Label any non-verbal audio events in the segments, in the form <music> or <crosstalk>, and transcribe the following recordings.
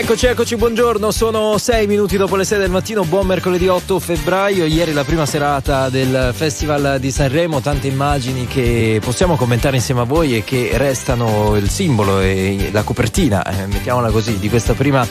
Eccoci, eccoci, buongiorno. Sono sei minuti dopo le 6 del mattino. Buon mercoledì 8 febbraio. Ieri la prima serata del Festival di Sanremo. Tante immagini che possiamo commentare insieme a voi e che restano il simbolo e la copertina, eh, mettiamola così, di questa prima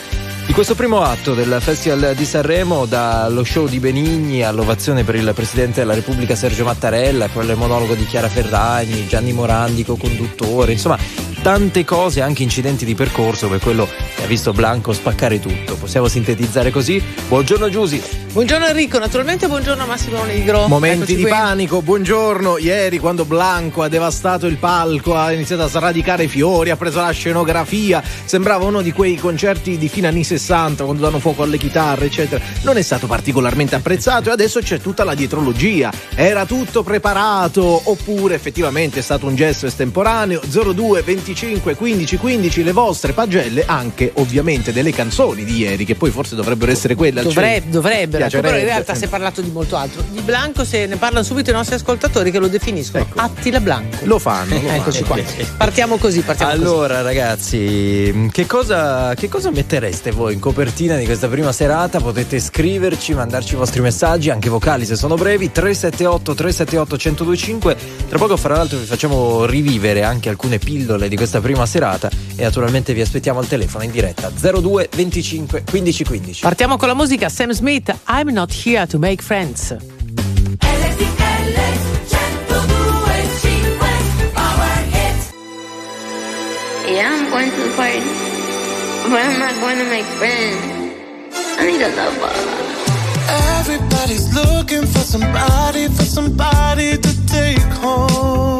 di questo primo atto del Festival di Sanremo, dallo show di Benigni all'ovazione per il Presidente della Repubblica Sergio Mattarella, poi il monologo di Chiara Ferragni, Gianni Morandi, co-conduttore, insomma tante cose, anche incidenti di percorso per quello che ha visto Blanco spaccare tutto. Possiamo sintetizzare così? Buongiorno Giusi. Buongiorno Enrico, naturalmente buongiorno Massimo Negro. Momenti Eccoci di qui. panico, buongiorno. Ieri quando Blanco ha devastato il palco, ha iniziato a sradicare fiori, ha preso la scenografia, sembrava uno di quei concerti di fine anni 60 quando danno fuoco alle chitarre, eccetera. Non è stato particolarmente apprezzato e adesso c'è tutta la dietrologia. Era tutto preparato oppure effettivamente è stato un gesto estemporaneo? 02 25 15 15 le vostre pagelle, anche ovviamente delle canzoni di ieri che poi forse dovrebbero essere quelle al centro. dovrebbero, ecco, però in realtà si è parlato di molto altro. Di Blanco se ne parlano subito i nostri ascoltatori che lo definiscono Ecco. Attila Blanco. Lo fanno. lo <laughs> Eccoci fanno. qua. Partiamo così, partiamo così. Allora, ragazzi, che cosa, che cosa mettereste voi in copertina di questa prima serata? Potete scriverci, mandarci i vostri messaggi, anche vocali se sono brevi. 378 378 1025. Tra poco, fra l'altro, vi facciamo rivivere anche alcune pillole di questa prima serata. E naturalmente vi aspettiamo al telefono in diretta 02 25 15 15. Partiamo con la musica Sam Smith, I'm not here to make friends. Yeah, I'm going to the party, but I'm not going to make friends. I need a lover. Everybody's looking for somebody, for somebody to take home.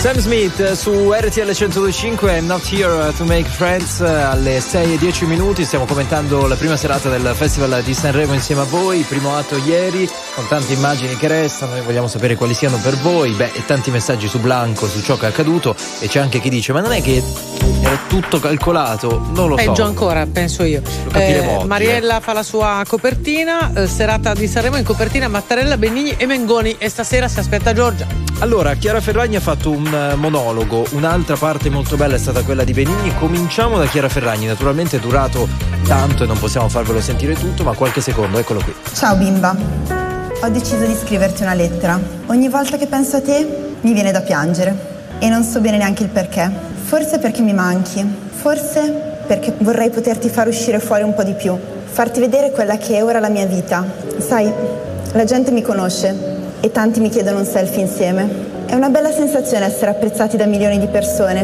Smith su RTL 125 I'm not here to make friends alle 6 e 10 minuti. Stiamo commentando la prima serata del Festival di Sanremo insieme a voi. Primo atto ieri con tante immagini che restano. Noi vogliamo sapere quali siano per voi. Beh e tanti messaggi su Blanco su ciò che è accaduto. E c'è anche chi dice ma non è che era tutto calcolato? Non lo Peggio so. ancora penso io. Lo capiremo oggi, Mariella fa la sua copertina eh, serata di Sanremo in copertina Mattarella, Benigni e Mengoni. E stasera si aspetta Giorgia. Allora, Chiara Ferragni ha fatto un eh, monologo, un'altra parte molto bella è stata quella di Benigni. Cominciamo da Chiara Ferragni, naturalmente è durato tanto e non possiamo farvelo sentire tutto, ma qualche secondo, eccolo qui. Ciao bimba, ho deciso di scriverti una lettera. Ogni volta che penso a te mi viene da piangere e non so bene neanche il perché. Forse perché mi manchi, forse perché vorrei poterti far uscire fuori un po' di più, farti vedere quella che è ora la mia vita. Sai, la gente mi conosce e tanti mi chiedono un selfie insieme. È una bella sensazione essere apprezzati da milioni di persone.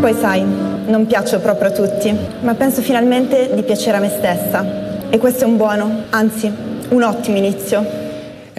Poi sai, non piaccio proprio a tutti, ma penso finalmente di piacere a me stessa. E questo è un buono, anzi, un ottimo inizio.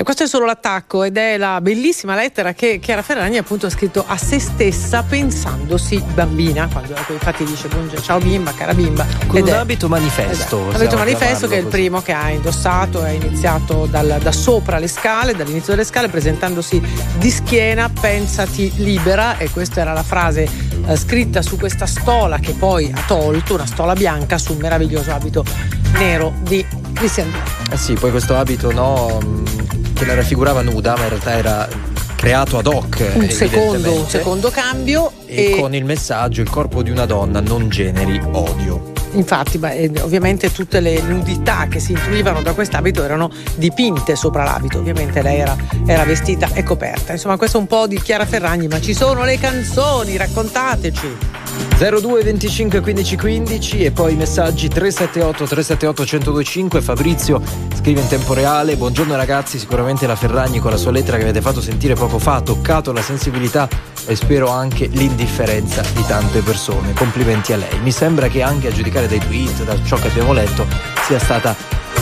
E questo è solo l'attacco ed è la bellissima lettera che Chiara Ferragni appunto ha scritto a se stessa pensandosi bambina, quando ecco, infatti dice ciao bimba, cara bimba. Con ed un è- abito manifesto. Esatto. possiamo Abito manifesto che è il così. primo che ha indossato, è iniziato dal- da sopra le scale, dall'inizio delle scale, presentandosi di schiena, pensati libera e questa era la frase eh, scritta su questa stola che poi ha tolto, una stola bianca su un meraviglioso abito nero di Christian Dior. Eh sì, poi questo abito no, che la raffigurava nuda, ma in realtà era creato ad hoc. Un secondo, un secondo cambio E, e, con il messaggio il corpo di una donna non generi odio. infatti beh, eh, ovviamente tutte le nudità che si intuivano da quest'abito erano dipinte sopra l'abito, ovviamente lei era, era vestita e coperta. Insomma questo è un po' di Chiara Ferragni, ma ci sono le canzoni, raccontateci. 02 25 15 15 e poi i messaggi 378 378 1025 Fabrizio scrive in tempo reale buongiorno ragazzi sicuramente la Ferragni con la sua lettera che avete fatto sentire poco fa ha toccato la sensibilità e spero anche l'indifferenza di tante persone. Complimenti a lei. Mi sembra che anche a giudicare dai tweet da ciò che abbiamo letto sia stata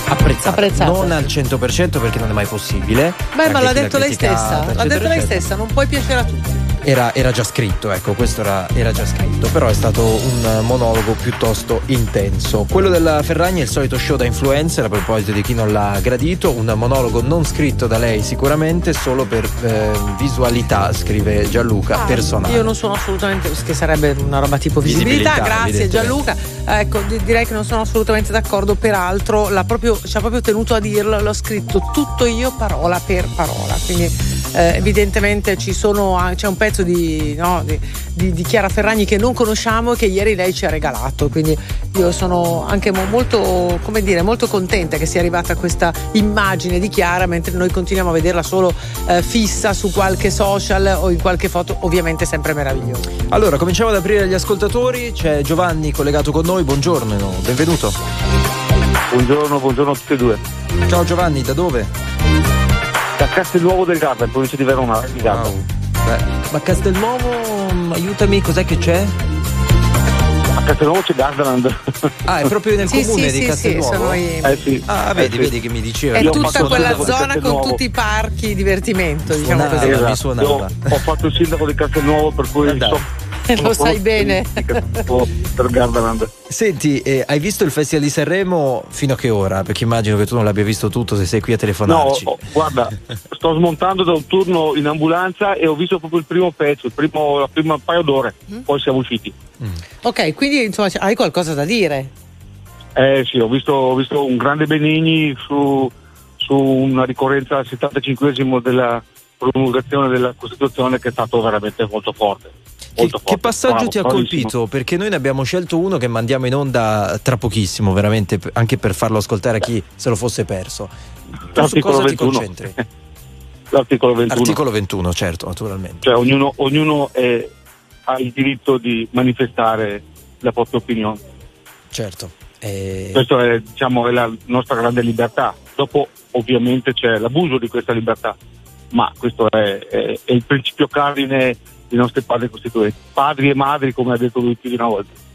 apprezzata, Apprezzata, non al 100% perché non è mai possibile. Beh, ma l'ha detto lei stessa, l'ha eccetera, detto lei eccetera. stessa, non puoi piacere a tutti. Era, era già scritto, ecco, questo era, era già scritto, però è stato un monologo piuttosto intenso. Quello della Ferragni è il solito show da influencer, a proposito di chi non l'ha gradito, un monologo non scritto da lei sicuramente, solo per eh, visualità, scrive Gianluca, personale. Ah, Io non sono assolutamente, che sarebbe una roba tipo visibilità, Visibilità, grazie. Gianluca. Ecco, di- direi che non sono assolutamente d'accordo, peraltro l'ha proprio, ci ha proprio tenuto a dirlo, l'ho scritto tutto io parola per parola, quindi eh, evidentemente ci sono, c'è un pezzo di, no, di, di- di Chiara Ferragni che non conosciamo e che ieri lei ci ha regalato, quindi io sono anche mo- molto, come dire, molto contenta che sia arrivata questa immagine di Chiara mentre noi continuiamo a vederla solo eh, fissa su qualche social o in qualche foto, ovviamente sempre meravigliosa. Allora, cominciamo ad aprire agli ascoltatori, c'è Giovanni collegato con noi, buongiorno, benvenuto. Buongiorno, buongiorno a tutti e due. Ciao Giovanni, da dove? Da Castelnuovo del Garda, in provincia di Verona. Di Garda. Wow. Beh, ma Castelnuovo, mm, aiutami, cos'è che c'è? A Castelnuovo c'è Gardaland. Ah, è proprio nel Sì, comune sì, di sì, sì, Castelnuovo? sono i- eh sì. Ah, vedi, Eh sì. vedi che mi diceva. È Io tutta quella zona con Castelnuovo. tutti i parchi di divertimento, diciamo così. mi Esatto. suonava. Io ho fatto il sindaco di Castelnuovo, per cui Eh, so. <laughs> Lo sai bene. Per Gardaland. Senti, eh, hai visto il Festival di Sanremo fino a che ora? Perché immagino che tu non l'abbia visto tutto se sei qui a No, telefonarci. oh, guarda, sto smontando da un turno in ambulanza e ho visto proprio il primo pezzo, il primo, la prima paio d'ore, Mm. poi siamo usciti. Ok, quindi insomma hai qualcosa da dire. Eh sì, ho visto, ho visto un grande Benigni su, su una ricorrenza al 75esimo della promulgazione della Costituzione che è stato veramente molto forte. Che, Molto che forte. passaggio Bravo, ti ha bravissimo. colpito? Perché noi ne abbiamo scelto uno che mandiamo in onda tra pochissimo, veramente, anche per farlo ascoltare a chi se lo fosse perso. Tu su L'articolo cosa ti 21. concentri? <laughs> L'articolo 21. Articolo 21, certo, naturalmente. Cioè ognuno, ognuno è- ha il diritto di manifestare la propria opinione. Certo. Eh, Questa è, diciamo, è la nostra grande libertà. Dopo ovviamente c'è l'abuso di questa libertà, ma questo è, è- è il principio cardine dei nostri padri costituenti, padri e madri come ha detto lui più di una volta.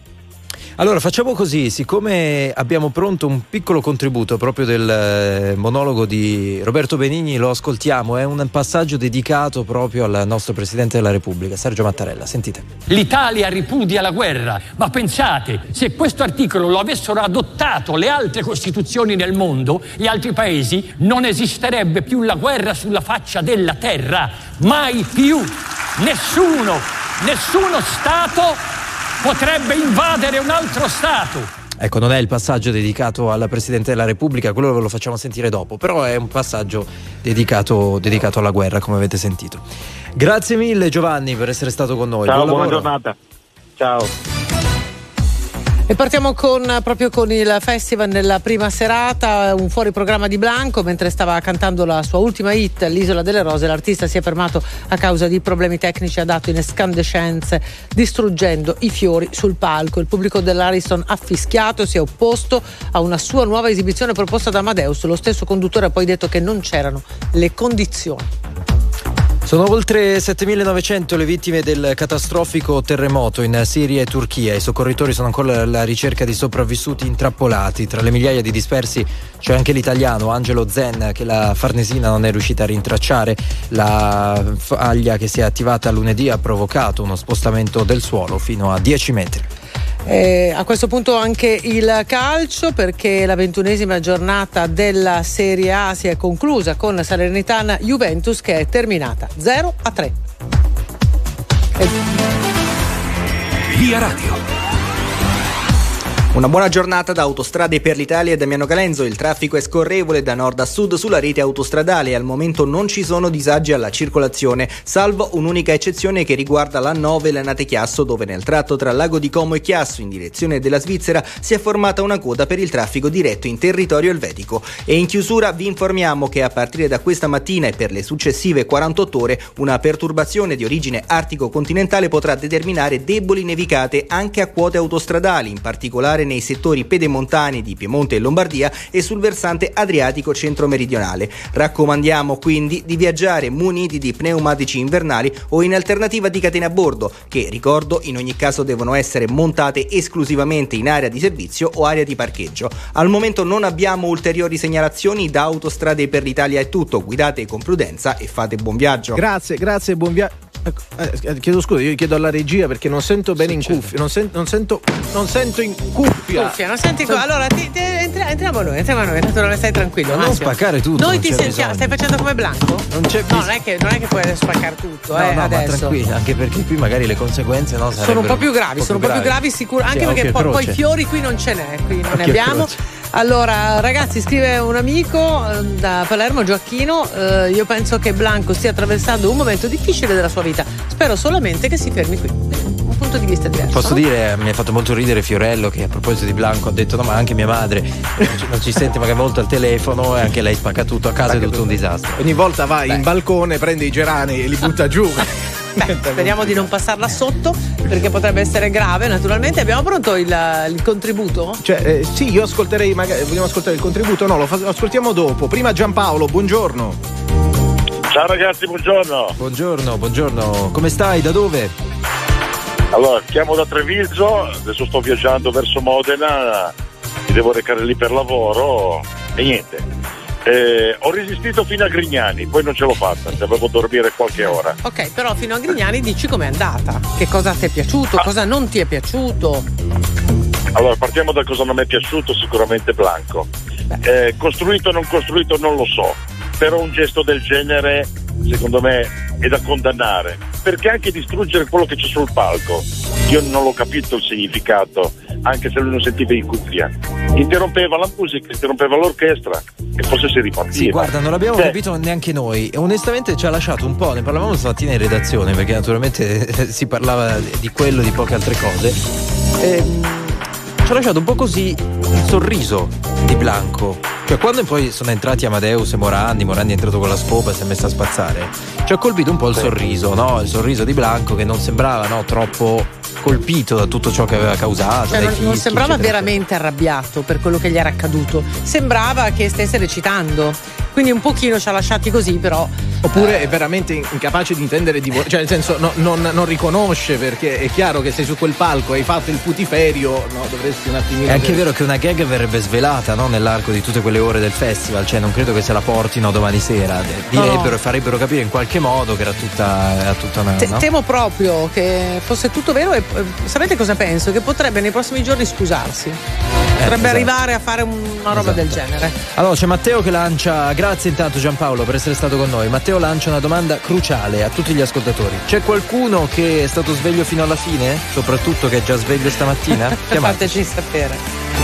Allora facciamo così, siccome abbiamo pronto un piccolo contributo proprio del eh, monologo di Roberto Benigni, lo ascoltiamo, è un passaggio dedicato proprio al nostro Presidente della Repubblica, Sergio Mattarella, sentite. L'Italia ripudia la guerra, ma pensate, se questo articolo lo avessero adottato le altre costituzioni nel mondo, gli altri paesi, non esisterebbe più la guerra sulla faccia della terra, mai più. Nessuno, nessuno Stato potrebbe invadere un altro Stato. Ecco, non è il passaggio dedicato al Presidente della Repubblica, quello ve lo facciamo sentire dopo, però è un passaggio dedicato, dedicato alla guerra, come avete sentito. Grazie mille Giovanni per essere stato con noi. Ciao, Buon buona lavoro. giornata. Ciao. E partiamo con, proprio con il festival nella prima serata, un fuori programma di Blanco, mentre stava cantando la sua ultima hit, L'Isola delle Rose, l'artista si è fermato a causa di problemi tecnici, ha dato in escandescenze, distruggendo i fiori sul palco. Il pubblico dell'Ariston ha fischiato, si è opposto a una sua nuova esibizione proposta da Amadeus. Lo stesso conduttore ha poi detto che non c'erano le condizioni. Sono oltre 7.900 le vittime del catastrofico terremoto in Siria e Turchia. I soccorritori sono ancora alla ricerca di sopravvissuti intrappolati. Tra le migliaia di dispersi c'è anche l'italiano Angelo Zen che la Farnesina non è riuscita a rintracciare. La faglia che si è attivata lunedì ha provocato uno spostamento del suolo fino a 10 metri. Eh, a questo punto anche il calcio perché la ventunesima giornata della Serie A si è conclusa con Salernitana Juventus che è terminata 0 a 3. Via Radio. Una buona giornata da Autostrade per l'Italia e Damiano Calenzo. Il traffico è scorrevole da nord a sud sulla rete autostradale e al momento non ci sono disagi alla circolazione, salvo un'unica eccezione che riguarda la 9 Lanate Chiasso, dove nel tratto tra Lago di Como e Chiasso, in direzione della Svizzera, si è formata una coda per il traffico diretto in territorio elvetico. E in chiusura vi informiamo che a partire da questa mattina e per le successive 48 ore una perturbazione di origine artico-continentale potrà determinare deboli nevicate anche a quote autostradali, in particolare nei settori pedemontani di Piemonte e Lombardia e sul versante adriatico centro-meridionale. Raccomandiamo quindi di viaggiare muniti di pneumatici invernali o in alternativa di catene a bordo, che ricordo in ogni caso devono essere montate esclusivamente in area di servizio o area di parcheggio. Al momento non abbiamo ulteriori segnalazioni da Autostrade per l'Italia è tutto, guidate con prudenza e fate buon viaggio. Grazie, grazie, buon viaggio. Chiedo scusa, io chiedo alla regia perché non sento bene in cuffia. Non, sen- non sento, non sento in cuffia. Cuffia, non senti co- allora ti- ti- entra- entriamo noi, entriamo noi, tanto non stai tranquillo. Non spaccare tutto, Noi ti sentiamo, bisogno. stai facendo come Blanco? Non c'è No, bis- non è che, non è che puoi spaccare tutto, No, eh, no, ma adesso. tranquilla, anche perché qui magari le conseguenze no, Sono un po' più gravi, po' sono un po' più gravi sicuro, Sì, anche perché poi, poi fiori qui non ce n'è, qui non ne abbiamo. croce. Allora, ragazzi, scrive un amico eh, da Palermo, Gioacchino, eh, io penso che Blanco stia attraversando un momento difficile della sua vita. Spero solamente che si fermi qui. Un punto di vista diverso. Posso no? dire, mi ha fatto molto ridere Fiorello che a proposito di Blanco ha detto no ma anche mia madre non ci, non ci sente magari molto al telefono e anche lei spacca tutto a casa è tutto un disastro. Ogni volta vai in balcone, prende i gerani e li butta giù. <laughs> Beh, speriamo di non passarla sotto perché potrebbe essere grave, naturalmente. Abbiamo pronto il, il contributo? Cioè, eh, sì, io ascolterei, magari vogliamo ascoltare il contributo? No, lo, fa- lo ascoltiamo dopo. Prima Giampaolo, buongiorno. Ciao ragazzi, buongiorno. Buongiorno, buongiorno, come stai? Da dove? Allora, chiamo da Treviso, adesso sto viaggiando verso Modena, mi devo recare lì per lavoro e niente. Eh, ho resistito fino a Grignani, poi non ce l'ho fatta, dovevo dormire qualche ora. Ok, però fino a Grignani dici com'è andata. Che cosa ti è piaciuto, cosa non ti è piaciuto. Allora, partiamo da cosa non mi è piaciuto, sicuramente Blanco. Eh, costruito o non costruito non lo so, però un gesto del genere secondo me è da condannare, perché anche distruggere quello che c'è sul palco, io non l'ho capito il significato, anche se lui non sentiva in cuffia. Interrompeva la musica, interrompeva l'orchestra e forse si ripartiva. Sì, guarda, non l'abbiamo Cioè, capito neanche noi. E onestamente ci ha lasciato un po', ne parlavamo stamattina in redazione, perché naturalmente <laughs> si parlava di quello e di poche altre cose. Ehm, ci ha lasciato un po' così il sorriso di Blanco. Cioè, quando poi sono entrati Amadeus e Morandi, Morandi è entrato con la scopa e si è messo a spazzare, ci ha colpito un po' il sorriso, no? Il sorriso di Blanco che non sembrava no, troppo colpito da tutto ciò che aveva causato. Cioè, dai non, non fischi, sembrava eccetera, veramente arrabbiato per quello che gli era accaduto, sembrava che stesse recitando. Quindi un pochino ci ha lasciati così, però. Oppure è veramente incapace di intendere di cioè nel senso no- non, non riconosce perché è chiaro che sei su quel palco e hai fatto il putiferio, no, dovresti un attimino. È anche vero che una gag verrebbe svelata no? nell'arco di tutte quelle ore del festival, cioè non credo che se la portino domani sera. Direbbero no. e farebbero capire in qualche modo che era tutta, era tutta una. Te- no? Temo proprio che fosse tutto vero e eh, sapete cosa penso? Che potrebbe nei prossimi giorni scusarsi. Potrebbe esatto. arrivare a fare un- una roba del genere. Allora c'è Matteo che lancia, grazie intanto Giampaolo per essere stato con noi. Matteo lancia una domanda cruciale a tutti gli ascoltatori. C'è qualcuno che è stato sveglio fino alla fine? Soprattutto che è già sveglio stamattina? <laughs> Fateci sapere.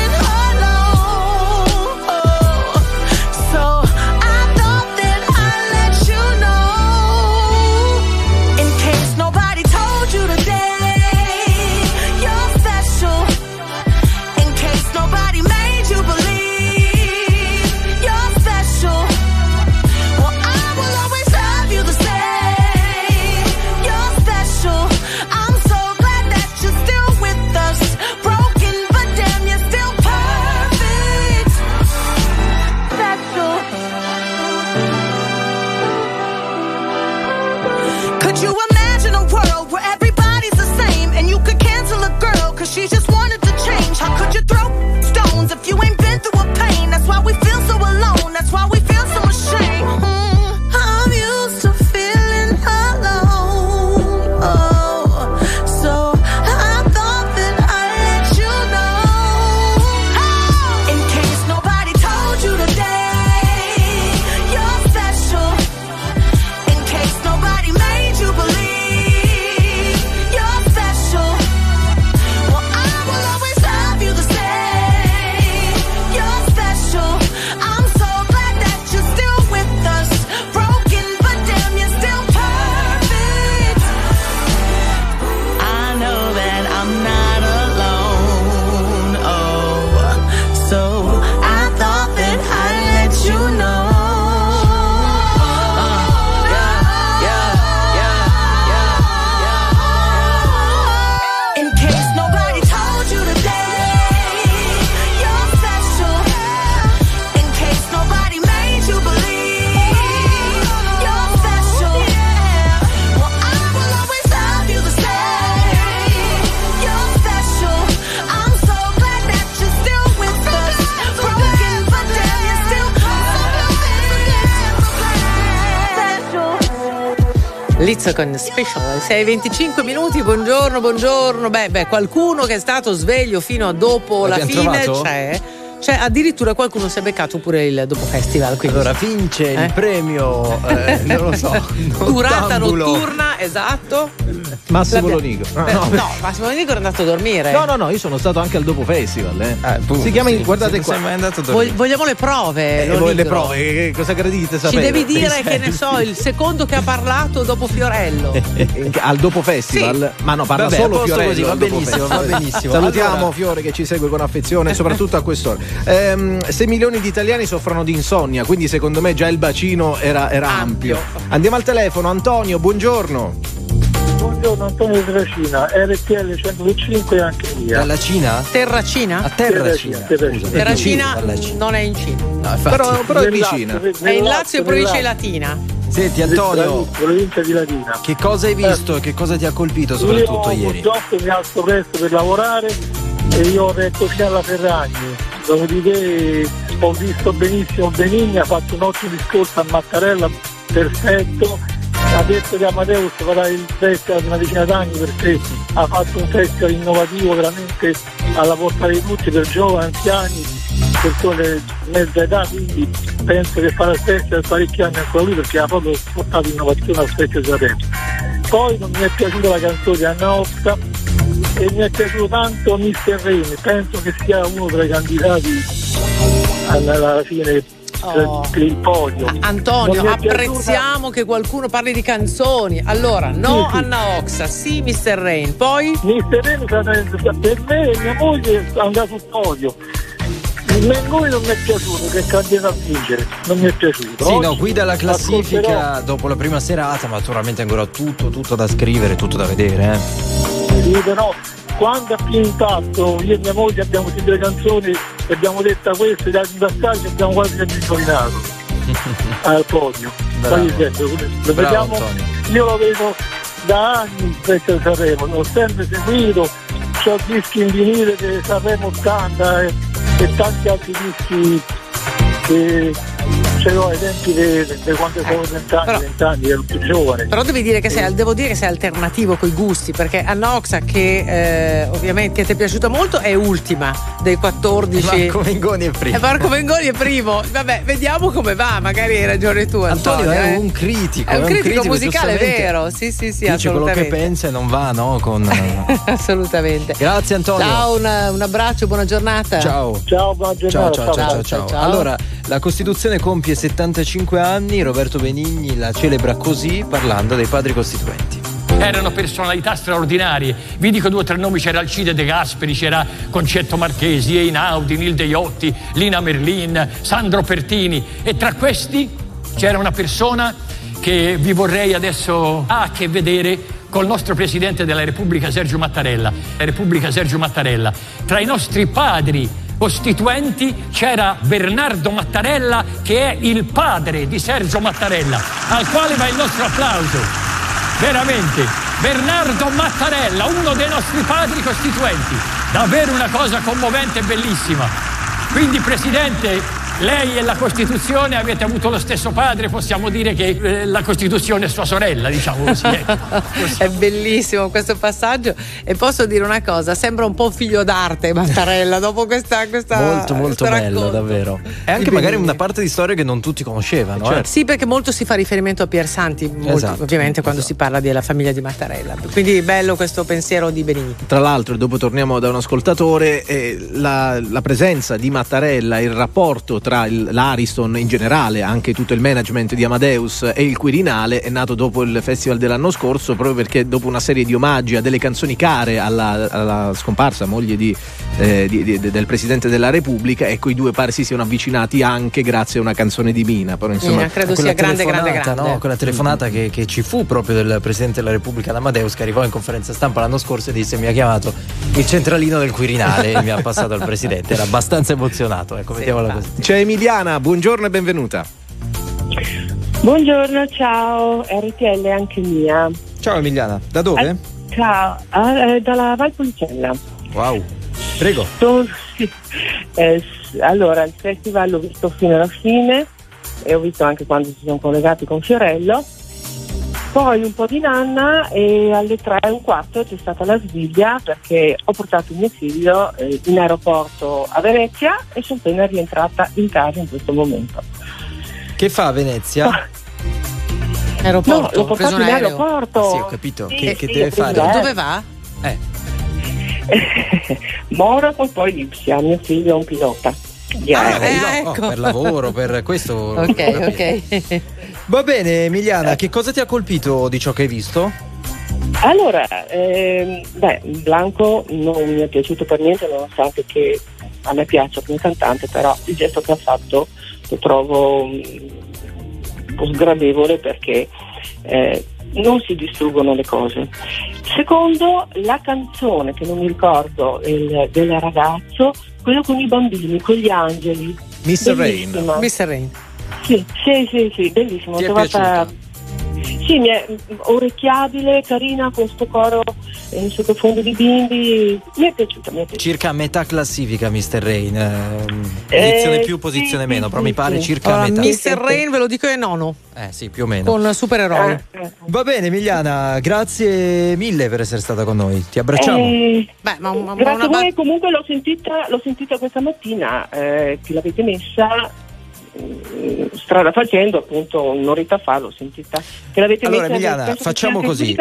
Lizzo con special 6-25 minuti, buongiorno, buongiorno. Beh, beh, qualcuno che è stato sveglio fino a dopo la L'abbiamo fine trovato? c'è. Cioè, addirittura qualcuno si è beccato pure il dopo festival. Quindi. Allora vince Eh? il premio, eh, non lo so. <laughs> Durata notturna, esatto. Massimo Lonico. No, Eh, no. no, Massimo Lonico era andato a dormire. No, no, no, io sono stato anche al dopo festival. Eh. appunto, si chiama, sì. guardate Non qua. sei mai andato a Vog- vogliamo le prove. Eh, le prove, che, cosa gradite Ci sapere? devi dire che ne so, il secondo che ha parlato dopo Fiorello. <laughs> al dopo festival, ma no, parla Vabbè, solo Fiorello. così, va benissimo, va benissimo. Salutiamo Allora- Fiore che ci segue con affezione, soprattutto a quest'ora. Ehm, 6 milioni di italiani soffrono di insonnia, quindi secondo me già il bacino era, era ampio. Andiamo al telefono, Antonio, buongiorno. Buongiorno Antonio Terracina, RTL 105 e anche via. Dalla Cina? Terracina? A Terracina. Terracina. Terracina non è in Cina. No, infatti. Però, però è vicina. È in Lazio e provincia di. Latina. Senti Antonio, provincia di Latina. che cosa hai visto e che cosa ti ha colpito soprattutto io ieri? purtroppo mi alzo presto per lavorare e io ho retto sia alla Ferragni. Dopodiché ho visto benissimo Benigni, ha fatto un ottimo discorso a Mattarella, perfetto. Ha detto che Amadeus farà il festival di una decina d'anni perché ha fatto un festival innovativo veramente alla portata di tutti per giovani, anziani, persone di mezza età, quindi penso che farà il festival parecchi anni ancora lui perché ha proprio portato innovazione al di Sanremo. Poi non mi è piaciuta la canzone di Anna Osta e mi è piaciuto tanto Mr. Rain, penso che sia uno tra i candidati alla fine Oh. il podio. Antonio, è apprezziamo che qualcuno parli di canzoni. Allora, no Sì, sì. Anna Oxa, sì Mr. Rain, poi Mr. Rain per me e mia moglie andrà sul podio. Il Mengoni non mi è piaciuto, che è candidato a vincere, non mi è piaciuto. Sì, no, Oggi guida la classifica ascolterò- dopo la prima serata, ma naturalmente ancora tutto, tutto da scrivere, tutto da vedere. Eh. Sì, però quando ha più impatto io e mia moglie abbiamo sentito le canzoni e abbiamo detto queste da passaggi abbiamo quasi indovinato <laughs> al podio. Esempio, lo vediamo, io lo vedo da anni di Sanremo l'ho sempre seguito ho dischi in vinile di Sanremo 80 e, e tanti altri dischi che ce l'ho ai tempi di quando avevo 20 anni, 20 anni, ero più giovane. Però devi dire che sei, devo dire che sei alternativo coi gusti, perché Anna Oxa, che eh, ovviamente ti è piaciuta molto, è ultima dei 14. <laughs> Marco Mengoni è primo. E Marco Mengoni è primo. Vabbè, vediamo come va, magari hai ragione tu. Antonio, Antonio è eh. un critico. È un critico, musicale, è giustamente vero. Sì, sì, sì, Dice quello che pensa e non va, no? Con... <laughs> assolutamente. Grazie Antonio. Ciao, un, un abbraccio, buona giornata. Ciao. Ciao, buona Ciao, giornata. ciao, ciao, ciao, Allora, la Costituzione compie 75 anni, Roberto Benigni la celebra così parlando dei padri costituenti. Erano personalità straordinarie. Vi dico due o tre nomi: c'era Alcide De Gasperi, c'era Concetto Marchesi, Einaudi, Nilde Iotti, Lina Merlin, Sandro Pertini. E tra questi c'era una persona che vi vorrei adesso ha a che vedere col nostro presidente della Repubblica Sergio Mattarella. La Repubblica Sergio Mattarella. Tra i nostri padri costituenti c'era Bernardo Mattarella che è il padre di Sergio Mattarella, al quale va il nostro applauso. Veramente, Bernardo Mattarella, uno dei nostri padri costituenti. Davvero una cosa commovente e bellissima. Quindi, Presidente, lei e la Costituzione avete avuto lo stesso padre, possiamo dire che eh, la Costituzione è sua sorella, diciamo così. ecco. <laughs> È bellissimo questo passaggio e posso dire una cosa, sembra un po' un figlio d'arte Mattarella dopo questa, questa Molto, molto bello, racconto. davvero. E anche magari una parte di storia che non tutti conoscevano. eh. Sì, perché molto si fa riferimento a Pier Santi, molto, Esatto, ovviamente quando si parla della famiglia di Mattarella. Quindi bello questo pensiero di Benigni. Tra l'altro, dopo torniamo da un ascoltatore, eh, la, la presenza di Mattarella, il rapporto tra il- l'Ariston in generale, anche tutto il management di Amadeus e il Quirinale è nato dopo il festival dell'anno scorso, proprio perché dopo una serie di omaggi a delle canzoni care alla, alla scomparsa moglie di, eh, di- di- del Presidente della Repubblica, ecco i due pare si siano avvicinati anche grazie a una canzone di Mina. Però, insomma, Mina, credo Quella sia grande, grande, telefonata, grande. no? Quella telefonata che, che ci fu proprio del Presidente della Repubblica D'Amadeus che arrivò in conferenza stampa l'anno scorso e disse mi ha chiamato il centralino del Quirinale e mi ha passato al Presidente. Era abbastanza emozionato, ecco, mettiamola così. C'è Emiliana, buongiorno e benvenuta. Buongiorno, ciao, RTL anche mia. Ciao Emiliana, da dove? Ciao, ah, eh, dalla Valpolicella. Wow, prego. Sono-. <laughs> Eh, allora, il festival l'ho visto fino alla fine e ho visto anche quando si sono collegati con Fiorello. Poi un po' di nanna e alle tre e un quarto c'è stata la sveglia perché ho portato mio figlio eh, in aeroporto a Venezia e sono appena rientrata in casa in questo momento. Che fa a Venezia? Aeroporto, No, l'ho portato in aereo. aeroporto. Sì, ho capito. Sì, che, che sì, deve ho preso fare? l'aereo. Dove va? Eh, <laughs> Monaco e poi Lipsia, mio figlio è un pilota. di Ah, eh, oh, ecco. per lavoro, per questo. Ok, ok. Va bene, Emiliana, che cosa ti ha colpito di ciò che hai visto? Allora, ehm, beh, Blanco non mi è piaciuto per niente, nonostante che a me piaccia come cantante, però il gesto che ha fatto lo trovo mm, un po' sgradevole perché eh, non si distruggono le cose. Secondo, la canzone che non mi ricordo il- del ragazzo, quello con i bambini, con gli angeli. Mr. Rain. Mr. Rain. Sì, sì, sì, sì, bellissimo. Ti trovata- piaciuta? Sì, mi è orecchiabile, carina, con sto coro in sottofondo di bimbi. Mi è piaciuta, mi è piaciuta. Circa a metà classifica, Mr. Rain. ehm, Eh, posizione più, sì, posizione sì, meno, sì, però mi pare sì. circa Allora, a metà. Mr. Rain ve lo dico è nono, Eh sì, più o meno. con supereroi. Eh, Va bene, Emiliana, grazie mille per essere stata con noi. Ti abbracciamo. eh, Beh, ma, ma- ma grazie una a voi, bat- comunque l'ho sentita, l'ho sentita questa mattina, eh, che l'avete messa strada facendo, appunto, un'oretta fa l'ho sentita. Che l'avete Allora messa Emiliana, facciamo così.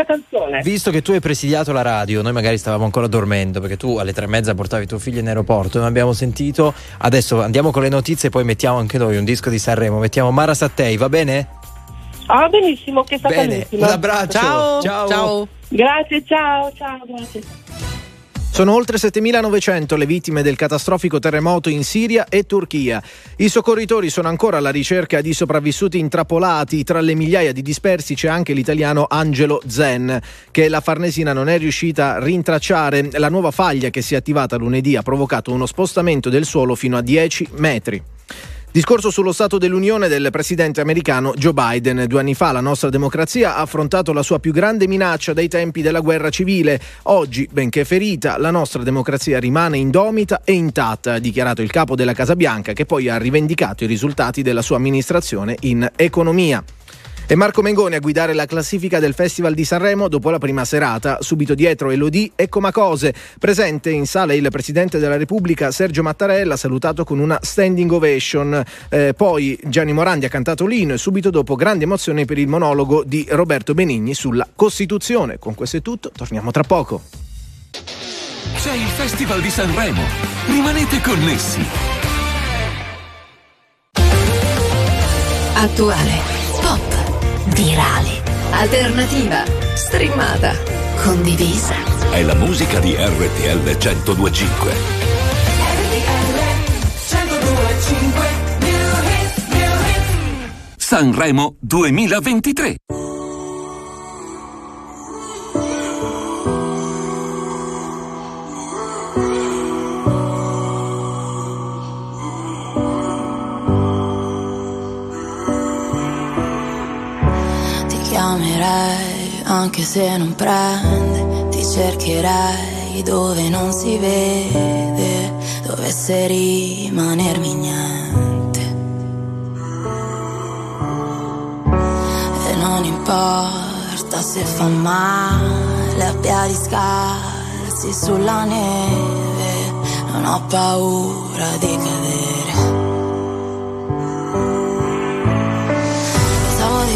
Visto che tu hai presidiato la radio, noi magari stavamo ancora dormendo perché tu alle tre e mezza portavi tuo figlio in aeroporto, non abbiamo sentito. Adesso andiamo con le notizie e poi mettiamo anche noi un disco di Sanremo. Mettiamo Mara Sattei, va bene? Ah, benissimo, che sta Bene, calmissima. un abbraccio. Ciao. Ciao. Ciao. Grazie, ciao, ciao, grazie. Sono oltre 7.900 le vittime del catastrofico terremoto in Siria e Turchia. I soccorritori sono ancora alla ricerca di sopravvissuti intrappolati. Tra le migliaia di dispersi c'è anche l'italiano Angelo Zen, che la Farnesina non è riuscita a rintracciare. La nuova faglia che si è attivata lunedì ha provocato uno spostamento del suolo fino a 10 metri. Discorso sullo Stato dell'Unione del presidente americano Joe Biden. Due anni fa la nostra democrazia ha affrontato la sua più grande minaccia dai tempi della guerra civile. Oggi, benché ferita, la nostra democrazia rimane indomita e intatta, ha dichiarato il capo della Casa Bianca, che poi ha rivendicato i risultati della sua amministrazione in economia. E Marco Mengoni a guidare la classifica del Festival di Sanremo dopo la prima serata. Subito dietro Elodie e Comacose. Presente in sala il Presidente della Repubblica Sergio Mattarella, salutato con una standing ovation. Eh, poi Gianni Morandi ha cantato l'inno e subito dopo grande emozione per il monologo di Roberto Benigni sulla Costituzione. Con questo è tutto, torniamo tra poco. C'è il Festival di Sanremo. Rimanete connessi. Attuale, pop, virale, alternativa, streamata, condivisa. È la musica di RTL 1025. Sanremo 2023. Chiamerei anche se non prende, ti cercherei dove non si vede, dovesse rimanermi niente. E non importa se fa male a piedi scarsi sulla neve, non ho paura di cadere.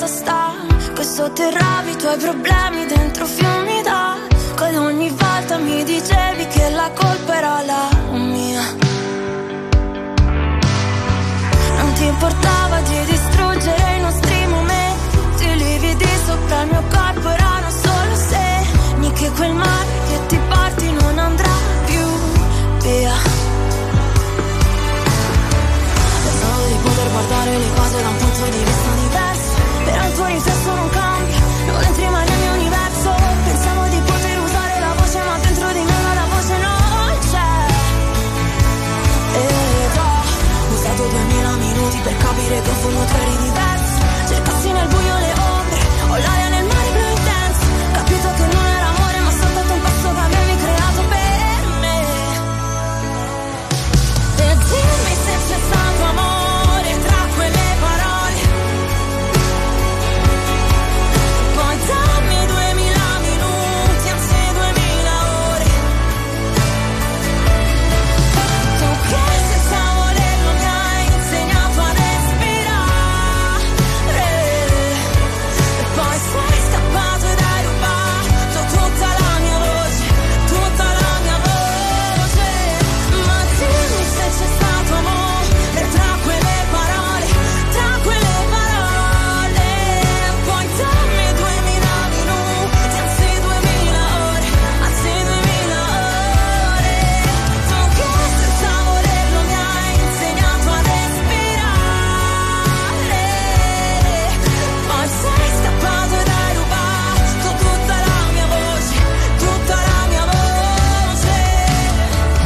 ritornavi a casa stanco e sotterravi i tuoi problemi dentro fiumi d'acqua ed ogni volta mi dicevi che la colpa era la non entri mai nel mio universo. Pensavo di poter usare la voce ma dentro di me non c'è. Ed ho usato duemila minuti per capire che in fondo tu eri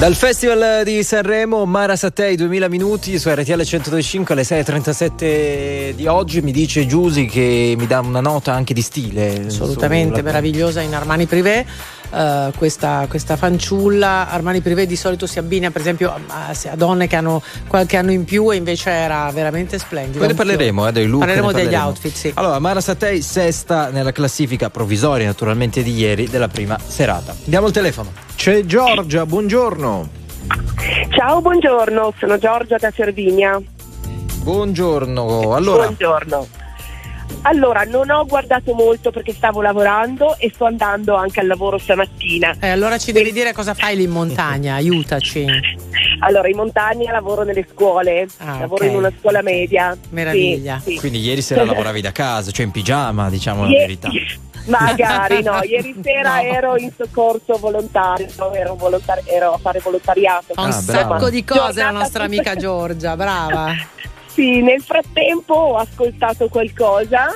Dal Festival di Sanremo, Mara Sattei 2000 minuti su RTL 125 alle 6.37 di oggi. Mi dice Giusy che mi dà una nota anche di stile. assolutamente meravigliosa in Armani Privé. Eh, questa, questa fanciulla Armani Privé di solito si abbina per esempio a, a donne che hanno qualche anno in più e invece era veramente splendida Poi ne parleremo, eh, dei look. parleremo ne degli parleremo. outfit sì. Allora, Mara Sattei sesta nella classifica provvisoria, naturalmente, di ieri della prima serata. Andiamo al telefono. C'è Giorgia, buongiorno. Ciao, buongiorno, sono Giorgia da Cervinia. Buongiorno. Allora, Buongiorno. Allora, non ho guardato molto perché stavo lavorando e sto andando anche al lavoro stamattina. Eh, allora ci devi dire cosa fai lì in montagna, aiutaci. Allora, in montagna lavoro nelle scuole, Ah, lavoro ok. in una scuola media. Meraviglia. Sì, sì. quindi ieri sera <laughs> lavoravi da casa, cioè in pigiama, diciamo la Ie- verità. <laughs> Magari no, ieri <laughs> sera ero in soccorso volontario, ero, volontari- ero a fare volontariato. Fa un Ah, brava. sacco di cose la nostra amica Giorgia, brava. Sì, nel frattempo ho ascoltato qualcosa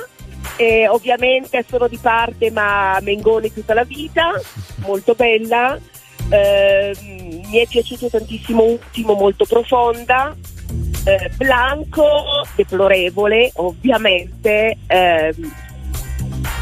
e ovviamente sono di parte ma Mengoni tutta la vita, molto bella. Ehm, mi è piaciuto tantissimo Ultimo, molto profonda. Eh, Blanco, deplorevole, ovviamente. Ehm,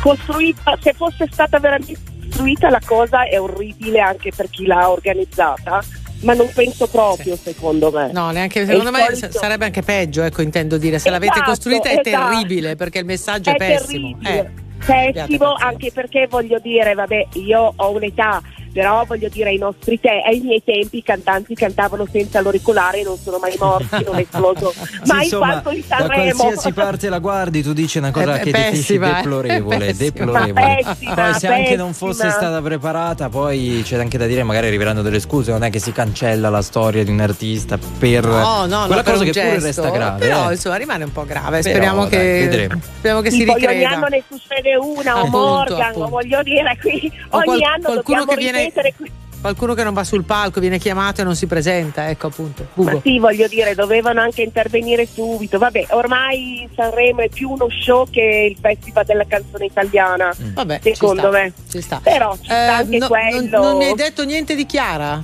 costruita, se fosse stata veramente costruita la cosa è orribile anche per chi l'ha organizzata, ma non penso proprio secondo me. No, neanche È secondo me solito- sa- sarebbe anche peggio, ecco, intendo dire. Se l'avete Esatto, costruita è esatto. terribile perché il messaggio è, È pessimo. terribile. Eh. Pessimo anche perché voglio dire, vabbè, io ho un'età, però voglio dire ai nostri te, ai miei tempi i cantanti cantavano senza l'auricolare e non sono mai morti, non è esploso <laughs> Sì, mai insomma, quanto di da Sanremo. qualsiasi parte la guardi, tu dici una cosa È- che definisci pessima, eh. deplorevole, È pessima. deplorevole. Ma pessima, poi se anche non pessima. fosse stata preparata, poi c'è anche da dire, magari arriveranno delle scuse, non è che si cancella la storia di un artista per No, no, no, quella per cosa che pure gesto, resta grave. Però eh. insomma rimane un po' grave. Però, speriamo, dai, che, vedremo. speriamo che si Sì, poi ogni ricreda. anno ne succede una, o Appunto, Morgan, appunto. voglio dire, qui ogni qual- anno qualcuno dobbiamo che viene- qui. Qualcuno che non va sul palco, viene chiamato e non si presenta, ecco appunto. Ma Ugo. sì, voglio dire, dovevano anche intervenire subito. Vabbè, ormai Sanremo è più uno show che il Festival della canzone italiana, Vabbè, ci secondo sta, me. ci sta. Però ci sta Eh, anche no- quello. non, non mi hai detto niente di Chiara?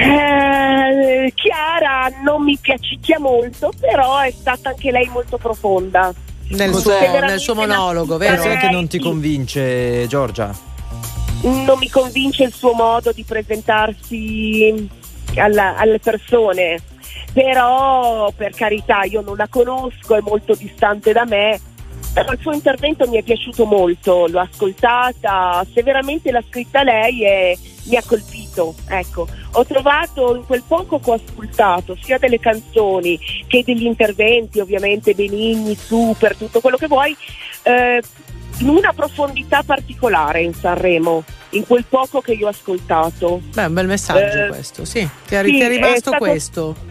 Eh, Chiara non mi piacicchia molto, però è stata anche lei molto profonda. Nel Cos'è? suo, nel suo monologo, vero? Cos'è che non ti convince, Giorgia? Non mi convince il suo modo di presentarsi alla- alle persone, però per carità io non la conosco, è molto distante da me. Però il suo intervento mi è piaciuto molto, l'ho ascoltata, se veramente l'ha scritta lei e mi ha colpito. Ecco, ho trovato in quel poco che ho ascoltato, sia delle canzoni che degli interventi, ovviamente Benigni, Super, tutto quello che vuoi, eh, in una profondità particolare in Sanremo, in quel poco che io ho ascoltato. Beh, un bel messaggio Eh, questo, sì. Ti è, sì, ti è è rimasto stato- questo?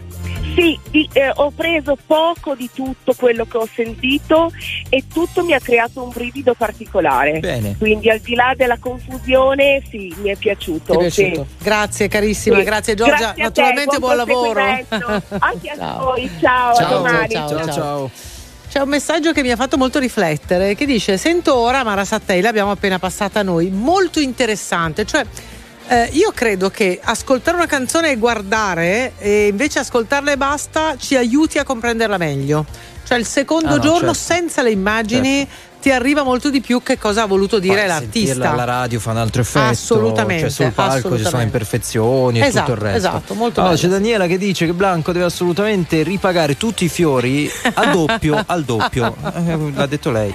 Sì, di- eh, ho preso poco di tutto quello che ho sentito e tutto mi ha creato un brivido particolare. Bene. Quindi al di là della confusione, sì, mi è piaciuto. È piaciuto? sì. Grazie carissima, Sì. grazie Giorgia, Grazie a te, naturalmente buon, lavoro. Anche a <laughs> Ciao. voi, ciao, a Ciao, domani. ciao, ciao. ciao. C'è un messaggio che mi ha fatto molto riflettere che dice sento ora Mara Sattei, l'abbiamo appena passata noi, molto interessante, cioè eh, io credo che ascoltare una canzone e guardare e invece ascoltarla e basta ci aiuti a comprenderla meglio. Cioè il secondo Ah, no, giorno certo. senza le immagini ti arriva molto di più che cosa ha voluto dire Poi l'artista. alla radio fa un altro effetto. Assolutamente, Cioè sul palco ci sono imperfezioni e Esatto, tutto il resto. esatto, molto Allora, bello. c'è Daniela che dice che Blanco deve assolutamente ripagare tutti i fiori a doppio, <laughs> al doppio. Eh, L'ha detto lei.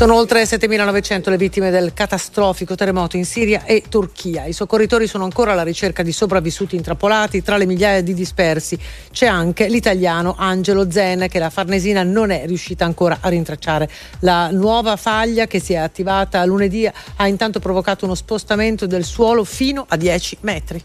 Sono oltre 7.900 le vittime del catastrofico terremoto in Siria e Turchia. I soccorritori sono ancora alla ricerca di sopravvissuti intrappolati. Tra le migliaia di dispersi c'è anche l'italiano Angelo Zen, che la Farnesina non è riuscita ancora a rintracciare. La nuova faglia che si è attivata lunedì ha intanto provocato uno spostamento del suolo fino a 10 metri.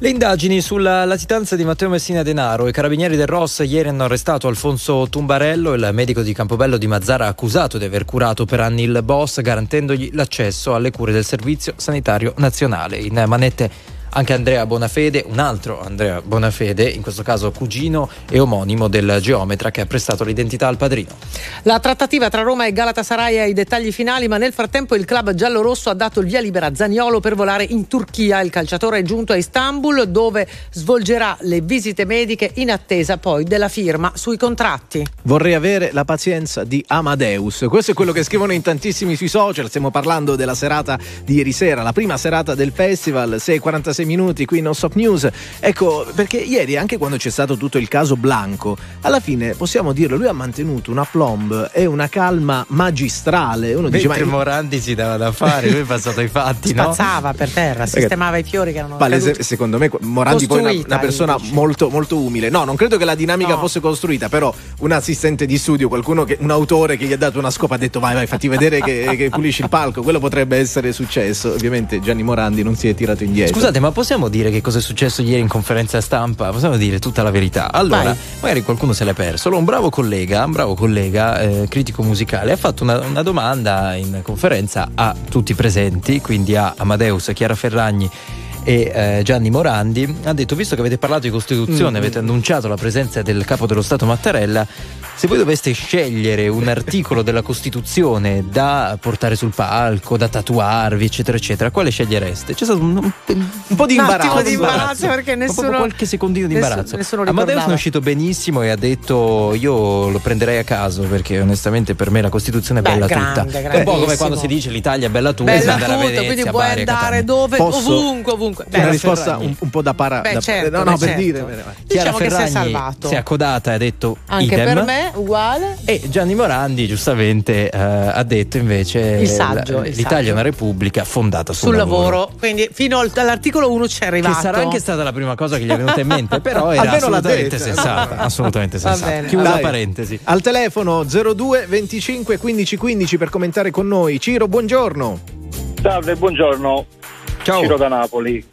Le indagini sulla latitanza di Matteo Messina Denaro. I carabinieri del Ross ieri hanno arrestato Alfonso Tumbarello, il medico di Campobello di Mazzara accusato di aver curato per anni il boss, garantendogli l'accesso alle cure del Servizio Sanitario Nazionale. In manette anche Andrea Bonafede, un altro Andrea Bonafede, in questo caso cugino e omonimo del geometra che ha prestato l'identità al padrino. La trattativa tra Roma e Galatasaray è ai dettagli finali, ma nel frattempo il club giallorosso ha dato il via libera a Zaniolo per volare in Turchia. Il calciatore è giunto a Istanbul dove svolgerà le visite mediche in attesa poi della firma sui contratti. Vorrei avere la pazienza di Amadeus. Questo è quello che scrivono in tantissimi sui social. Stiamo parlando della serata di ieri sera, la prima serata del festival, 6.46 minuti qui in Non Stop News. Ecco, perché ieri, anche quando c'è stato tutto il caso Blanco, alla fine possiamo dirlo, lui ha mantenuto una plomb e una calma magistrale. Uno dice, Mentre ma Morandi si dava da fare, lui è passato ai fatti, no? Spazzava per terra, sistemava i fiori che erano Palese- caduti. secondo me Morandi poi è una, una persona molto, molto umile. No, non credo che la dinamica No. fosse costruita, però un assistente di studio, qualcuno che, un autore che gli ha dato una scopa ha detto vai vai fatti vedere che, che pulisci il palco, quello potrebbe essere successo. Ovviamente Gianni Morandi non si è tirato indietro. Scusate, ma possiamo dire che cosa è successo ieri in conferenza stampa? Possiamo dire tutta la verità? Allora, Vai. magari qualcuno se l'è perso. Allora, un bravo collega, un bravo collega, eh, critico musicale, ha fatto una, una domanda in conferenza a tutti i presenti, quindi a Amadeus, Chiara Ferragni e eh, Gianni Morandi. Ha detto: Visto che avete parlato di Costituzione, Mm. avete annunciato la presenza del capo dello Stato Mattarella. Se voi doveste scegliere un <laughs> articolo della Costituzione da portare sul palco, da tatuarvi, eccetera, eccetera, quale scegliereste? C'è stato un, un- un po' di Un imbarazzo. attimo di imbarazzo perché nessuno- qualche secondino di nessuno- imbarazzo. nessuno Amadeus ricordava. ne è uscito benissimo e ha detto: Io lo prenderei a caso perché onestamente per me la Costituzione è Beh, bella grande, tutta. È un po' come quando si dice l'Italia è bella tutta, Bella andare a tutta, Venezia, quindi puoi a andare dove, Posso- ovunque, ovunque. Una Beh, risposta Ferragni. un, un po' da para. Beh, da- certo, no, no, beh, per certo. dire. Chiara Diciamo che si è Ferragni salvato. si è accodata e ha detto Anche idem. per me, uguale. E Gianni Morandi giustamente eh, ha detto invece Il saggio, l- il l'Italia saggio. è una repubblica fondata sul, Sul lavoro. quindi fino al- all'articolo 1 c'è Che arrivato. sarà anche stata la prima cosa che gli è venuta in mente, però <laughs> era assolutamente sensata. <laughs> Assolutamente sensata. Chiusa Dai. parentesi. Al telefono 02 25 15 15 per commentare con noi. Ciro, buongiorno. Salve, buongiorno. Ciao. Ciro da Napoli.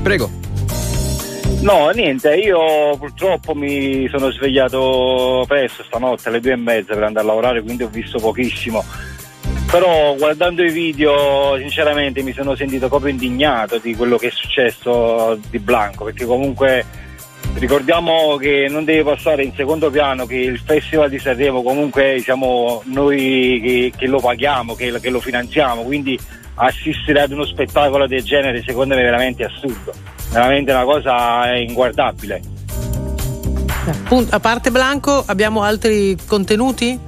Prego. No, niente, io purtroppo mi sono svegliato presto stanotte alle due e mezza per andare a lavorare, quindi ho visto pochissimo. Però guardando i video, sinceramente mi sono sentito proprio indignato di quello che è successo di Blanco, perché comunque ricordiamo che non deve passare in secondo piano che il Festival di Sanremo comunque siamo noi che, che lo paghiamo, che, che lo finanziamo, quindi assistere ad uno spettacolo del genere secondo me è veramente assurdo, veramente una cosa inguardabile. Appunto, a parte Blanco, abbiamo altri contenuti?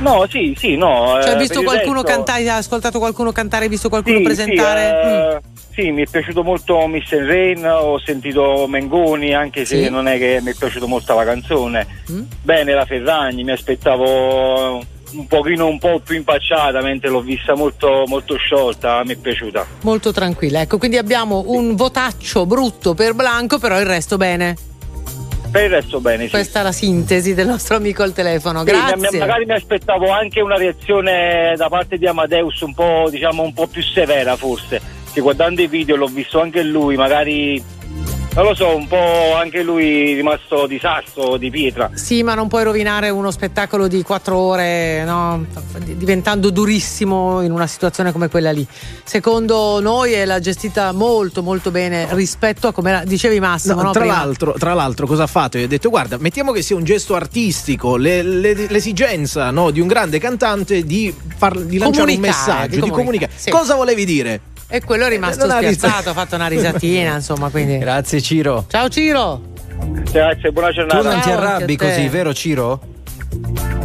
No, sì, sì, no. Cioè, eh, hai visto per il qualcuno resto- cantare, hai ascoltato qualcuno cantare, hai visto qualcuno Sì, presentare? Mm. Sì, eh, sì, mi è piaciuto molto Miss Rain, ho sentito Mengoni, anche se non è che mi è piaciuta molto la canzone. Mm. Bene la Ferragni, mi aspettavo un pochino un po' più impacciata, mentre l'ho vista molto, molto sciolta, mi è piaciuta. Molto tranquilla. Ecco, quindi abbiamo un votaccio brutto per Blanco, però il resto bene. Per il resto bene, sì. Questa è la sintesi del nostro amico al telefono. Sì, Grazie. ma- magari mi aspettavo anche una reazione da parte di Amadeus un po', diciamo, un po' più severa forse. Che guardando i video l'ho visto anche lui, magari non lo so, un po' anche lui rimasto di sasso, di pietra. Sì, ma non puoi rovinare uno spettacolo di quattro ore, no? diventando durissimo in una situazione come quella lì. Secondo noi è la gestita molto molto bene rispetto a come la- dicevi Massimo. No, no, tra, l'altro, tra l'altro, cosa ha fatto? Gli ha detto: Guarda, mettiamo che sia un gesto artistico, le- le- l'esigenza no, di un grande cantante di, far- di lanciare un messaggio, di di comunicare, comunicare. sì. Cosa volevi dire? E quello è rimasto Eh, non ha ris- spiazzato, ha fatto una risatina, <laughs> insomma, quindi. Grazie Ciro. Ciao Ciro. Grazie, buona Tu giornata. non ti arrabbi così, vero Ciro?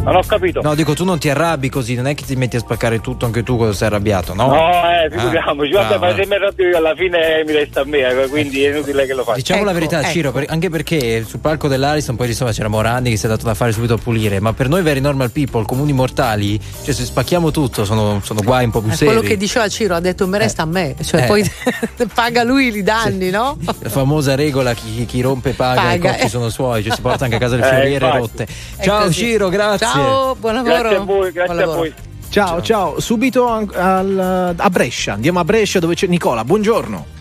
Non ho capito. No, dico tu non ti arrabbi così, non è che ti metti a spaccare tutto anche tu quando sei arrabbiato, no? No, eh, figuriamoci, Ah, guarda, ah, ma se mi arrabbio io alla fine mi resta a me, eh, quindi è inutile che lo faccia. Diciamo la verità, Ciro, per- anche perché sul palco dell'Ariston poi insomma c'era Morandi che si è dato da fare subito a pulire, ma per noi veri normal people, comuni mortali, cioè se spacchiamo tutto sono, sono guai un po' più È seri. quello che diceva Ciro, ha detto me resta a me, cioè Eh. poi <laughs> paga lui i danni, no? La famosa regola chi, chi rompe paga, Paga, i cocchi eh. sono suoi, cioè si porta anche a casa le Eh, fioriere rotte. Ciao. Ciro, grazie. Ciao, buon lavoro. Grazie a voi, grazie Buon a lavoro. voi. Ciao, ciao, subito an- al- a Brescia. Andiamo a Brescia dove c'è Nicola. Buongiorno.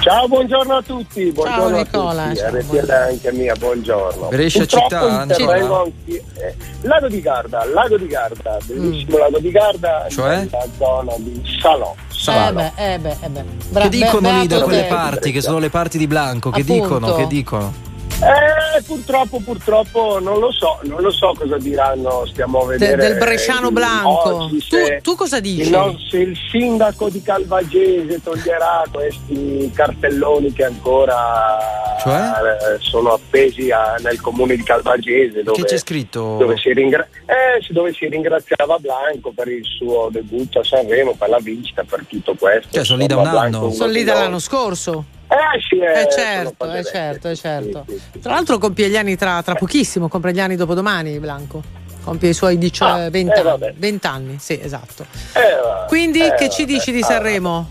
Ciao, buongiorno a tutti. Buongiorno Nicola, a tutti. ciao. RTL anche mia, buongiorno. Brescia Purtroppo città, Nicola? anch'io. Eh, lago di Garda, Lago di Garda, bellissimo Lago di Garda, Cioè? nella zona di Salò. Eh beh, eh beh, eh beh. Bra- Che dicono lì da quelle te. parti, che sono le parti di Blanco? Che Appunto. dicono? Che dicono? Eh, purtroppo, purtroppo non lo so, non lo so cosa diranno, stiamo a De- vedere. del Bresciano eh, Blanco. oggi Tu, tu cosa dici? no- se il sindaco di Calvagese toglierà questi cartelloni che ancora Cioè? eh, sono appesi a- nel comune di Calvagese dove, Che c'è scritto? dove si, ringra- eh, dove si ringraziava Blanco per il suo debutto a Sanremo, per la vincita, per tutto questo. Cioè, sono lì da un anno. Sono lì dall'anno scorso. Eh sì, eh, Eh certo, cose eh certo, eh certo. Sì, sì, sì. Tra l'altro compie gli anni tra, tra pochissimo, compie gli anni dopodomani Blanco. Compie i suoi dici- Ah, 20, eh, anni, vabbè. 20 anni, sì, esatto. Eh, Quindi che ci dici di Ah, Sanremo?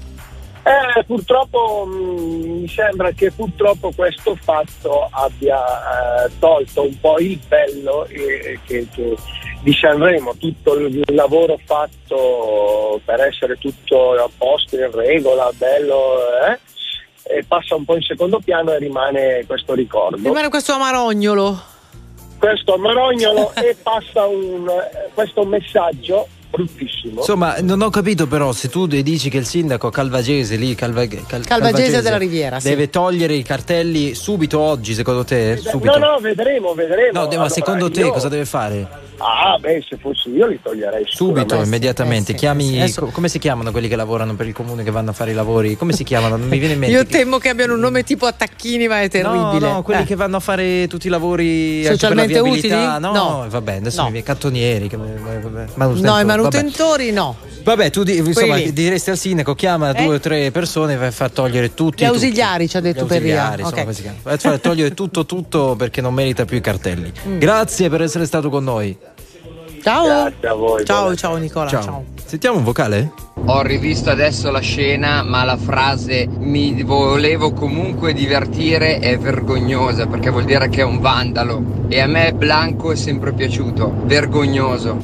Eh, purtroppo mh, mi sembra che purtroppo questo fatto abbia tolto un po' il bello che- che- di Sanremo, tutto il lavoro fatto per essere tutto a posto, in regola, bello, eh, passa un po' in secondo piano e rimane questo ricordo. Rimane questo amarognolo. Questo amarognolo e passa un, eh, questo messaggio bruttissimo. Insomma, non ho capito però se tu dici che il sindaco Calvagese lì, Calva- Cal- Calvagese della Riviera, sì. deve togliere i cartelli subito oggi, secondo te? Subito. No, no, vedremo, vedremo. No, ma Allora, secondo te io- cosa deve fare? Ah, beh, se fossi io li toglierei Subito, sicuramente. immediatamente. Eh sì, Chiami. eh sì. Adesso- co- Come si chiamano quelli che lavorano per il comune che vanno a fare i lavori? Come si chiamano? Non mi viene in mente. Io temo che abbiano un nome tipo Attacchini, ma è terribile. No, no, quelli Eh. che vanno a fare tutti i lavori anche per la Socialmente viabilità. utili? No, No. vabbè, adesso No. mi viene cantonieri. che- vabbè, No, manutentori, i vabbè. manutentori no. Vabbè, tu di- insomma, Quelli. diresti al sindaco, chiama Eh? due o tre persone e vai a far togliere tutti. Gli tutti. ausiliari, ci ha detto Gli per Ria. ausiliari, insomma, far togliere tutto, tutto perché non merita più i cartelli. Mm. Grazie per essere stato con noi. Ciao. Grazie a voi. Ciao, ciao Nicola. Ciao. ciao. Sentiamo un vocale? Ho rivisto adesso la scena, ma la frase mi volevo comunque divertire è vergognosa perché vuol dire che è un vandalo. E a me Blanco è sempre piaciuto. Vergognoso.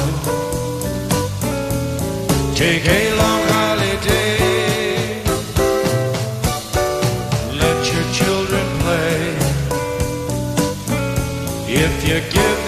Take a long holiday. Let your children play. If you give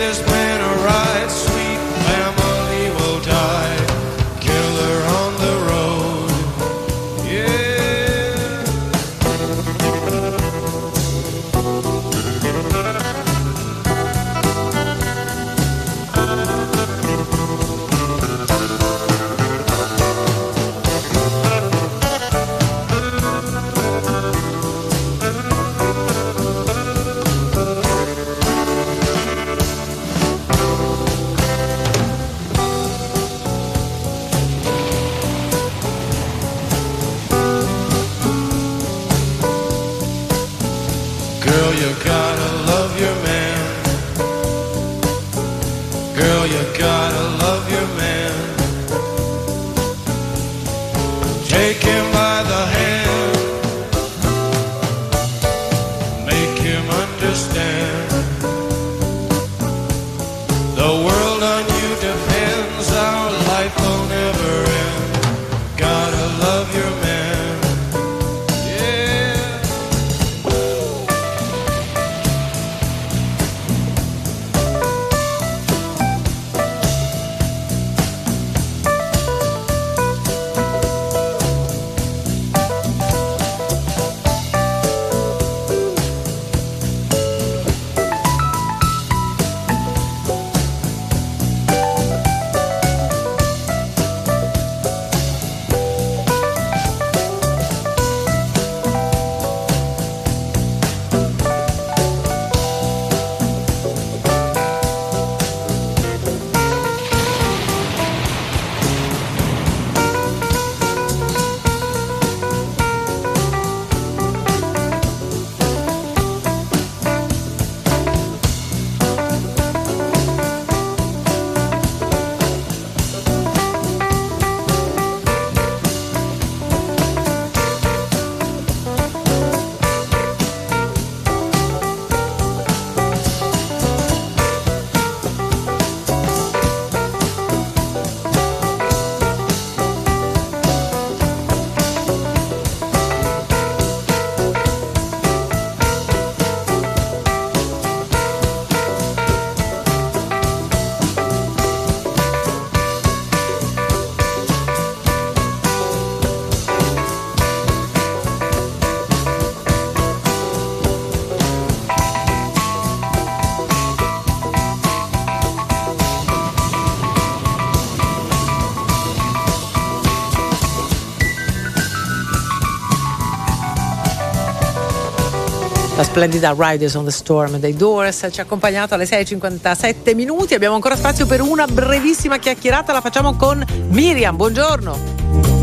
splendida Riders on the Storm dei Doors ci ha accompagnato alle 6.57 minuti. Abbiamo ancora spazio per una brevissima chiacchierata. La facciamo con Miriam. Buongiorno.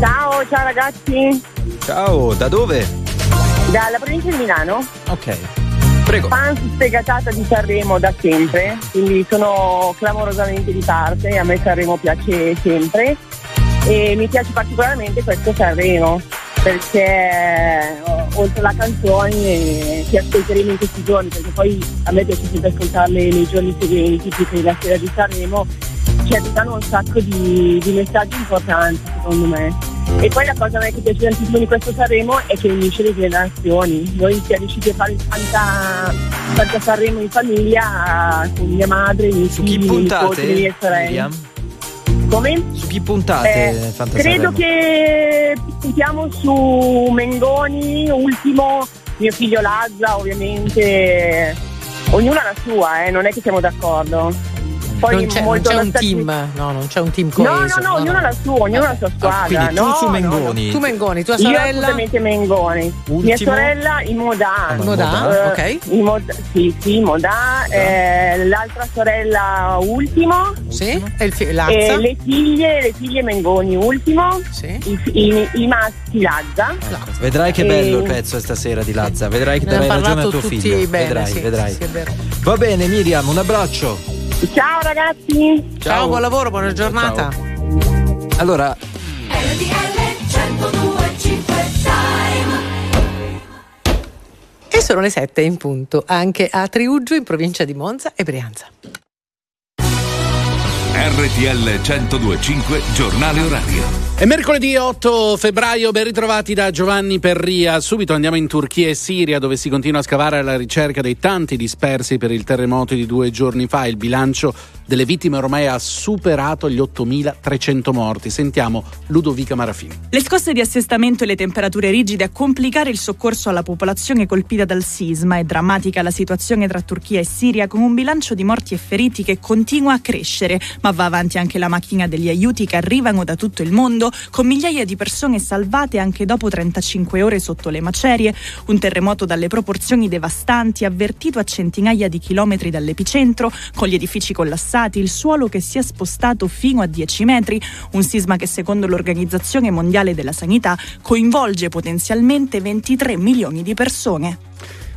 Ciao, ciao ragazzi, Ciao, da dove? dalla provincia di Milano. Ok. Prego. Fan sfegatata di Sanremo da sempre, quindi sono clamorosamente di parte, a me Sanremo piace sempre e mi piace particolarmente questo Sanremo perché oltre alla canzone eh, che ascolteremo in questi giorni, perché poi a me piace sempre ascoltarle nei giorni seguenti, che la sera di Sanremo, ci arrivano un sacco di, di messaggi importanti secondo me. E poi la cosa a me che piace tantissimo di questo Sanremo è che unisce le generazioni. Noi siamo riusciti a fare tanta, tanta Sanremo in famiglia con mia madre, i miei figli, i miei nipoti, le mie sorelle. Come? Su chi puntate? Eh, credo che puntiamo su Mengoni, ultimo, mio figlio Lazza ovviamente, ognuno ha la sua, eh, non è che siamo d'accordo. Poi non c'è, non c'è un team, no, non c'è un team No, coeso. no, no, ognuno ha la sua, ognuno ha la sua squadra. quindi tu no, su no, Mengoni. no. Tu Mengoni, tua Io sorella? assolutamente Mengoni. Mia sorella in Modà. In Modà, ok. in Modà- sì, sì, Modà. eh, l'altra sorella ultimo. Sì, e il fi- Lazza? E le figlie, le figlie Mengoni ultimo. I, i, i maschi Lazza. Vedrai che E- bello il pezzo stasera di Lazza, vedrai che darai ragione a tuo figlio. bene, vedrai, sì, vedrai. sì, sì. Va bene Miriam, un abbraccio. Ciao ragazzi. Ciao, buon lavoro, buona giornata. Allora, E sono le 7 in punto, anche a Triuggio in provincia di Monza e Brianza. RTL 1025 Giornale Orario. È mercoledì 8 febbraio, ben ritrovati da Giovanni Perria. Subito andiamo in Turchia e Siria dove si continua a scavare alla ricerca dei tanti dispersi per il terremoto di due giorni fa. Il bilancio delle vittime ormai ha superato gli 8.300 morti. Sentiamo Ludovica Marafini. Le scosse di assestamento e le temperature rigide a complicare il soccorso alla popolazione colpita dal sisma. È drammatica la situazione tra Turchia e Siria con un bilancio di morti e feriti che continua a crescere, ma va avanti anche la macchina degli aiuti che arrivano da tutto il mondo con migliaia di persone salvate anche dopo 35 ore sotto le macerie. Un terremoto dalle proporzioni devastanti avvertito a centinaia di chilometri dall'epicentro, con gli edifici collassati, il suolo che si è spostato fino a 10 metri, un sisma che secondo l'Organizzazione Mondiale della Sanità coinvolge potenzialmente 23 milioni di persone.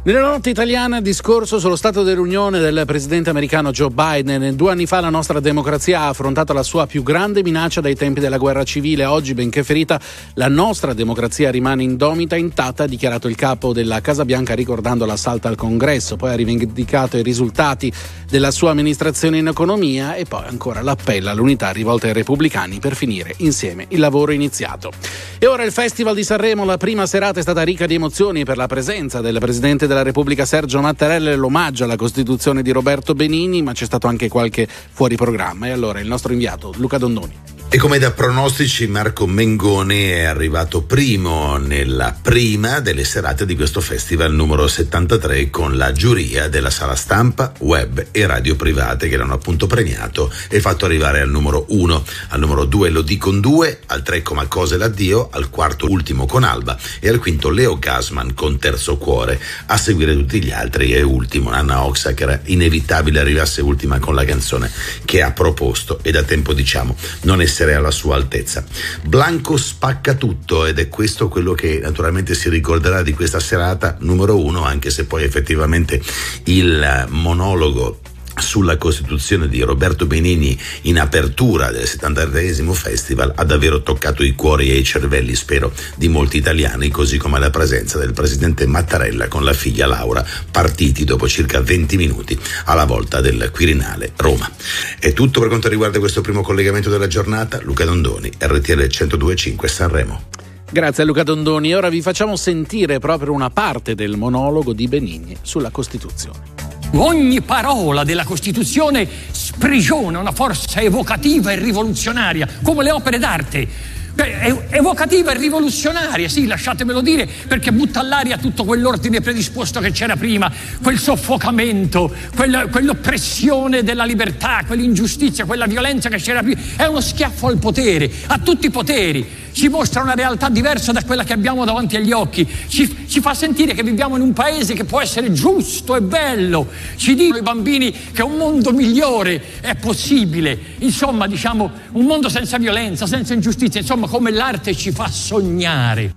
Nella notte italiana discorso sullo Stato dell'Unione del presidente americano Joe Biden. Due anni fa la nostra democrazia ha affrontato la sua più grande minaccia dai tempi della guerra civile. Oggi, benché ferita, la nostra democrazia rimane indomita intatta, ha dichiarato il capo della Casa Bianca ricordando l'assalto al congresso. Poi ha rivendicato i risultati della sua amministrazione in economia e poi ancora l'appello all'unità rivolta ai repubblicani per finire insieme il lavoro iniziato. E ora il Festival di Sanremo, la prima serata è stata ricca di emozioni per la presenza del presidente della Repubblica Sergio Mattarella e l'omaggio alla Costituzione di Roberto Benini, ma c'è stato anche qualche fuori programma. E allora il nostro inviato Luca Dondoni. E come da pronostici Marco Mengoni è arrivato primo nella prima delle serate di questo festival numero 73 con la giuria della sala stampa, web e radio private che l'hanno appunto premiato e fatto arrivare al numero 1, al numero 2 Lodi con 2, al 3 Come cose l'addio, al quarto Ultimo con Alba e al quinto Leo Gasman con Terzo Cuore. A seguire tutti gli altri e ultimo Anna Oxa che era inevitabile arrivasse ultima con la canzone che ha proposto e da tempo diciamo non essere alla sua altezza. Blanco spacca tutto ed è questo quello che naturalmente si ricorderà di questa serata numero uno, anche se poi effettivamente il monologo sulla Costituzione di Roberto Benini in apertura del 73esimo festival ha davvero toccato i cuori e i cervelli, spero, di molti italiani, così come la presenza del presidente Mattarella con la figlia Laura, partiti dopo circa 20 minuti alla volta del Quirinale Roma. È tutto per quanto riguarda questo primo collegamento della giornata. Luca Dondoni, RTL 1025 Sanremo. Grazie a Luca Dondoni. Ora vi facciamo sentire proprio una parte del monologo di Benigni sulla Costituzione. Ogni parola della Costituzione sprigiona una forza evocativa e rivoluzionaria, come le opere d'arte. Evocativa e rivoluzionaria, sì, lasciatemelo dire, perché butta all'aria tutto quell'ordine predisposto che c'era prima, quel soffocamento, quella- quell'oppressione della libertà, quell'ingiustizia, quella violenza che c'era prima. È uno schiaffo al potere, a tutti i poteri. Ci mostra una realtà diversa da quella che abbiamo davanti agli occhi. Ci, ci fa sentire che viviamo in un paese che può essere giusto e bello. Ci dicono i bambini che un mondo migliore è possibile. Insomma, diciamo, un mondo senza violenza, senza ingiustizia. Insomma, come l'arte ci fa sognare.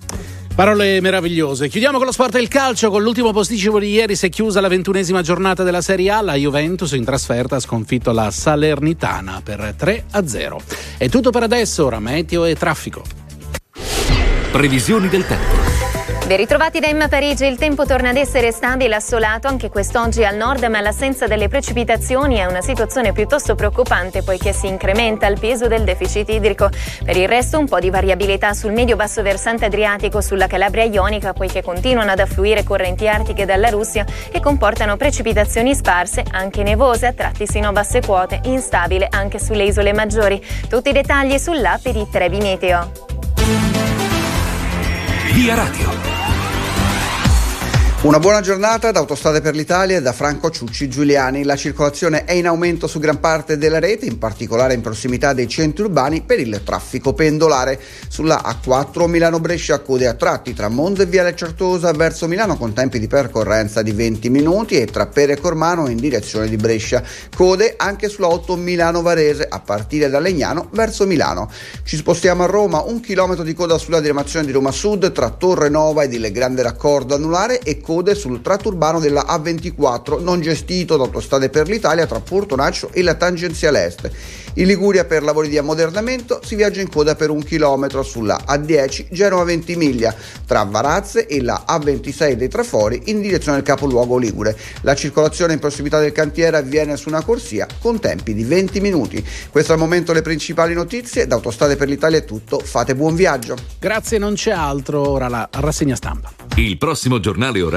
Parole meravigliose. Chiudiamo con lo sport e il calcio. Con l'ultimo posticipo di ieri si è chiusa la ventunesima giornata della Serie A. La Juventus in trasferta ha sconfitto la Salernitana per 3 a 0. È tutto per adesso. Ora meteo e traffico. Previsioni del tempo. Ben ritrovati da Emma Parigi, il tempo torna ad essere stabile e assolato anche quest'oggi al nord, ma l'assenza delle precipitazioni è una situazione piuttosto preoccupante poiché si incrementa il peso del deficit idrico. Per il resto un po' di variabilità sul medio-basso versante adriatico sulla Calabria ionica poiché continuano ad affluire correnti artiche dalla Russia e comportano precipitazioni sparse, anche nevose a tratti sino a basse quote, instabile anche sulle isole maggiori. Tutti i dettagli sull'app di Trevi Meteo. Via Radio. Una buona giornata da Autostrade per l'Italia e da Franco Ciucci Giuliani. La circolazione è in aumento su gran parte della rete, in particolare in prossimità dei centri urbani per il traffico pendolare. Sulla A4 Milano-Brescia code a tratti tra Monza e Viale Certosa verso Milano con tempi di percorrenza di 20 minuti e tra Pere e Cormano in direzione di Brescia. Code anche sulla 8 Milano-Varese a partire da Legnano verso Milano. Ci spostiamo a Roma, un chilometro di coda sulla diramazione di Roma Sud tra Torre Nova ed il Grande Raccordo Anulare e code sul tratto urbano della A24 non gestito da Autostrade per l'Italia tra Portonaccio e la tangenziale est. In Liguria per lavori di ammodernamento si viaggia in coda per un chilometro sulla A10 Genova Ventimiglia tra Varazze e la A26 dei Trafori in direzione del capoluogo Ligure. La circolazione in prossimità del cantiere avviene su una corsia con tempi di 20 minuti. Questo al momento le principali notizie. Da Autostrade per l'Italia è tutto. Fate buon viaggio. Grazie, non c'è altro. Ora la rassegna stampa. Il prossimo giornale orario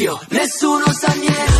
Di Scipio nessuno sa niente.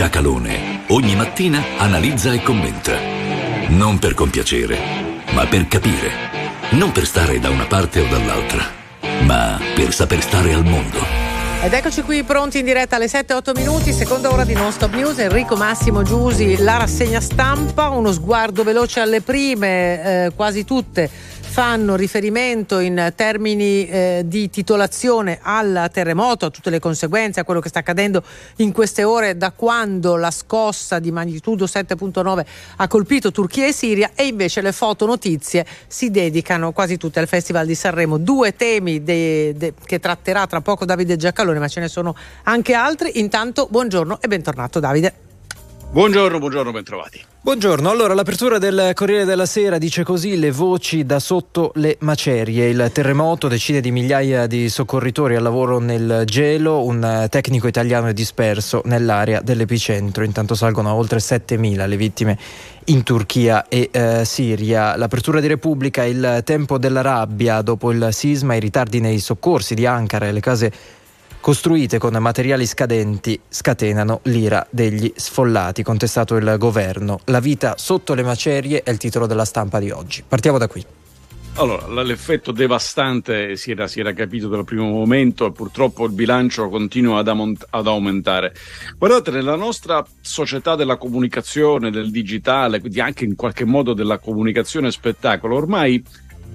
Giacalone ogni mattina analizza e commenta. Non per compiacere, ma per capire. Non per stare da una parte o dall'altra, ma per saper stare al mondo. Ed eccoci qui pronti in diretta alle 7-8 minuti, seconda ora di Non Stop News, Enrico Massimo Giusi, la rassegna stampa, uno sguardo veloce alle prime, eh, quasi tutte fanno riferimento in termini eh, di titolazione al terremoto, a tutte le conseguenze, a quello che sta accadendo in queste ore da quando la scossa di magnitudo 7.9 ha colpito Turchia e Siria e invece le fotonotizie si dedicano quasi tutte al Festival di Sanremo. Due temi de, de, che tratterà tra poco Davide Giacalone, ma ce ne sono anche altri. Intanto buongiorno e bentornato Davide. Buongiorno, buongiorno, bentrovati. Buongiorno, allora l'apertura del Corriere della Sera dice così le voci da sotto le macerie, il terremoto, decine di migliaia di soccorritori al lavoro nel gelo, un tecnico italiano è disperso nell'area dell'epicentro, intanto salgono a oltre 7.000 le vittime in Turchia e eh, Siria. L'apertura di Repubblica, il tempo della rabbia dopo il sisma, i ritardi nei soccorsi di Ankara e le case costruite con materiali scadenti scatenano l'ira degli sfollati, contestato il governo. La vita sotto le macerie è il titolo della stampa di oggi. Partiamo da qui. Allora, l'effetto devastante si era, si era, capito dal primo momento e purtroppo il bilancio continua ad, amont- ad, aumentare. Guardate, nella nostra società della comunicazione, del digitale, quindi anche in qualche modo della comunicazione spettacolo, ormai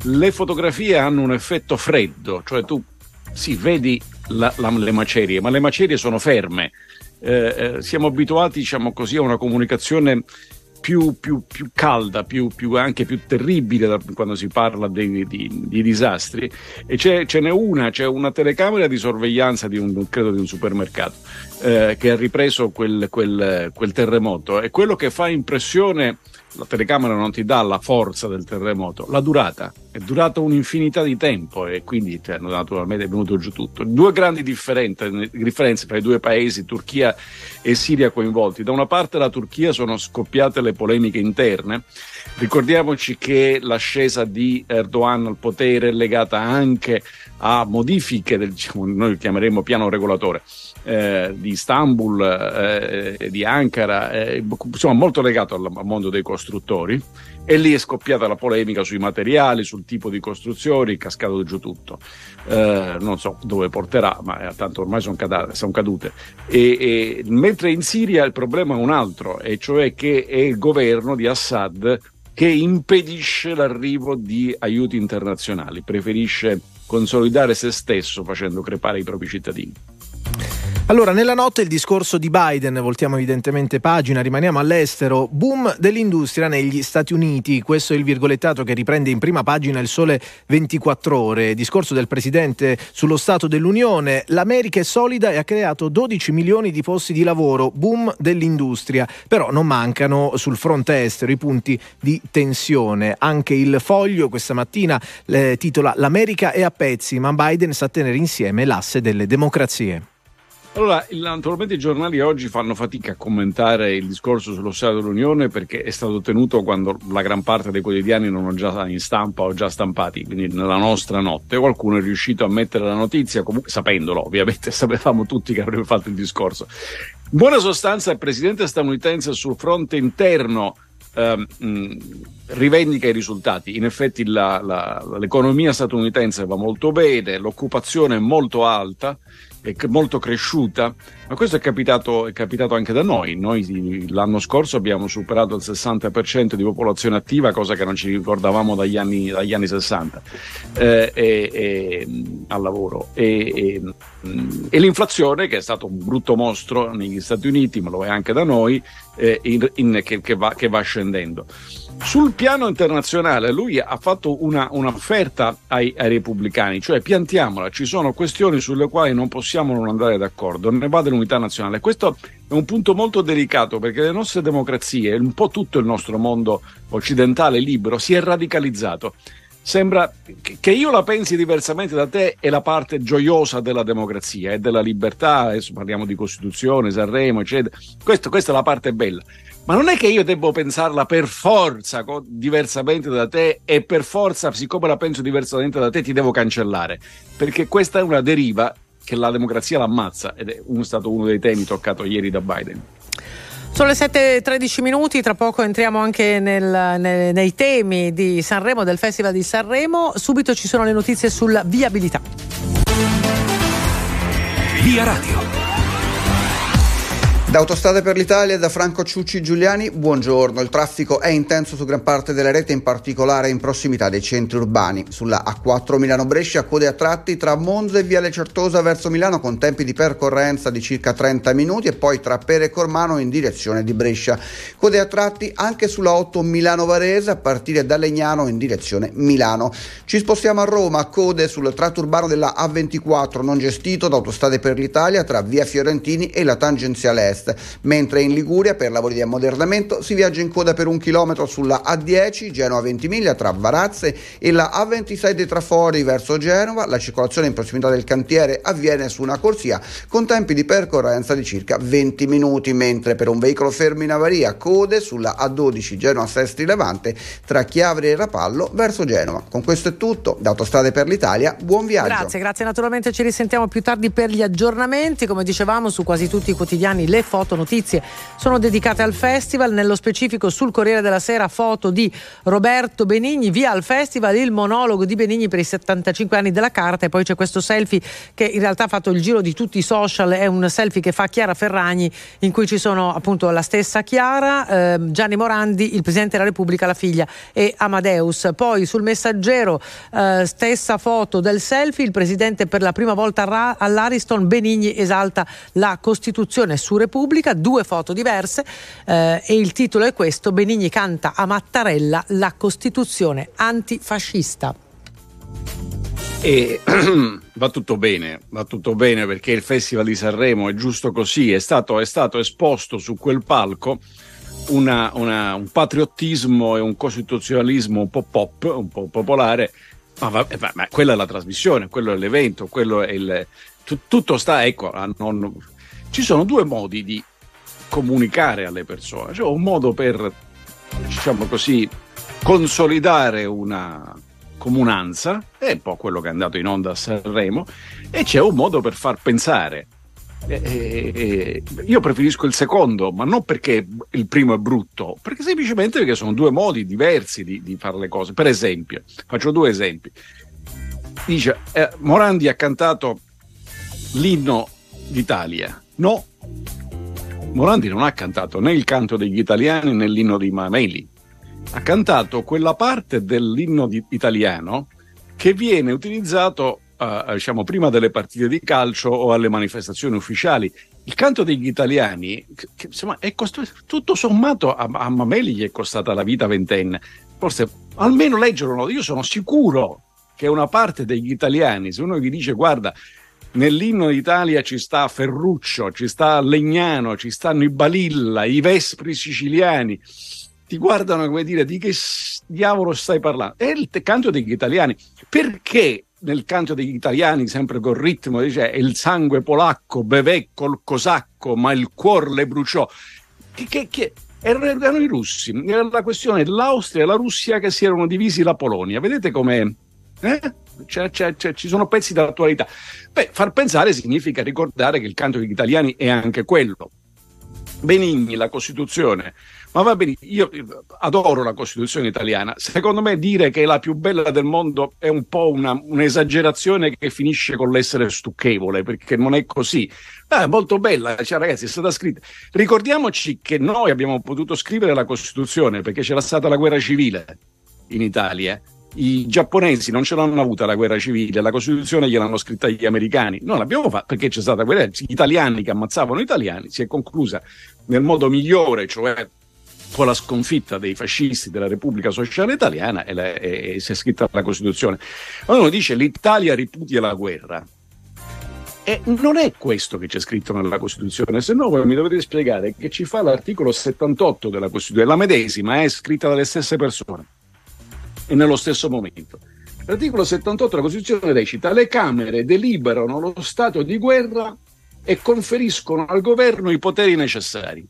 le fotografie hanno un effetto freddo, cioè tu sì, vedi la, la, le macerie, ma le macerie sono ferme. Eh, eh, siamo abituati, diciamo così, a una comunicazione più, più, più calda, più, anche più terribile da, quando si parla di, di, di disastri. E ce n'è una, c'è una telecamera di sorveglianza di un, credo di un supermercato eh, che ha ripreso quel, quel, quel terremoto. E quello che fa impressione la telecamera non ti dà la forza del terremoto, la durata. È durato un'infinità di tempo e quindi cioè, naturalmente è venuto giù tutto. Due grandi differenze tra i due paesi, Turchia e Siria coinvolti. Da una parte la Turchia sono scoppiate le polemiche interne. Ricordiamoci che l'ascesa di Erdogan al potere è legata anche a modifiche del, diciamo, noi chiameremo piano regolatore eh, di Istanbul, eh, di Ankara, eh, insomma molto legato al, mondo dei costruttori e lì è scoppiata la polemica sui materiali, sul tipo di costruzioni, cascato giù tutto. Eh, non so dove porterà, ma tanto ormai sono cadute. Son cadute. E, e, mentre in Siria il problema è un altro, e cioè che è il governo di Assad che impedisce l'arrivo di aiuti internazionali, preferisce consolidare se stesso facendo crepare i propri cittadini. Allora, nella notte il discorso di Biden, voltiamo evidentemente pagina, rimaniamo all'estero, boom dell'industria negli Stati Uniti, questo è il virgolettato che riprende in prima pagina il sole 24 ore, discorso del Presidente sullo Stato dell'Unione, l'America è solida e ha creato 12 milioni di posti di lavoro, boom dell'industria, però non mancano sul fronte estero i punti di tensione, anche il foglio questa mattina eh, titola L'America è a pezzi, ma Biden sa tenere insieme l'asse delle democrazie. Allora, naturalmente i giornali oggi fanno fatica a commentare il discorso sullo Stato dell'Unione perché è stato tenuto quando la gran parte dei quotidiani non hanno già in stampa o già stampati, quindi nella nostra notte. Qualcuno è riuscito a mettere la notizia, comunque sapendolo, ovviamente <laughs> sapevamo tutti che avrebbe fatto il discorso. In buona sostanza, il presidente statunitense sul fronte interno ehm, rivendica i risultati. In effetti la, la, l'economia statunitense va molto bene, l'occupazione è molto alta è molto cresciuta, ma questo è capitato, è capitato, anche da noi. Noi l'anno scorso abbiamo superato il 60% di popolazione attiva, cosa che non ci ricordavamo dagli anni, dagli anni 60 eh, e, e, al lavoro. E, e, l'inflazione, che è stato un brutto mostro negli Stati Uniti, ma lo è anche da noi, eh, in, in, che, che, va, che va scendendo. Sul piano internazionale lui ha fatto una, un'offerta ai, ai, repubblicani, cioè piantiamola, ci sono questioni sulle quali non possiamo non andare d'accordo, ne va dell'unità nazionale. Questo è un punto molto delicato perché le nostre democrazie, un po' tutto il nostro mondo occidentale libero, si è radicalizzato. Sembra che io la pensi diversamente da te è la parte gioiosa della democrazia e della libertà, adesso parliamo di Costituzione, Sanremo, eccetera. Questo, questa è la parte bella ma non è che io devo pensarla per forza co- diversamente da te e per forza, siccome la penso diversamente da te, ti devo cancellare. Perché questa è una deriva che la democrazia l'ammazza ed è uno, stato uno dei temi toccato ieri da Biden. Sono le 7.13 minuti, tra poco entriamo anche nel, nel, nei temi di Sanremo, del Festival di Sanremo. Subito ci sono le notizie sulla viabilità. Via Radio. Da Autostrade per l'Italia, da Franco Ciucci Giuliani, buongiorno. Il traffico è intenso su gran parte della rete, in particolare in prossimità dei centri urbani. Sulla A4 Milano-Brescia, code a tratti tra Monza e Viale Certosa verso Milano con tempi di percorrenza di circa 30 minuti e poi tra Pere e Cormano in direzione di Brescia. Code a tratti anche sulla 8 Milano-Varese a partire da Legnano in direzione Milano. Ci spostiamo a Roma, code sul tratto urbano della A24 non gestito da Autostrade per l'Italia tra Via Fiorentini e la tangenziale est est, mentre in Liguria per lavori di ammodernamento si viaggia in coda per un chilometro sulla A10 Genova Ventimiglia tra Varazze e la A26 dei Trafori verso Genova. La circolazione in prossimità del cantiere avviene su una corsia con tempi di percorrenza di circa 20 minuti, mentre per un veicolo fermo in avaria code sulla A12 Genova Sestri Levante tra Chiavri e Rapallo verso Genova. Con questo è tutto, da Autostrade per l'Italia, buon viaggio. Grazie, grazie naturalmente ci risentiamo più tardi per gli aggiornamenti, come dicevamo su quasi tutti i quotidiani le foto notizie. Sono dedicate al festival, nello specifico sul Corriere della Sera foto di Roberto Benigni, via al festival il monologo di Benigni per i 75 anni della carta. E poi c'è questo selfie che in realtà ha fatto il giro di tutti i social, è un selfie che fa Chiara Ferragni in cui ci sono appunto la stessa Chiara, eh, Gianni Morandi, il Presidente della Repubblica, la figlia e Amadeus. Poi sul messaggero eh, stessa foto del selfie, il Presidente per la prima volta all'Ariston, Benigni esalta la Costituzione. Su Repubblica Repubblica, due foto diverse eh, e il titolo è questo, Benigni canta a Mattarella la Costituzione antifascista. E <clears throat> va tutto bene, va tutto bene perché il Festival di Sanremo è giusto così, è stato, è stato esposto su quel palco una, una, un patriottismo e un costituzionalismo un po' pop, un po' popolare, ma, va, ma, ma quella è la trasmissione, quello è l'evento, quello è il... tutto sta, ecco, a non, ci sono due modi di comunicare alle persone. C'è un modo per, diciamo così, consolidare una comunanza, è un po' quello che è andato in onda a Sanremo, e c'è un modo per far pensare. Eh, eh, eh, io preferisco il secondo, ma non perché il primo è brutto, perché semplicemente perché sono due modi diversi di, di fare le cose. Per esempio, faccio due esempi. Dice, eh, Morandi ha cantato l'inno d'Italia No, Morandi non ha cantato né il canto degli italiani né l'inno di Mameli. Ha cantato quella parte dell'inno di- italiano che viene utilizzato uh, diciamo, prima delle partite di calcio o alle manifestazioni ufficiali. Il canto degli italiani, che, insomma, è costo- tutto sommato a, a Mameli gli è costata la vita ventenne. Forse almeno leggerlo, io sono sicuro che una parte degli italiani, se uno gli dice guarda, nell'inno d'Italia ci sta Ferruccio, ci sta Legnano, ci stanno i Balilla, i Vespri siciliani. Ti guardano come dire di che diavolo stai parlando? È il canto degli italiani. Perché nel canto degli italiani, sempre col ritmo, dice il sangue polacco bevè col cosacco, ma il cuore le bruciò? Che, che, che, erano i russi, era la questione dell'Austria e la Russia che si erano divisi la Polonia. Vedete come eh? C'è, c'è, c'è, ci sono pezzi d'attualità. Beh, far pensare significa ricordare che il canto degli italiani è anche quello. Benigni, la Costituzione. Ma va bene, io adoro la Costituzione italiana. Secondo me dire che è la più bella del mondo è un po' una, un'esagerazione che finisce con l'essere stucchevole, perché non è così. Ah, è molto bella, cioè, ragazzi, è stata scritta. Ricordiamoci che noi abbiamo potuto scrivere la Costituzione perché c'era stata la guerra civile in Italia i giapponesi non ce l'hanno avuta la guerra civile, la Costituzione gliel'hanno scritta gli americani. Non l'abbiamo fatta perché c'è stata quella, gli italiani che ammazzavano italiani, si è conclusa nel modo migliore, cioè con la sconfitta dei fascisti della Repubblica Sociale Italiana e, la, e, e si è scritta la Costituzione. Quando uno dice l'Italia ripudia la guerra, e non è questo che c'è scritto nella Costituzione, se no voi mi dovete spiegare che ci fa l'articolo 78 della Costituzione, la medesima, è scritta dalle stesse persone e nello stesso momento. L'articolo 78 della Costituzione recita: le Camere deliberano lo stato di guerra e conferiscono al governo i poteri necessari.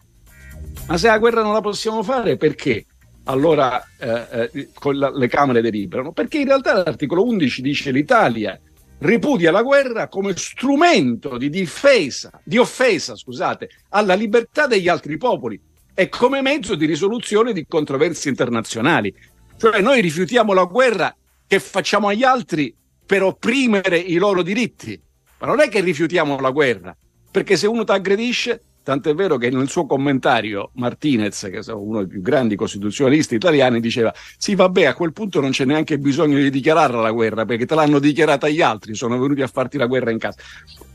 Ma se la guerra non la possiamo fare, perché? Allora eh, eh, la, le Camere deliberano? Perché in realtà l'articolo 11 dice l'Italia ripudia la guerra come strumento di difesa, di offesa, scusate, alla libertà degli altri popoli e come mezzo di risoluzione di controversie internazionali. Cioè noi rifiutiamo la guerra che facciamo agli altri per opprimere i loro diritti, ma non è che rifiutiamo la guerra, perché se uno ti aggredisce Tant'è vero che nel suo commentario Martinez, che è uno dei più grandi costituzionalisti italiani, diceva: Sì, vabbè, a quel punto non c'è neanche bisogno di dichiararla la guerra, perché te l'hanno dichiarata gli altri, sono venuti a farti la guerra in casa.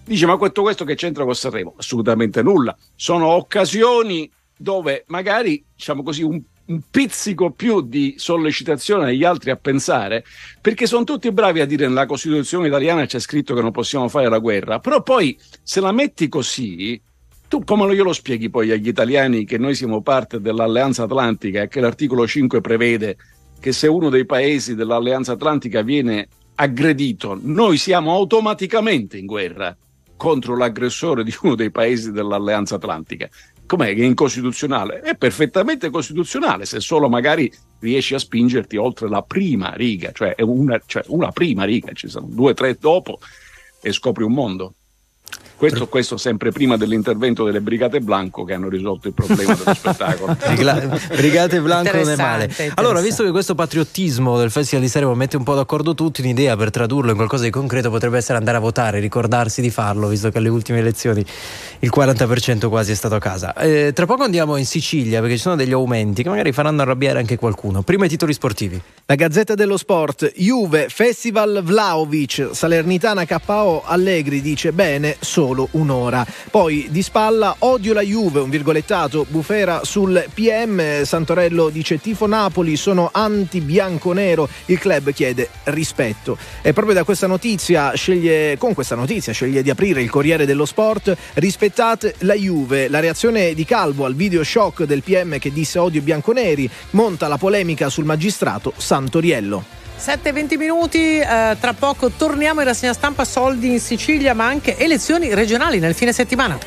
Dice: Ma questo, questo che c'entra con Sanremo? Assolutamente nulla. Sono occasioni dove magari, diciamo così, un un pizzico più di sollecitazione agli altri a pensare, perché sono tutti bravi a dire nella Costituzione italiana c'è scritto che non possiamo fare la guerra, però poi se la metti così, tu come glielo spieghi poi agli italiani che noi siamo parte dell'Alleanza Atlantica e che l'articolo 5 prevede che se uno dei paesi dell'Alleanza Atlantica viene aggredito, noi siamo automaticamente in guerra contro l'aggressore di uno dei paesi dell'Alleanza Atlantica com'è che è incostituzionale? È perfettamente costituzionale se solo magari riesci a spingerti oltre la prima riga, cioè una, cioè una prima riga, ci sono due o tre dopo e scopri un mondo. Questo, questo, sempre prima dell'intervento delle Brigate Blanco che hanno risolto il problema dello spettacolo. <laughs> Brigate Blanco non è male. Allora, visto che questo patriottismo del Festival di Sanremo mette un po' d'accordo tutti, un'idea per tradurlo in qualcosa di concreto potrebbe essere andare a votare, ricordarsi di farlo, visto che alle ultime elezioni il 40% quasi è stato a casa. Eh, tra poco andiamo in Sicilia perché ci sono degli aumenti che magari faranno arrabbiare anche qualcuno. Prima i titoli sportivi. La Gazzetta dello Sport, Juve, Festival Vlaovic, Salernitana KO, Allegri dice bene, solo un'ora. Poi di spalla odio la Juve, un virgolettato, Bufera sul PM, Santorello dice tifo Napoli, sono anti-bianco-nero, il club chiede rispetto. E proprio da questa notizia sceglie, con questa notizia sceglie di aprire il Corriere dello Sport, rispettate la Juve, la reazione di Calvo al video shock del PM che disse odio bianconeri, monta la polemica sul magistrato Santoriello. 7-20 minuti, eh, tra poco torniamo in rassegna stampa soldi in Sicilia ma anche elezioni regionali nel fine settimana.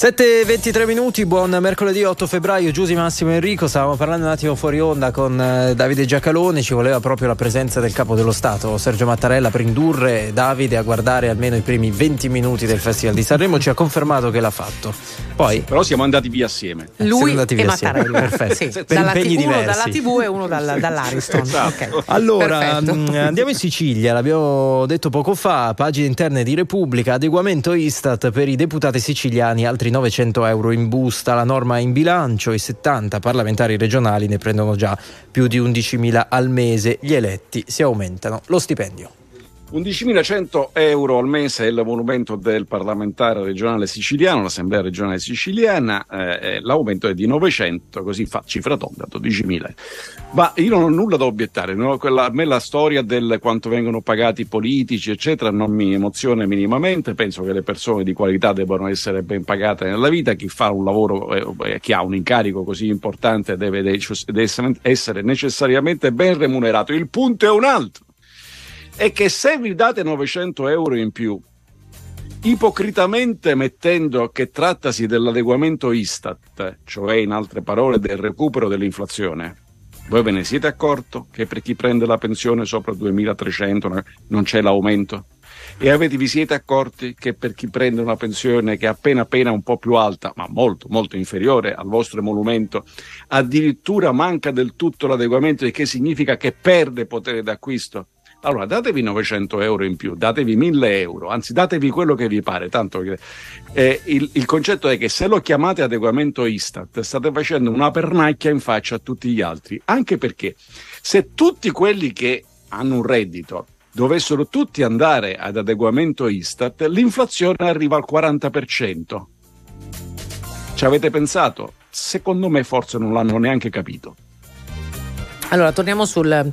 7.23 minuti, buon mercoledì 8 febbraio, Giusy Massimo Enrico, stavamo parlando un attimo fuori onda con eh, Davide Giacalone, ci voleva proprio la presenza del capo dello Stato, Sergio Mattarella, per indurre Davide a guardare almeno i primi 20 minuti del Festival di Sanremo, ci ha confermato che l'ha fatto. Poi, Però siamo andati via assieme. Lui andati e via Mattarella. Perfetto. Sì, Per dalla impegni T- uno diversi. dalla TV e uno dal- dall'Ariston. Esatto. Ok. <laughs> Allora, mh, andiamo in Sicilia, l'abbiamo detto poco fa, pagine interne di Repubblica, adeguamento Istat per i deputati siciliani, altri 900 euro in busta, la norma è in bilancio, i 70 parlamentari regionali ne prendono già più di 11.000 al mese, gli eletti si aumentano lo stipendio. 11.100 euro al mese è l'emolumento del parlamentare regionale siciliano, l'Assemblea regionale siciliana, eh, eh, l'aumento è di 900, così fa cifra tonda, 12.000. Ma io non ho nulla da obiettare, no? Quella- a me la storia del quanto vengono pagati i politici, eccetera, non mi emoziona minimamente, penso che le persone di qualità debbano essere ben pagate nella vita, chi fa un lavoro, eh, chi ha un incarico così importante deve deve essere necessariamente ben remunerato. Il punto è un altro è che se vi date 900 euro in più, ipocritamente mettendo che trattasi dell'adeguamento Istat, cioè in altre parole del recupero dell'inflazione, voi ve ne siete accorto che per chi prende la pensione sopra 2300 non c'è l'aumento? E avete, vi siete accorti che per chi prende una pensione che è appena appena un po' più alta, ma molto, molto inferiore al vostro emolumento, addirittura manca del tutto l'adeguamento, il che significa che perde potere d'acquisto? Allora datevi 900 euro in più, datevi 1000 euro, anzi datevi quello che vi pare, tanto che eh, il, il concetto è che se lo chiamate adeguamento Istat state facendo una pernacchia in faccia a tutti gli altri, anche perché se tutti quelli che hanno un reddito dovessero tutti andare ad adeguamento Istat, l'inflazione arriva al 40%. Ci avete pensato? Secondo me forse non l'hanno neanche capito. Allora, torniamo sul,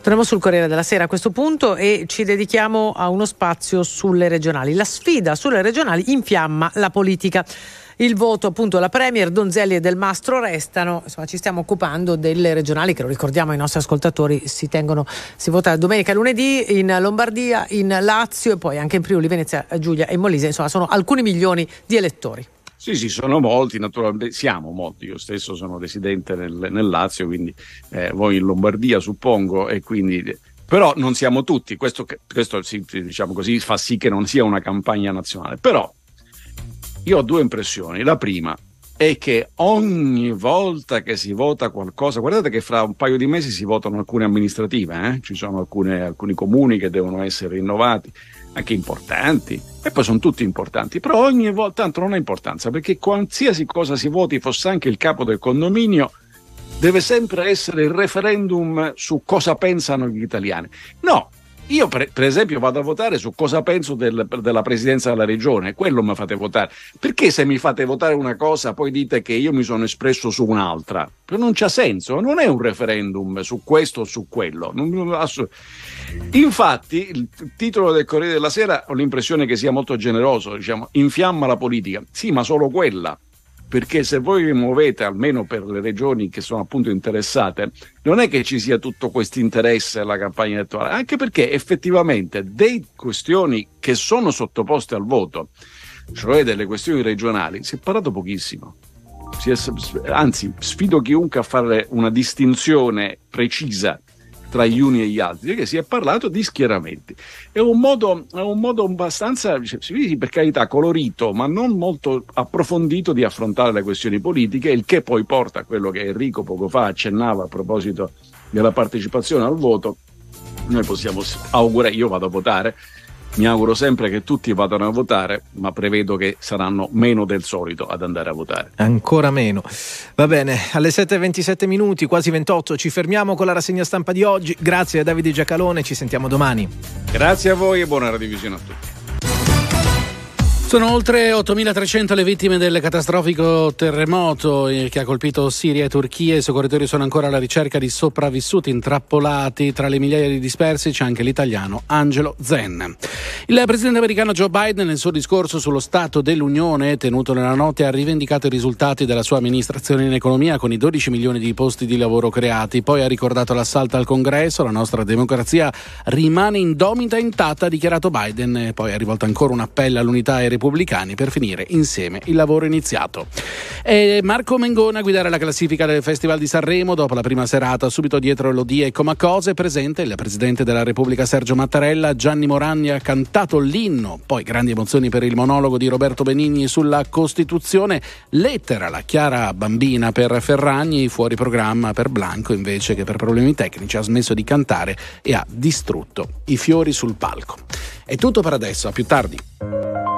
torniamo sul Corriere della Sera a questo punto e ci dedichiamo a uno spazio sulle regionali. La sfida sulle regionali infiamma la politica. Il voto appunto alla Premier, Donzelli e Del Mastro restano, insomma ci stiamo occupando delle regionali che lo ricordiamo ai nostri ascoltatori, si tengono, si vota domenica e lunedì in Lombardia, in Lazio e poi anche in Friuli, Venezia, Giulia e Molise, insomma sono alcuni milioni di elettori. Sì, sì, sono molti, naturalmente siamo molti, io stesso sono residente nel, nel Lazio, quindi eh, voi in Lombardia suppongo, e quindi, però non siamo tutti, questo, questo diciamo così, fa sì che non sia una campagna nazionale, però io ho due impressioni, la prima, è che ogni volta che si vota qualcosa, guardate che fra un paio di mesi si votano alcune amministrative, eh? ci sono alcune, alcuni comuni che devono essere rinnovati, anche importanti, e poi sono tutti importanti, però ogni volta tanto non ha importanza, perché qualsiasi cosa si voti, fosse anche il capo del condominio, deve sempre essere il referendum su cosa pensano gli italiani. No, io per, per, esempio vado a votare su cosa penso del, della presidenza della regione, quello mi fate votare. Perché se mi fate votare una cosa poi dite che io mi sono espresso su un'altra? Non c'ha senso, non è un referendum su questo o su quello. Infatti il titolo del Corriere della Sera ho l'impressione che sia molto generoso, diciamo, infiamma la politica. Sì, ma solo quella perché se voi vi muovete, almeno per le regioni che sono appunto interessate, non è che ci sia tutto questo interesse alla campagna elettorale, anche perché effettivamente dei questioni che sono sottoposte al voto, cioè delle questioni regionali, si è parlato pochissimo. È, anzi, sfido chiunque a fare una distinzione precisa tra gli uni e gli altri, perché si è parlato di schieramenti. È un modo, è un modo abbastanza, per carità, colorito, ma non molto approfondito di affrontare le questioni politiche, il che poi porta a quello che Enrico poco fa accennava a proposito della partecipazione al voto. Noi possiamo augurare, io vado a votare, mi auguro sempre che tutti vadano a votare, ma prevedo che saranno meno del solito ad andare a votare. Ancora meno. Va bene, alle 7.27 minuti, quasi 28, ci fermiamo con la rassegna stampa di oggi. Grazie a Davide Giacalone, ci sentiamo domani. Grazie a voi e buona radiovisione a tutti. Sono oltre 8.300 le vittime del catastrofico terremoto eh, che ha colpito Siria e Turchia. I soccorritori sono ancora alla ricerca di sopravvissuti intrappolati. Tra le migliaia di dispersi c'è anche l'italiano Angelo Zen. Il presidente americano Joe Biden nel suo discorso sullo Stato dell'Unione tenuto nella notte ha rivendicato i risultati della sua amministrazione in economia con i 12 milioni di posti di lavoro creati. Poi ha ricordato l'assalto al congresso. La nostra democrazia rimane indomita e intatta, ha dichiarato Biden. Poi ha rivolto ancora un appello all'unità e repubblicani per finire insieme il lavoro iniziato. E Marco Mengona a guidare la classifica del Festival di Sanremo dopo la prima serata, subito dietro l'Odie e Comacose, presente il Presidente della Repubblica Sergio Mattarella, Gianni Moragni ha cantato l'inno, poi grandi emozioni per il monologo di Roberto Benigni sulla Costituzione, lettera la chiara bambina per Ferragni, fuori programma per Blanco invece che per problemi tecnici ha smesso di cantare e ha distrutto i fiori sul palco. È tutto per adesso, a più tardi.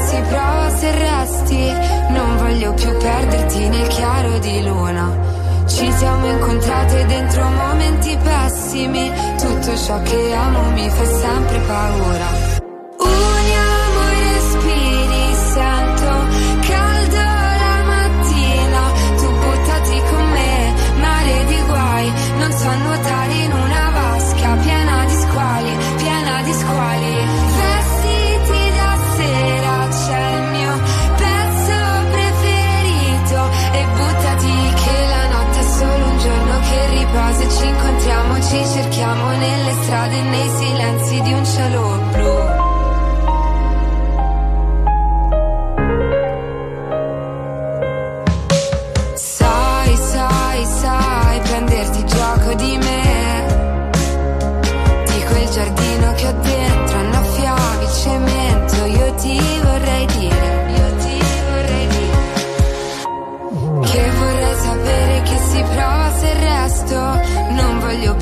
si prova se resti. Non voglio più perderti nel chiaro di luna. Ci siamo incontrate dentro momenti pessimi. Tutto ciò che amo mi fa sempre paura. Uniamo ci cerchiamo nelle strade nei silenzi di un cielo blu.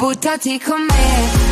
Buttati con me,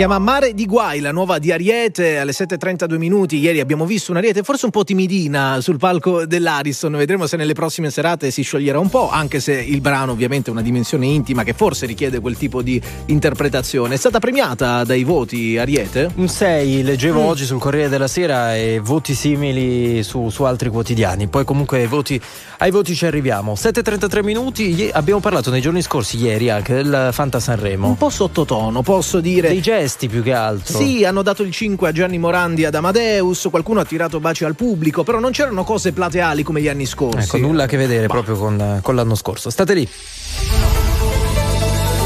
chiama Mare di Guai, la nuova di Ariete, alle 7.32 minuti. Ieri abbiamo visto un'Ariete forse un po' timidina sul palco dell'Ariston. Vedremo se nelle prossime serate si scioglierà un po', anche se il brano ovviamente è una dimensione intima che forse richiede quel tipo di interpretazione. È stata premiata dai voti Ariete? Un 6, leggevo Mm. oggi sul Corriere della Sera e voti simili su, su altri quotidiani. Poi comunque ai voti, ai voti ci arriviamo. 7.33 minuti, abbiamo parlato nei giorni scorsi, ieri anche del Fanta Sanremo. Un po' sottotono, posso dire. Dei gesti più che altro. Sì, hanno dato il 5 a Gianni Morandi e ad Amadeus, qualcuno ha tirato baci al pubblico, però non c'erano cose plateali come gli anni scorsi. Ecco, nulla a che vedere proprio con, con l'anno scorso. State lì.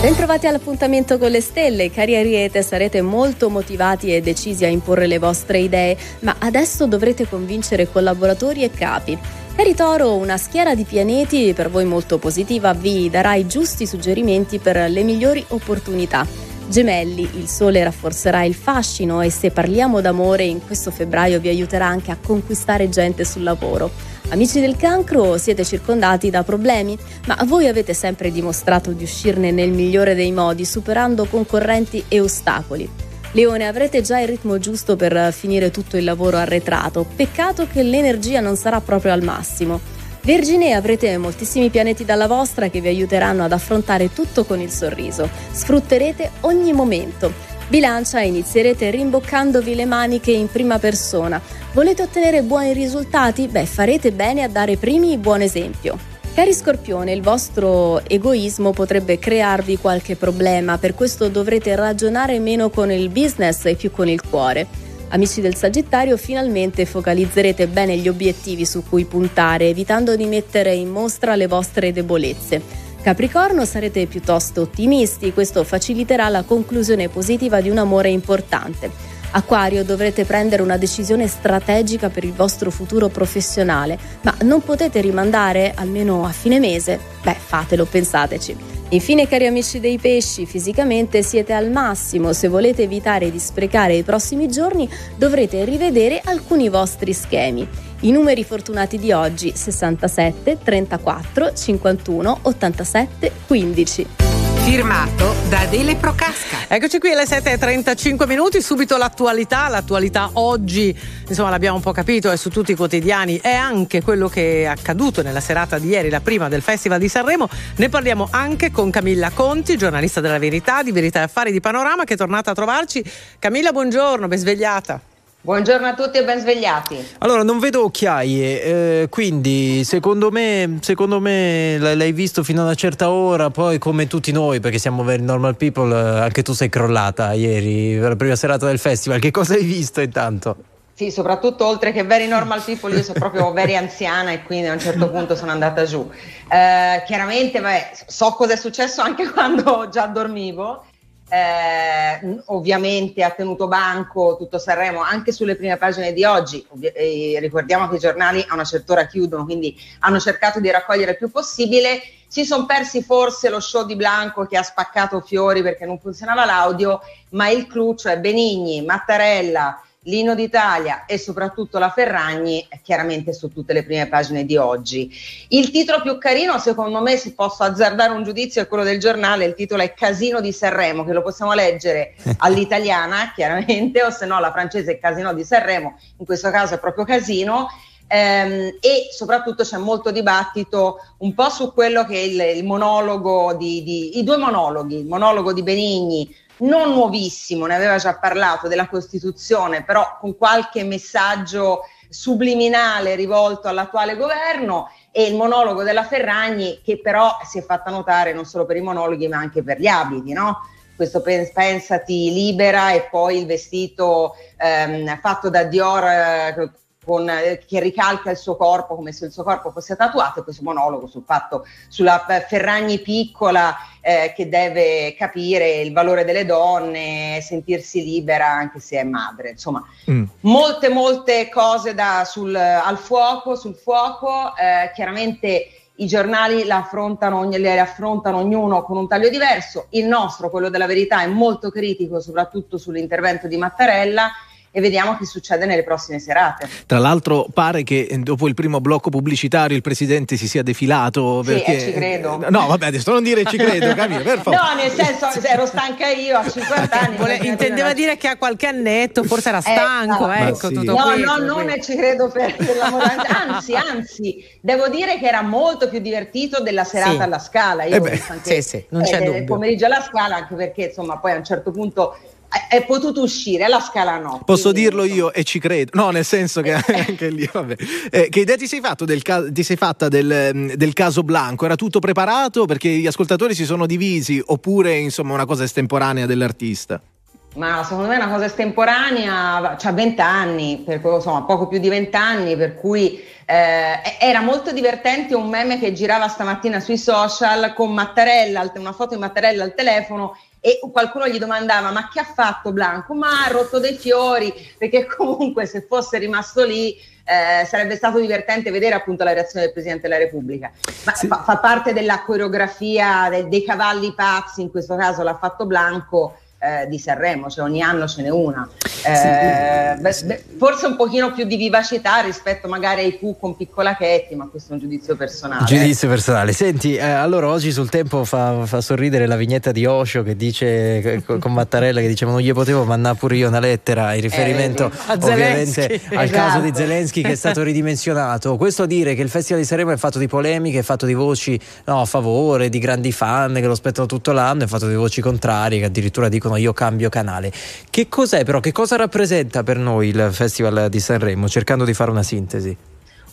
Bentrovati all'appuntamento con le stelle, cari Ariete, sarete molto motivati e decisi a imporre le vostre idee, ma adesso dovrete convincere collaboratori e capi. Cari Toro, una schiera di pianeti per voi molto positiva vi darà i giusti suggerimenti per le migliori opportunità. Gemelli, il sole rafforzerà il fascino e se parliamo d'amore in questo febbraio vi aiuterà anche a conquistare gente sul lavoro. Amici del cancro, siete circondati da problemi, ma voi avete sempre dimostrato di uscirne nel migliore dei modi, superando concorrenti e ostacoli. Leone, avrete già il ritmo giusto per finire tutto il lavoro arretrato, peccato che l'energia non sarà proprio al massimo. Vergine, avrete moltissimi pianeti dalla vostra che vi aiuteranno ad affrontare tutto con il sorriso. Sfrutterete ogni momento. Bilancia, inizierete rimboccandovi le maniche in prima persona. Volete ottenere buoni risultati? Beh, farete bene a dare primi buon esempio. Cari Scorpione, il vostro egoismo potrebbe crearvi qualche problema, per questo dovrete ragionare meno con il business e più con il cuore. Amici del Sagittario, finalmente focalizzerete bene gli obiettivi su cui puntare, evitando di mettere in mostra le vostre debolezze. Capricorno sarete piuttosto ottimisti, questo faciliterà la conclusione positiva di un amore importante. Acquario dovrete prendere una decisione strategica per il vostro futuro professionale, ma non potete rimandare almeno a fine mese? Beh, fatelo, pensateci. Infine, cari amici dei pesci, fisicamente siete al massimo. Se volete evitare di sprecare i prossimi giorni, dovrete rivedere alcuni vostri schemi. I numeri fortunati di oggi 67, 34, 51, 87, 15. Firmato da Adele Procasca. Eccoci qui alle 7.35 minuti, subito l'attualità. L'attualità oggi, insomma, l'abbiamo un po' capito, è su tutti i quotidiani, è anche quello che è accaduto nella serata di ieri, la prima del Festival di Sanremo. Ne parliamo anche con Camilla Conti, giornalista della Verità, di Verità e Affari di Panorama, che è tornata a trovarci. Camilla, buongiorno, ben svegliata. Buongiorno a tutti e ben svegliati. Allora, non vedo occhiaie, eh, quindi secondo me, secondo me l'hai visto fino a una certa ora, poi come tutti noi, perché siamo very normal people, eh, anche tu sei crollata ieri, la prima serata del festival. Che cosa hai visto intanto? Sì, soprattutto oltre che very normal people, io sono proprio very anziana e quindi a un certo punto sono andata giù. Eh, chiaramente, beh, so cosa è successo anche <laughs> quando già dormivo. Eh, ovviamente ha tenuto banco tutto Sanremo anche sulle prime pagine di oggi. Ovvi- eh, ricordiamo che i giornali a una certa ora chiudono, quindi hanno cercato di raccogliere il più possibile. Si sono persi forse lo show di Blanco che ha spaccato fiori perché non funzionava l'audio, ma il clou, cioè Benigni, Mattarella, Lino d'Italia e soprattutto la Ferragni, è chiaramente su tutte le prime pagine di oggi. Il titolo più carino, secondo me, se posso azzardare un giudizio, è quello del giornale. Il titolo è Casino di Sanremo, che lo possiamo leggere <laughs> all'italiana, chiaramente, o se no la francese è Casino di Sanremo, in questo caso è proprio Casino. Ehm, e soprattutto c'è molto dibattito un po' su quello che è il, il monologo di, di- i due monologhi, il monologo di Benigni non nuovissimo, ne aveva già parlato della Costituzione, però con qualche messaggio subliminale rivolto all'attuale governo e il monologo della Ferragni che però si è fatta notare non solo per i monologhi ma anche per gli abiti, no? Questo pen- pensati libera e poi il vestito ehm, fatto da Dior eh, con, eh, che ricalca il suo corpo come se il suo corpo fosse tatuato e questo monologo sul fatto, sulla eh, Ferragni piccola eh, che deve capire il valore delle donne, sentirsi libera anche se è madre, insomma Mm. molte molte cose da, sul, al fuoco, sul fuoco, eh, chiaramente i giornali la affrontano, le affrontano ognuno con un taglio diverso, il nostro, quello della verità, è molto critico soprattutto sull'intervento di Mattarella e vediamo che succede nelle prossime serate. Tra l'altro pare che eh, dopo il primo blocco pubblicitario il presidente si sia defilato Sì, perché... eh, ci credo. No, vabbè, adesso non dire ci credo, <laughs> Camilla, per favore. No, nel senso, se ero stanca io a 50 anni. Vole- intendeva una- dire che ha qualche annetto, forse era stanco, Eh, ecco, sì. tutto No, qui, no, tutto non qui. ci credo per, per <laughs> anzi, anzi, devo dire che era molto più divertito della serata Sì. alla Scala. Io Eh beh, sì, sì, non c'è del dubbio. pomeriggio alla Scala, anche perché insomma poi a un certo punto è, potuto uscire, alla Scala no. Posso dirlo io e ci credo, no, nel senso che <laughs> <laughs> anche lì, vabbè. Eh, che idea ti sei, fatto del ca- ti sei fatta del, mm, del caso Blanco? Era tutto preparato perché gli ascoltatori si sono divisi oppure insomma una cosa estemporanea dell'artista? Ma secondo me è una cosa estemporanea, ha 20 anni, per insomma poco più di 20 anni, per cui eh, era molto divertente un meme che girava stamattina sui social con Mattarella, una foto di Mattarella al telefono e qualcuno gli domandava ma che ha fatto Blanco? Ma ha rotto dei fiori, perché <laughs> comunque se fosse rimasto lì eh, sarebbe stato divertente vedere appunto la reazione del Presidente della Repubblica. Ma fa, fa parte della coreografia del- dei cavalli pazzi, in questo caso l'ha fatto Blanco. Eh, di Sanremo, cioè ogni anno ce n'è una. Eh, beh, beh, forse un pochino più di vivacità rispetto magari ai Pooh con Piccolachetti, ma questo è un giudizio personale. Giudizio personale. Senti, eh, allora oggi sul tempo fa, fa sorridere la vignetta di Osho che dice con Mattarella che dice ma non gli potevo mandare pure io una lettera in riferimento. A ovviamente Zelensky. al caso di Esatto. Zelensky che è stato ridimensionato. Questo a dire che il Festival di Sanremo è fatto di polemiche, è fatto di voci no, a favore, di grandi fan che lo aspettano tutto l'anno, è fatto di voci contrarie che addirittura dicono io cambio canale. Che cos'è però? Che cosa rappresenta per noi il Festival di Sanremo? Cercando di fare una sintesi.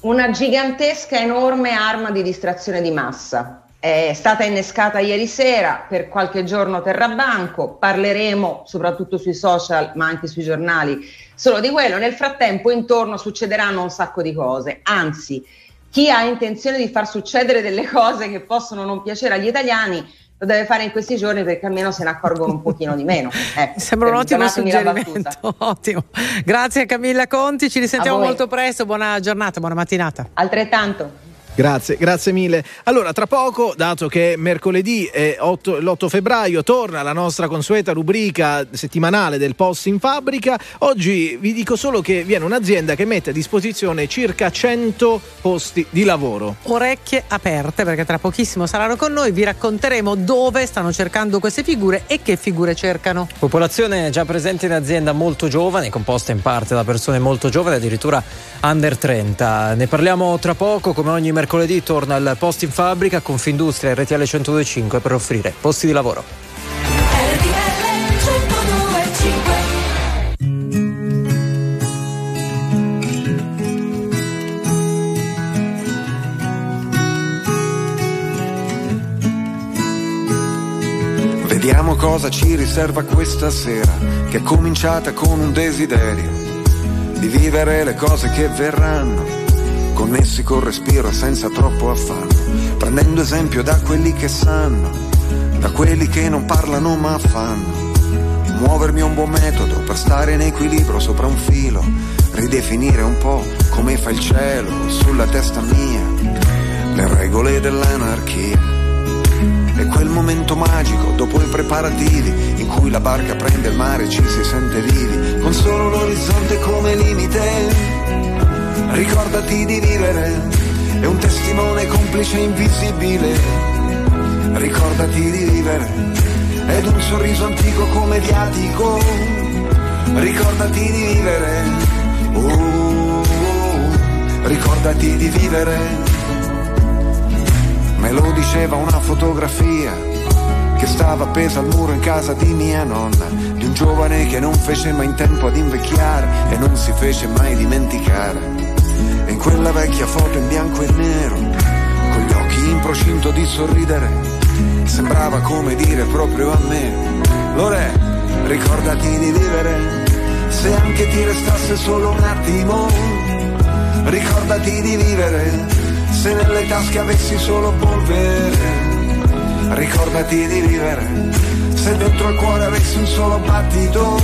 Una gigantesca, enorme arma di distrazione di massa. È stata innescata ieri sera, per qualche giorno terrà banco, parleremo soprattutto sui social ma anche sui giornali solo di quello. Nel frattempo intorno succederanno un sacco di cose, anzi chi ha intenzione di far succedere delle cose che possono non piacere agli italiani lo deve fare in questi giorni perché almeno se ne accorgono un pochino di meno. <laughs> Ecco, Sembra un ottimo suggerimento. <laughs> Ottimo. Grazie Camilla Conti, ci risentiamo molto presto. Buona giornata, buona mattinata. Altrettanto. Grazie, grazie mille. Allora, tra poco, dato che mercoledì è 8 l'8 febbraio, torna la nostra consueta rubrica settimanale del Post in Fabbrica. Oggi vi dico solo che viene un'azienda che mette a disposizione circa 100 posti di lavoro. Orecchie aperte perché tra pochissimo saranno con noi, vi racconteremo dove stanno cercando queste figure e che figure cercano. Popolazione già presente in azienda molto giovane, composta in parte da persone molto giovani, addirittura under 30. Ne parliamo tra poco, come ogni mercoledì torna il post in fabbrica Confindustria e RTL 1025 per offrire posti di lavoro. Vediamo cosa ci riserva questa sera, che è cominciata con un desiderio di vivere le cose che verranno, connessi col respiro e senza troppo affanno, prendendo esempio da quelli che sanno, da quelli che non parlano ma fanno. Muovermi è un buon metodo per stare in equilibrio sopra un filo, ridefinire un po' come fa il cielo sulla testa mia, le regole dell'anarchia. È quel momento magico dopo i preparativi in cui la barca prende il mare e ci si sente vivi, con solo l'orizzonte come limite. Ricordati di vivere, è un testimone complice invisibile. Ricordati di vivere, ed un sorriso antico come viatico. Ricordati di vivere, oh, ricordati di vivere. Me lo diceva una fotografia che stava appesa al muro in casa di mia nonna, di un giovane che non fece mai in tempo ad invecchiare e non si fece mai dimenticare. Quella vecchia foto in bianco e nero, con gli occhi in procinto di sorridere, sembrava come dire proprio a me, Lore, ricordati di vivere, se anche ti restasse solo un attimo, Ricordati di vivere, se nelle tasche avessi solo polvere. Ricordati di vivere, se dentro il cuore avessi un solo battito.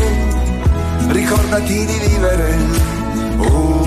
Ricordati di vivere, oh,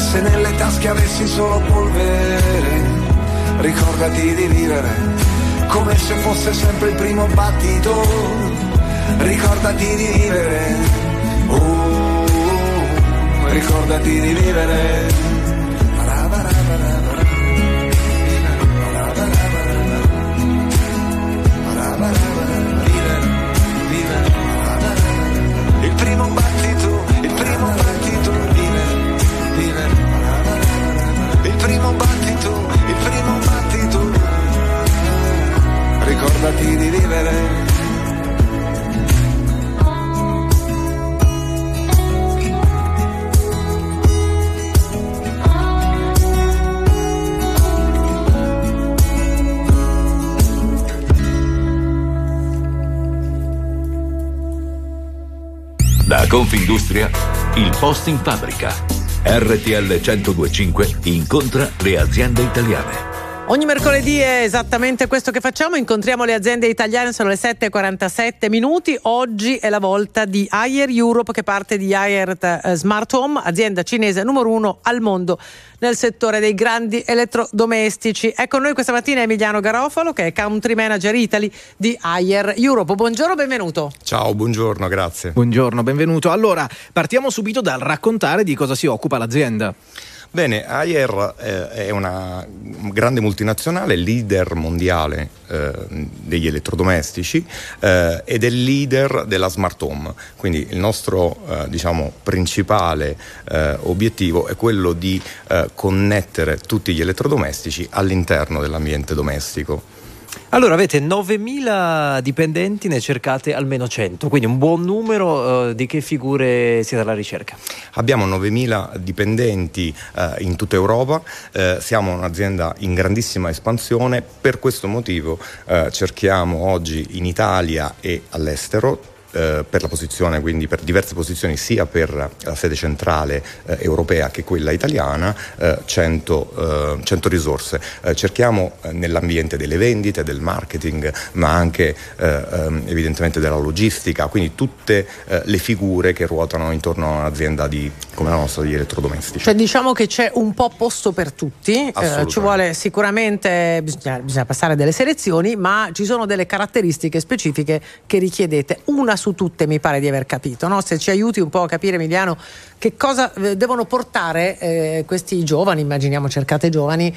se nelle tasche avessi solo polvere, ricordati di vivere come se fosse sempre il primo battito. Ricordati di vivere, oh, ricordati di vivere. Confindustria, il post in fabbrica. RTL 1025 incontra le aziende italiane. Ogni mercoledì è esattamente questo che facciamo, incontriamo le aziende italiane, sono le 7.47 minuti, oggi è la volta di Ayer Europe che parte di Ayer eh, Smart Home, azienda cinese numero uno al mondo nel settore dei grandi elettrodomestici. Ecco noi questa mattina Emiliano Garofalo che è Country Manager Italy di Ayer Europe. Buongiorno, benvenuto. Ciao, buongiorno, grazie. Buongiorno, benvenuto. Allora, partiamo subito dal raccontare di cosa si occupa l'azienda. Bene, Ayer eh, è una grande multinazionale, leader mondiale eh, degli elettrodomestici eh, ed è leader della smart home. Quindi il nostro diciamo, principale obiettivo è quello di connettere tutti gli elettrodomestici all'interno dell'ambiente domestico. Allora avete 9.000 dipendenti, ne cercate almeno 100, quindi un buon numero eh, di che figure siete alla ricerca? Abbiamo 9.000 dipendenti eh, in tutta Europa, eh, siamo un'azienda in grandissima espansione, per questo motivo eh, cerchiamo oggi in Italia e all'estero eh, per la posizione, quindi per diverse posizioni sia per la sede centrale eh, europea che quella italiana, eh, 100, 100, eh, risorse. Cerchiamo nell'ambiente delle vendite, del marketing, ma anche ehm, evidentemente della logistica, quindi tutte le figure che ruotano intorno a un'azienda di, come la nostra di elettrodomestici. Cioè diciamo che c'è un po' posto per tutti, ci vuole sicuramente, bisogna, bisogna passare delle selezioni, ma ci sono delle caratteristiche specifiche che richiedete. Una su tutte, mi pare di aver capito. No? Se ci aiuti un po' a capire, Emiliano, che cosa eh, devono portare eh, questi giovani, immaginiamo cercate giovani,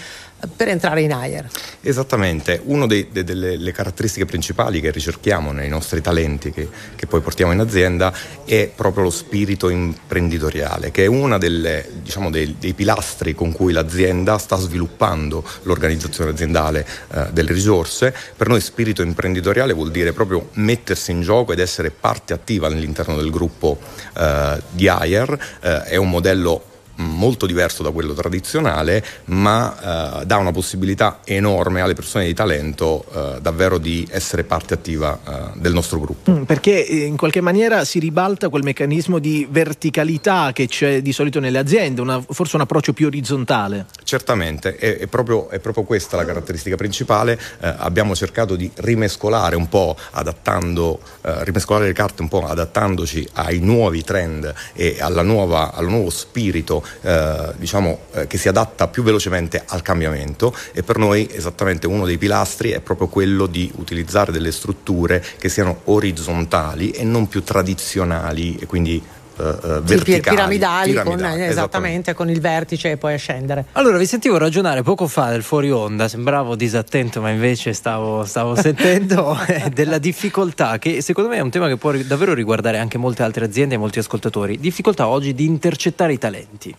per entrare in Ayer. Esattamente, una delle caratteristiche principali che ricerchiamo nei nostri talenti che, che, poi portiamo in azienda è proprio lo spirito imprenditoriale, che è uno diciamo, dei, dei, pilastri con cui l'azienda sta sviluppando l'organizzazione aziendale eh, delle risorse. Per noi spirito imprenditoriale vuol dire proprio mettersi in gioco ed essere parte attiva all'interno del gruppo eh, di Ayer eh, è un modello molto diverso da quello tradizionale, ma eh, dà una possibilità enorme alle persone di talento eh, davvero di essere parte attiva eh, del nostro gruppo. Mm, perché eh, in qualche maniera si ribalta quel meccanismo di verticalità che c'è di solito nelle aziende, una, forse un approccio più orizzontale. Certamente, è, è, proprio, è, proprio, questa la caratteristica principale. Eh, abbiamo cercato di rimescolare un po', adattando, eh, rimescolare le carte un po', adattandoci ai nuovi trend e nuova, al nuovo spirito eh, diciamo, eh, che si adatta più velocemente al cambiamento e per noi esattamente uno dei pilastri è proprio quello di utilizzare delle strutture che siano orizzontali e non più tradizionali e quindi uh, verticali, piramidali, piramidali con, esattamente con il vertice e poi a scendere. Allora, vi sentivo ragionare poco fa del fuori onda, sembravo disattento, ma invece stavo, stavo <laughs> sentendo eh, della difficoltà, che secondo me è un tema che può davvero riguardare anche molte altre aziende e molti ascoltatori. Difficoltà oggi di intercettare i talenti.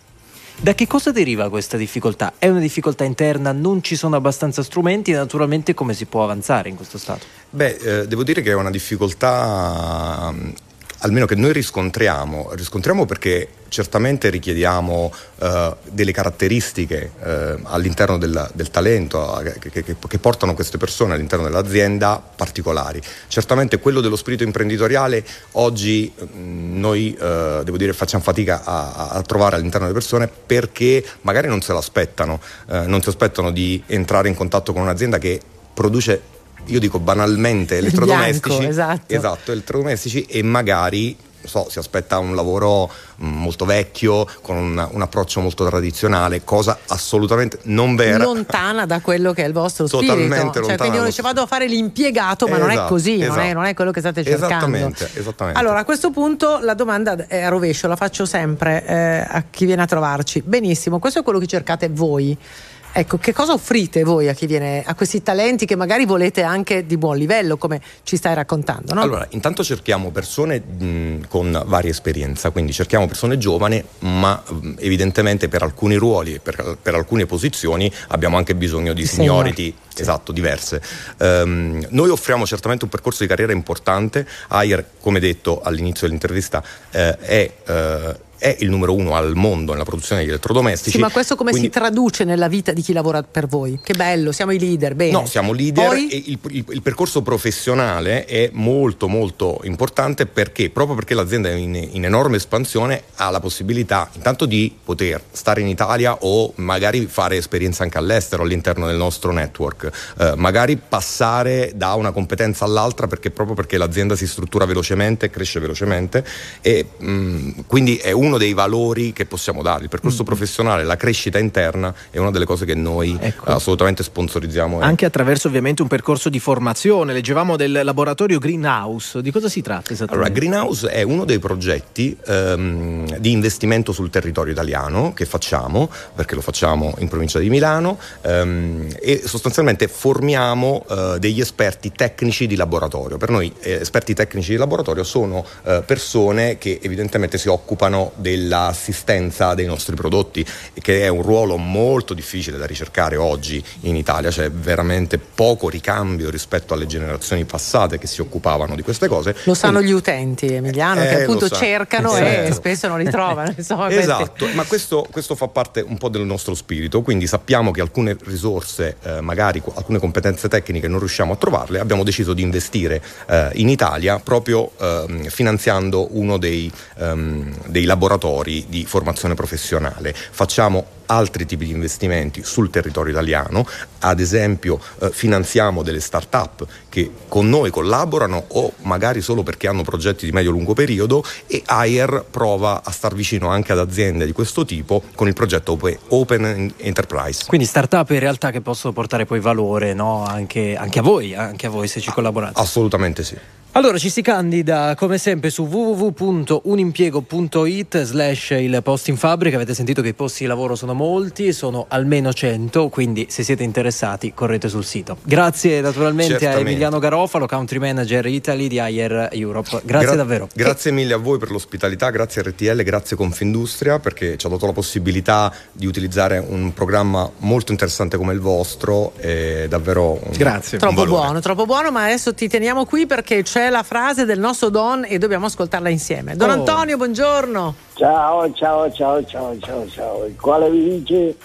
Da che cosa deriva questa difficoltà? È una difficoltà interna, non ci sono abbastanza strumenti e naturalmente come si può avanzare in questo stato? Beh, eh, devo dire che è una difficoltà almeno che noi riscontriamo, riscontriamo perché certamente richiediamo uh, delle caratteristiche uh, all'interno del, del talento che, che, che, portano queste persone all'interno dell'azienda particolari. Certamente quello dello spirito imprenditoriale oggi mh, noi devo dire facciamo fatica a, a, trovare all'interno delle persone perché magari non se l'aspettano, non si aspettano di entrare in contatto con un'azienda che produce io dico banalmente elettrodomestici, bianco, esatto. esatto, elettrodomestici e magari so, si aspetta un lavoro mm, molto vecchio, con un, un, approccio molto tradizionale, cosa assolutamente non vera. Lontana da quello che è il vostro Totalmente spirito. Cioè, quindi uno dice vado a fare l'impiegato, ma esatto, non è esatto, così, esatto. non, è, esatto. non, è, quello che state cercando. Esattamente, esattamente. Allora, a questo punto la domanda è a rovescio, la faccio sempre eh, a chi viene a trovarci. Benissimo, questo è quello che cercate voi. Ecco, che cosa offrite voi a chi viene a questi talenti che magari volete anche di buon livello, come ci stai raccontando? No? Allora, intanto cerchiamo persone mh, con varia esperienza, quindi cerchiamo persone giovani, ma mh, evidentemente per alcuni ruoli, per, per, alcune posizioni abbiamo anche bisogno di seniority. Sì. Esatto, diverse. Um, noi offriamo certamente un percorso di carriera importante. Ayer, come detto all'inizio dell'intervista, eh, è eh, è il numero uno al mondo nella produzione di elettrodomestici. Sì, ma questo come quindi... si traduce nella vita di chi lavora per voi? Che bello, siamo i leader, bene. No, siamo leader Poi... e il, il, il, percorso professionale è molto molto importante perché proprio perché l'azienda è in, in, enorme espansione ha la possibilità intanto di poter stare in Italia o magari fare esperienza anche all'estero all'interno del nostro network, eh, magari passare da una competenza all'altra perché proprio perché l'azienda si struttura velocemente, cresce velocemente e mh, quindi è uno uno dei valori che possiamo dare. Il percorso mm. professionale, la crescita interna è una delle cose che noi ecco. assolutamente sponsorizziamo. Anche attraverso ovviamente un percorso di formazione. Leggevamo del laboratorio Greenhouse. Di cosa si tratta esattamente? Allora, Greenhouse è uno dei progetti ehm, di investimento sul territorio italiano che facciamo, perché lo facciamo in provincia di Milano, ehm, e sostanzialmente formiamo eh, degli esperti tecnici di laboratorio. Per noi eh, esperti tecnici di laboratorio sono eh, persone che evidentemente si occupano dell'assistenza dei nostri prodotti, che è un ruolo molto difficile da ricercare oggi in Italia, c'è veramente poco ricambio rispetto alle generazioni passate che si occupavano di queste cose. Lo sanno gli utenti, Emiliano, eh, che appunto cercano esatto. e spesso non li trovano. <laughs> Insomma, esatto, ma questo, questo, fa parte un po' del nostro spirito, quindi sappiamo che alcune risorse, eh, magari alcune competenze tecniche non riusciamo a trovarle, abbiamo deciso di investire eh, in Italia proprio ehm, finanziando uno dei, ehm, dei laboratori laboratori di formazione professionale. Facciamo altri tipi di investimenti sul territorio italiano, ad esempio eh, finanziamo delle start-up che con noi collaborano o magari solo perché hanno progetti di medio-lungo periodo e AIR prova a star vicino anche ad aziende di questo tipo con il progetto Open Enterprise. Quindi start-up in realtà che possono portare poi valore no? anche, anche, a voi, anche a voi se ci collaborate. Assolutamente sì. Allora ci si candida come sempre su www.unimpiego.it slash il post in fabbrica, avete sentito che i posti di lavoro sono molti, sono almeno 100, quindi se siete interessati correte sul sito. Grazie naturalmente Certamente. a Emiliano Garofalo, Country Manager Italy di Ayer Europe, grazie Gra- davvero. Grazie mille a voi per l'ospitalità, grazie a RTL, grazie Confindustria perché ci ha dato la possibilità di utilizzare un programma molto interessante come il vostro, è davvero un, grazie. Un troppo valore. buono, troppo buono, ma adesso ti teniamo qui perché c'è la frase del nostro Don e dobbiamo ascoltarla insieme. Don oh. Antonio, buongiorno. Ciao, ciao, ciao, ciao, ciao, ciao. Il quale vi dice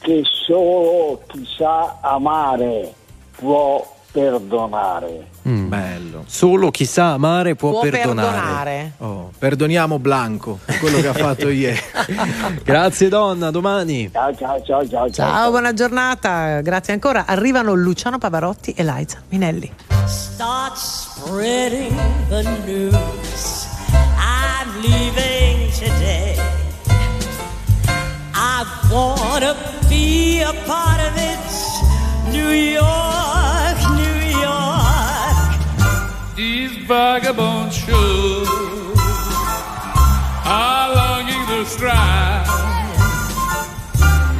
che solo chi sa amare può perdonare. Mm, bello. Solo chi sa amare può, Può perdonare. perdonare. Oh, perdoniamo Blanco quello che ha fatto ieri. <laughs> Grazie donna, domani. Ciao, ciao, ciao, ciao. Ciao, buona giornata, grazie ancora. Arrivano Luciano Pavarotti e Liza Minelli. Start spreading the news. I'm leaving today. I wanna be a part of it. New York. These vagabond shows. Are longing to stride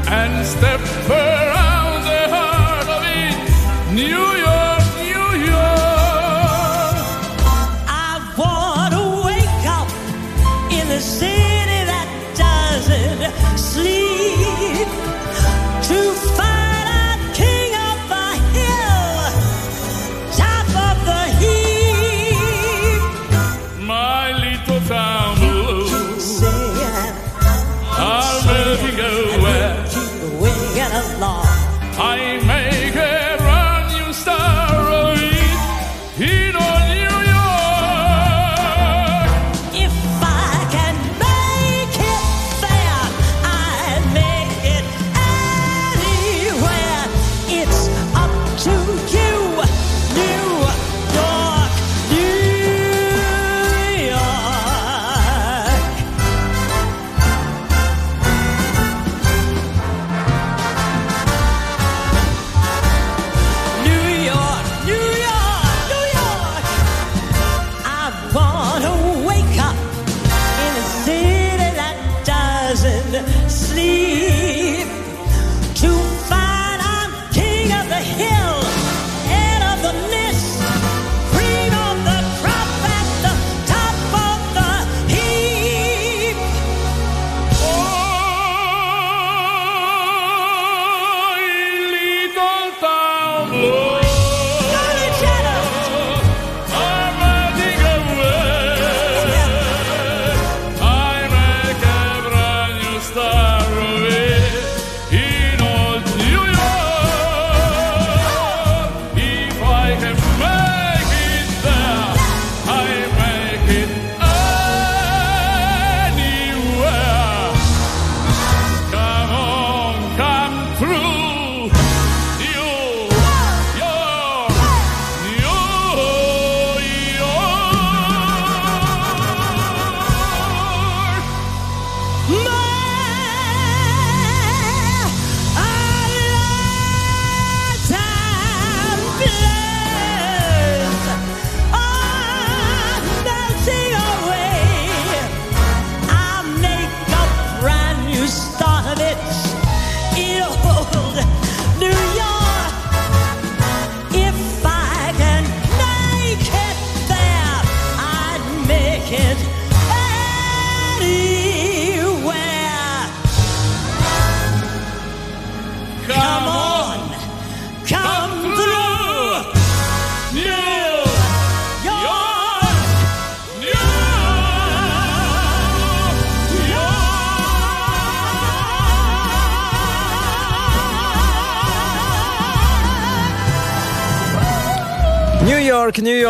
and step around the heart of York, New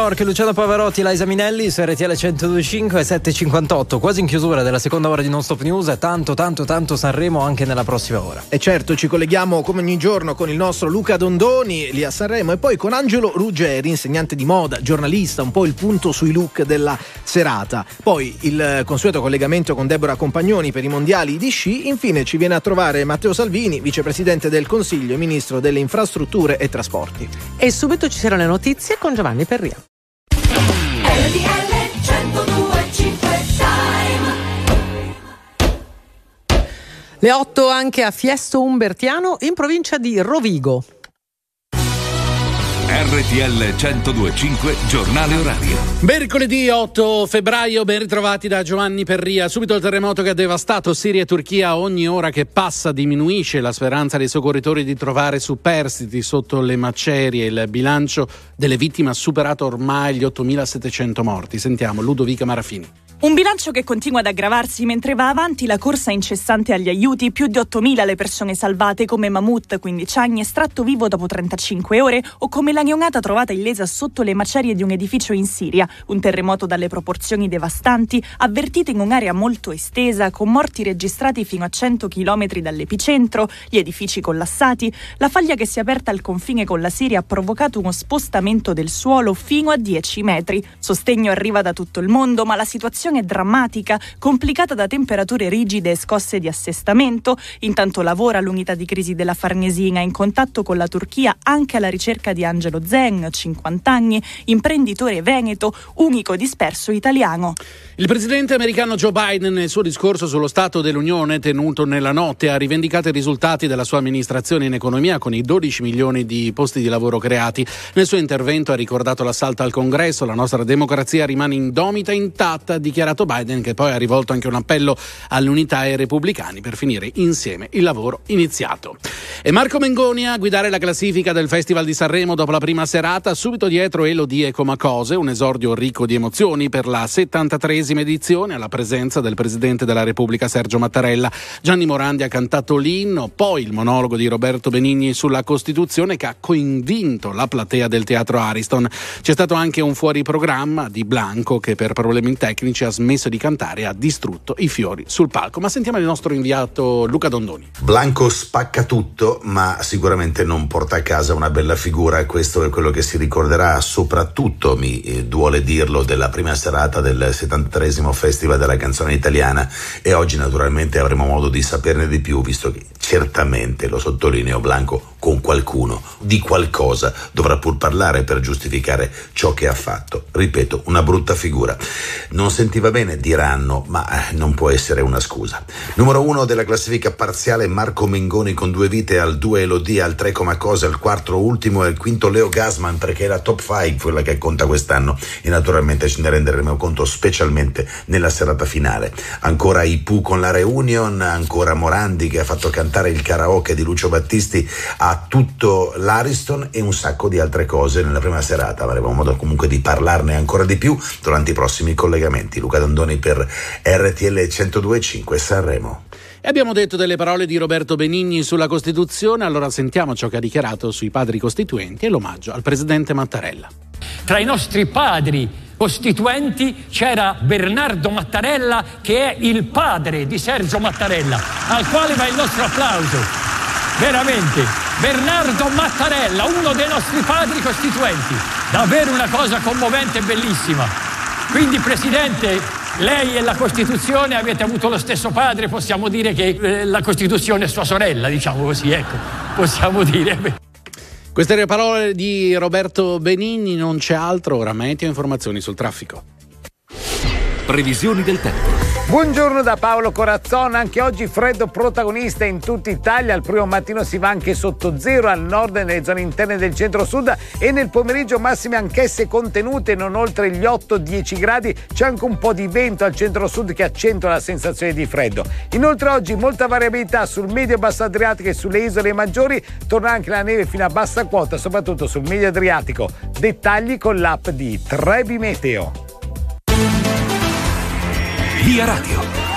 York, Luciano Pavarotti, Liza Minelli su RTL 1025 e 758, quasi in chiusura della seconda ora di Non Stop News, tanto tanto tanto Sanremo anche nella prossima ora. E certo ci colleghiamo come ogni giorno con il nostro Luca Dondoni lì a Sanremo e poi con Angelo Ruggeri, insegnante di moda, giornalista, un po' il punto sui look della serata. Poi il consueto collegamento con Deborah Compagnoni per i mondiali di sci. Infine ci viene a trovare Matteo Salvini, vicepresidente del Consiglio e ministro delle infrastrutture e trasporti. E subito ci saranno le notizie con Giovanni Perria. Le 8 anche a Fiesto Umbertiano in provincia di Rovigo. RTL 1025 Giornale Orario. Mercoledì 8 febbraio, ben ritrovati da Giovanni Perria. Subito il terremoto che ha devastato Siria e Turchia. Ogni ora che passa diminuisce la speranza dei soccorritori di trovare superstiti sotto le macerie. Il bilancio delle vittime ha superato ormai gli 8.700 morti. Sentiamo Ludovica Marafini. Un bilancio che continua ad aggravarsi mentre va avanti la corsa incessante agli aiuti, più di 8.000 le persone salvate come Mahmoud, 15 anni, estratto vivo dopo 35 ore, o come la neonata trovata illesa sotto le macerie di un edificio in Siria, un terremoto dalle proporzioni devastanti, avvertito in un'area molto estesa, con morti registrati fino a 100 km dall'epicentro, gli edifici collassati, la faglia che si è aperta al confine con la Siria ha provocato uno spostamento del suolo fino a 10 metri. Sostegno arriva da tutto il mondo, ma la situazione è drammatica, complicata da temperature rigide e scosse di assestamento. Intanto lavora l'unità di crisi della Farnesina in contatto con la Turchia anche alla ricerca di Angelo Zen, 50 anni, imprenditore veneto, unico disperso italiano. Il presidente americano Joe Biden nel suo discorso sullo Stato dell'Unione tenuto nella notte ha rivendicato i risultati della sua amministrazione in economia con i 12 milioni di posti di lavoro creati. Nel suo intervento ha ricordato l'assalto al Congresso, la nostra democrazia rimane indomita, intatta, ha dichiarato Biden che poi ha rivolto anche un appello all'unità ai repubblicani per finire insieme il lavoro iniziato. E Marco Mengoni a guidare la classifica del Festival di Sanremo dopo la prima serata, subito dietro Elodie Comacose, un esordio ricco di emozioni per la 73 edizione alla presenza del Presidente della Repubblica Sergio Mattarella. Gianni Morandi ha cantato l'inno, poi il monologo di Roberto Benigni sulla Costituzione che ha convinto la platea del Teatro Ariston. C'è stato anche un fuori programma di Blanco che per problemi tecnici ha smesso di cantare ha distrutto i fiori sul palco. Ma sentiamo il nostro inviato Luca Dondoni. Blanco spacca tutto, ma sicuramente non porta a casa una bella figura. Questo è quello che si ricorderà soprattutto, mi eh, duole dirlo, della prima serata del 73 Festival della canzone italiana e oggi naturalmente avremo modo di saperne di più, visto che certamente, lo sottolineo Blanco, con qualcuno di qualcosa dovrà pur parlare per giustificare ciò che ha fatto. Ripeto, una brutta figura. Non sentiva bene, diranno, ma eh, non può essere una scusa. Numero uno della classifica parziale Marco Mengoni con due vite al 2 Elodie, al 3 Comacose, al 4 ultimo e al quinto Leo Gasman perché è la top 5 quella che conta quest'anno e naturalmente ce ne renderemo conto specialmente nella serata finale. Ancora i Pooh con la reunion, ancora Morandi che ha fatto cantare il karaoke di Lucio Battisti a tutto l'Ariston e un sacco di altre cose nella prima serata. Avremo modo comunque di parlarne ancora di più durante i prossimi collegamenti. Luca Dandoni per RTL 102.5 Sanremo. E abbiamo detto delle parole di Roberto Benigni sulla Costituzione, allora sentiamo ciò che ha dichiarato sui padri costituenti e l'omaggio al presidente Mattarella. Tra i nostri padri costituenti c'era Bernardo Mattarella che è il padre di Sergio Mattarella, al quale va il nostro applauso. Veramente, Bernardo Mattarella, uno dei nostri padri costituenti. Davvero una cosa commovente e bellissima. Quindi, Presidente, lei e la Costituzione avete avuto lo stesso padre, possiamo dire che eh, la Costituzione è sua sorella, diciamo così, ecco, possiamo dire. Queste le parole di Roberto Benigni, non c'è altro, ora meteo informazioni sul traffico. Previsioni del tempo. Buongiorno da Paolo Corazzon, anche oggi freddo protagonista in tutta Italia, al primo mattino si va anche sotto zero al nord e nelle zone interne del centro-sud e nel pomeriggio massime anch'esse contenute non oltre gli 8-10 gradi, c'è anche un po' di vento al centro-sud che accentua la sensazione di freddo. Inoltre oggi molta variabilità sul medio-basso Adriatico e sulle isole maggiori, torna anche la neve fino a bassa quota, soprattutto sul medio Adriatico. Dettagli con l'app di Trebi Meteo. Via Radio.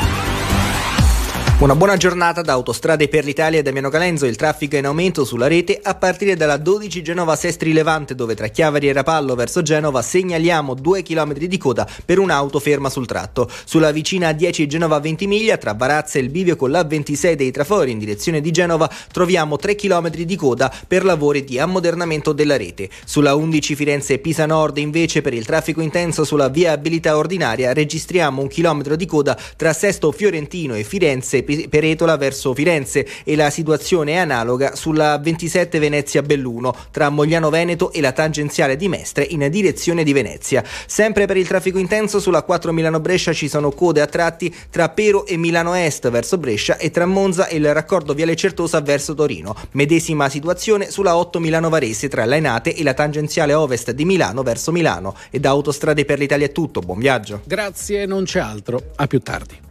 Una buona giornata da Autostrade per l'Italia e Damiano Calenzo. Il traffico è in aumento sulla rete a partire dalla 12 Genova Sestri Levante, dove tra Chiavari e Rapallo verso Genova segnaliamo 2 km di coda per un'auto ferma sul tratto. Sulla vicina 10 Genova Ventimiglia, tra Barazza e il bivio con la 26 dei Trafori in direzione di Genova, troviamo 3 km di coda per lavori di ammodernamento della rete. Sulla 11 Firenze Pisa Nord, invece, per il traffico intenso sulla viabilità ordinaria, registriamo un chilometro di coda tra Sesto Fiorentino e Firenze Peretola verso Firenze e la situazione è analoga sulla 27 Venezia Belluno tra Mogliano Veneto e la tangenziale di Mestre in direzione di Venezia. Sempre per il traffico intenso sulla 4 Milano Brescia ci sono code a tratti tra Pero e Milano Est verso Brescia e tra Monza e il raccordo Viale Certosa verso Torino. Medesima situazione sulla 8 Milano Varese tra Lainate e la tangenziale ovest di Milano verso Milano. E da Autostrade per l'Italia è tutto, buon viaggio. Grazie, non c'è altro. A più tardi.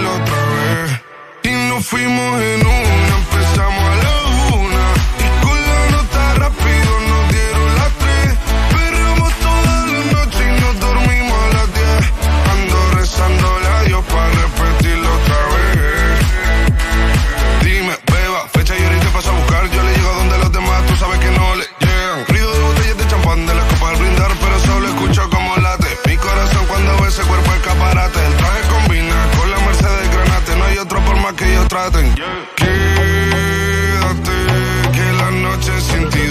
fuimos en una, empezamos a la más que ellos traten. Quédate, que la noche sin ti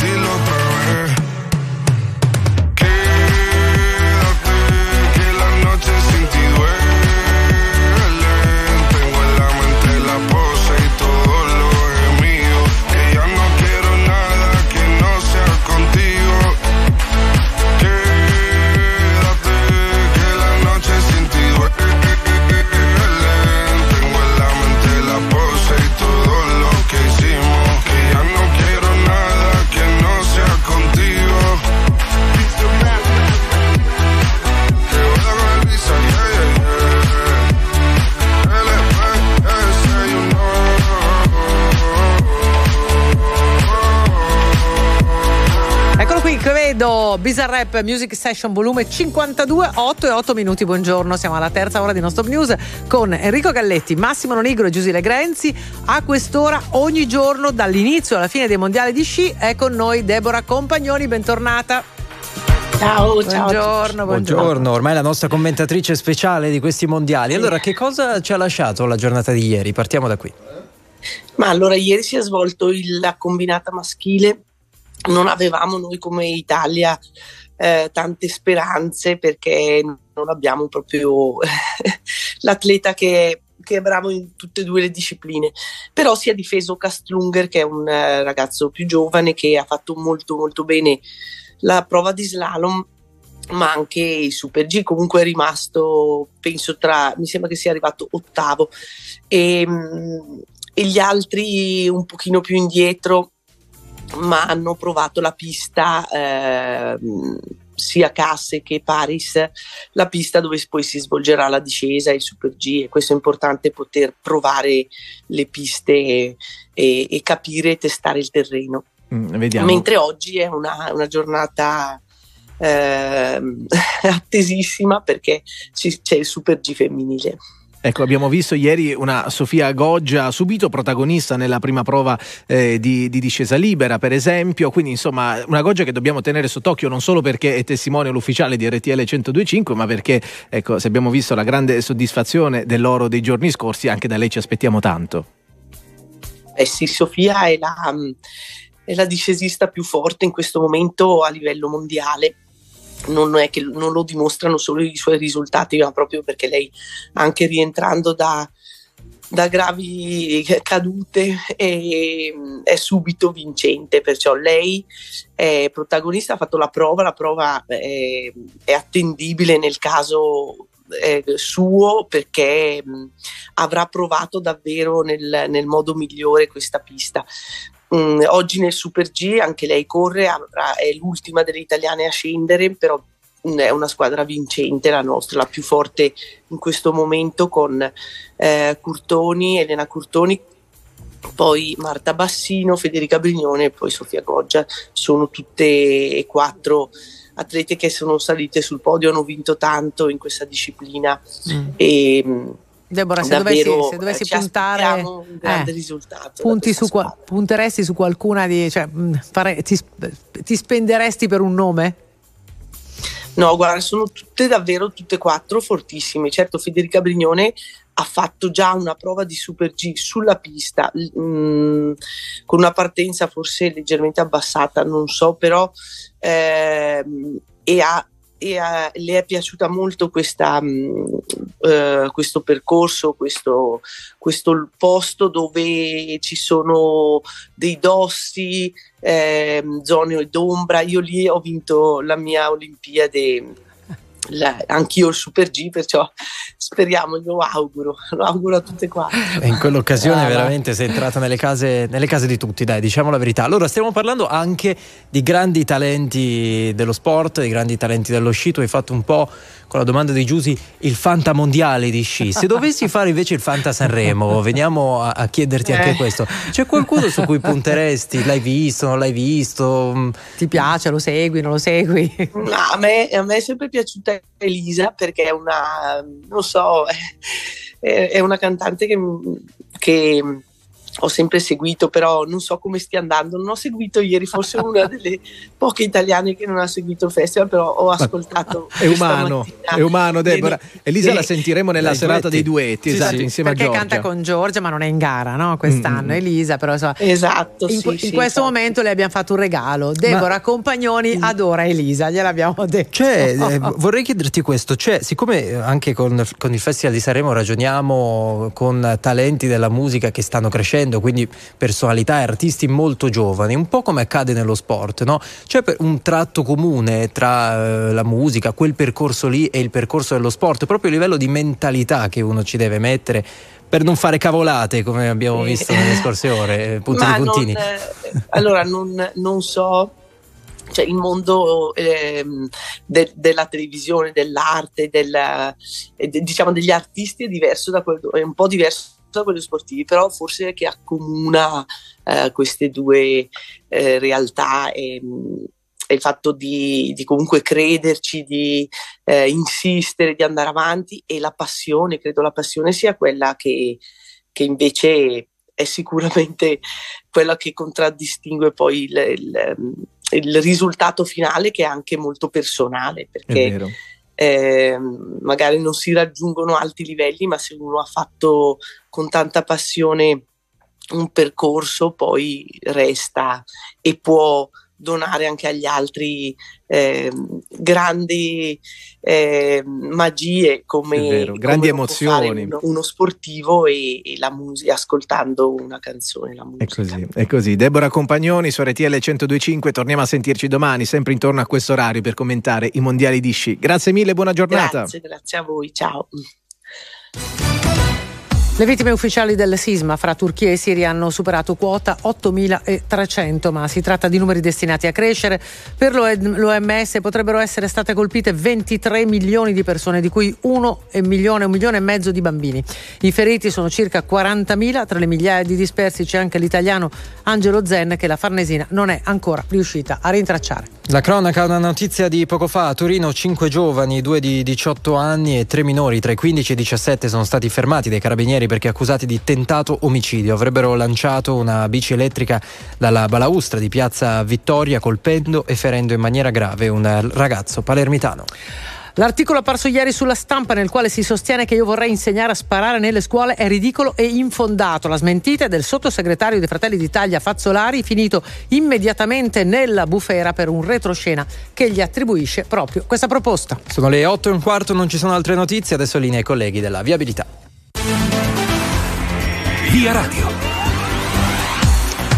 qui, che vedo Bizarre Rap Music Session volume 52, 8 e 8 minuti. Buongiorno, siamo alla terza ora di Non Stop News con Enrico Galletti, Massimo Nonigro e Giusile Grenzi. A quest'ora, ogni giorno, dall'inizio alla fine dei mondiali di sci, è con noi Deborah Compagnoni. Bentornata. Ciao, ciao. Buongiorno, buongiorno. Buongiorno, ormai la nostra commentatrice speciale di questi mondiali. Allora, che cosa ci ha lasciato la giornata di ieri? Partiamo da qui. Ma allora ieri si è svolto il- la combinata maschile, non avevamo noi come Italia eh, tante speranze perché non abbiamo proprio <laughs> l'atleta che, che è bravo in tutte e due le discipline, però si è difeso Kastlunger che è un eh, ragazzo più giovane che ha fatto molto molto bene la prova di slalom ma anche il Super G. Comunque è rimasto penso tra mi sembra che sia arrivato ottavo. E, mm, e gli altri un pochino più indietro ma hanno provato la pista ehm, sia Casse che Paris, la pista dove poi si svolgerà la discesa il Super G e questo è importante poter provare le piste e, e- e capire e testare il terreno. Mm, vediamo. Mentre oggi è una, una giornata ehm, <laughs> attesissima perché ci- c'è il Super G femminile. Ecco, abbiamo visto ieri una Sofia Goggia subito protagonista nella prima prova eh, di, di discesa libera, per esempio. Quindi, insomma, una Goggia che dobbiamo tenere sott'occhio non solo perché è testimone ufficiale di RTL 1025, ma perché, ecco, se abbiamo visto la grande soddisfazione dell'oro dei giorni scorsi, anche da lei ci aspettiamo tanto. Eh sì, Sofia è la, è la discesista più forte in questo momento a livello mondiale. Non è che non lo dimostrano solo i suoi risultati, ma proprio perché lei, anche rientrando da, da gravi cadute e è subito vincente, perciò lei è protagonista, ha fatto la prova, la prova è, è attendibile nel caso eh, suo perché avrà provato davvero nel, nel modo migliore questa pista. Mm, oggi nel Super G anche lei corre, avrà- è l'ultima delle italiane a scendere, però mm, è una squadra vincente la nostra, la più forte in questo momento con eh, Curtoni, Elena Curtoni, poi Marta Bassino, Federica Brignone e poi Sofia Goggia. Sono tutte e quattro atlete che sono salite sul podio, hanno vinto tanto in questa disciplina. E, mm, Deborah, se davvero, dovessi, se dovessi eh, puntare aspettiamo un grande eh, risultato. punti su punteresti su qualcuna di cioè, mh, fare- ti, ti spenderesti per un nome? No, guarda, sono tutte davvero tutte e quattro fortissime. Certo, Federica Brignone ha fatto già una prova di Super G sulla pista l- mm, con una partenza forse leggermente abbassata, non so, però ehm, e ha- e ha- le è piaciuta molto questa, mm, eh, questo percorso, questo, questo posto dove ci sono dei dossi, ehm, zone d'ombra. Io lì ho vinto la mia Olimpiade, la- anch'io il Super G, perciò speriamo, lo auguro, lo auguro a tutte qua. E in quell'occasione Brava. veramente sei entrata nelle case, nelle case di tutti, dai, diciamo la verità. Allora, stiamo parlando anche di grandi talenti dello sport, di grandi talenti dello sci. Tu hai fatto un po' con la domanda di Giusy il Fanta mondiale di sci. Se dovessi fare invece il Fanta Sanremo, <laughs> veniamo a, a chiederti anche Eh. questo. C'è qualcuno su cui punteresti? L'hai visto, non l'hai visto? Ti piace, lo segui, non lo segui? No, a, me, a me è sempre piaciuta Elisa perché è una, non so, <laughs> è, è una cantante che, che ho sempre seguito, però non so come stia andando. Non ho seguito ieri, forse una <laughs> delle poche italiane che non ha seguito il festival, però ho ascoltato. È umano, è umano Deborah. Elisa Sì. la sentiremo nella serata duetti. dei duetti, Sì, esatto, sì. insieme Perché a Giorgia. canta con Giorgia, ma non è in gara, no? Quest'anno, Mm. Elisa, però insomma. Esatto, In, sì, in sì, questo esatto. momento le abbiamo fatto un regalo. Deborah Compagnoni adora Elisa, gliel'abbiamo detto. C'è, eh, <laughs> vorrei chiederti questo, c'è, siccome eh, anche con, con il Festival di Sanremo ragioniamo con talenti della musica che stanno crescendo, quindi personalità e artisti molto giovani, un po' come accade nello sport, no? C'è un tratto comune tra eh, la musica, quel percorso lì e il percorso dello sport, proprio a livello di mentalità che uno ci deve mettere per non fare cavolate come abbiamo visto nelle scorse ore, eh, <laughs> puntini Ma non, puntini. eh, allora, non, non so, cioè il mondo ehm, de- della televisione, dell'arte, della- eh, de- diciamo degli artisti è diverso da quello, è un po' diverso da quello sportivi, però forse che accomuna eh, queste due eh, realtà e, e il fatto di, di comunque crederci, di eh, insistere, di andare avanti e la passione, credo la passione sia quella che, che invece è sicuramente quella che contraddistingue poi il, il- il risultato finale che è anche molto personale perché eh, magari non si raggiungono alti livelli ma se uno ha fatto con tanta passione un percorso poi resta e può donare anche agli altri ehm, grandi ehm, magie come, vero, grandi come emozioni. uno, uno sportivo e, e la musica ascoltando una canzone la musica. È così, è così. Deborah Compagnoni su RTL 1025, torniamo a sentirci domani, sempre intorno a questo orario per commentare i mondiali di sci. Grazie mille, buona giornata. grazie grazie a voi ciao Le vittime ufficiali del sisma fra Turchia e Siria hanno superato quota 8.300, ma si tratta di numeri destinati a crescere. Per l'OMS potrebbero essere state colpite 23 milioni di persone, di cui 1 milione, un milione e mezzo di bambini. I feriti sono circa 40.000, tra le migliaia di dispersi c'è anche l'italiano Angelo Zen che la Farnesina non è ancora riuscita a rintracciare. La cronaca, una notizia di poco fa. A Torino 5 giovani, 2 di 18 anni e 3 minori tra i 15 e i 17 sono stati fermati dai carabinieri perché accusati di tentato omicidio. Avrebbero lanciato una bici elettrica dalla balaustra di piazza Vittoria colpendo e ferendo in maniera grave un ragazzo palermitano. L'articolo apparso ieri sulla stampa nel quale si sostiene che io vorrei insegnare a sparare nelle scuole è ridicolo e infondato. La smentita è del sottosegretario dei Fratelli d'Italia Fazzolari, finito immediatamente nella bufera per un retroscena che gli attribuisce proprio questa proposta. Sono le 8 e un quarto, non ci sono altre notizie, adesso linea ai colleghi della viabilità. Via Radio.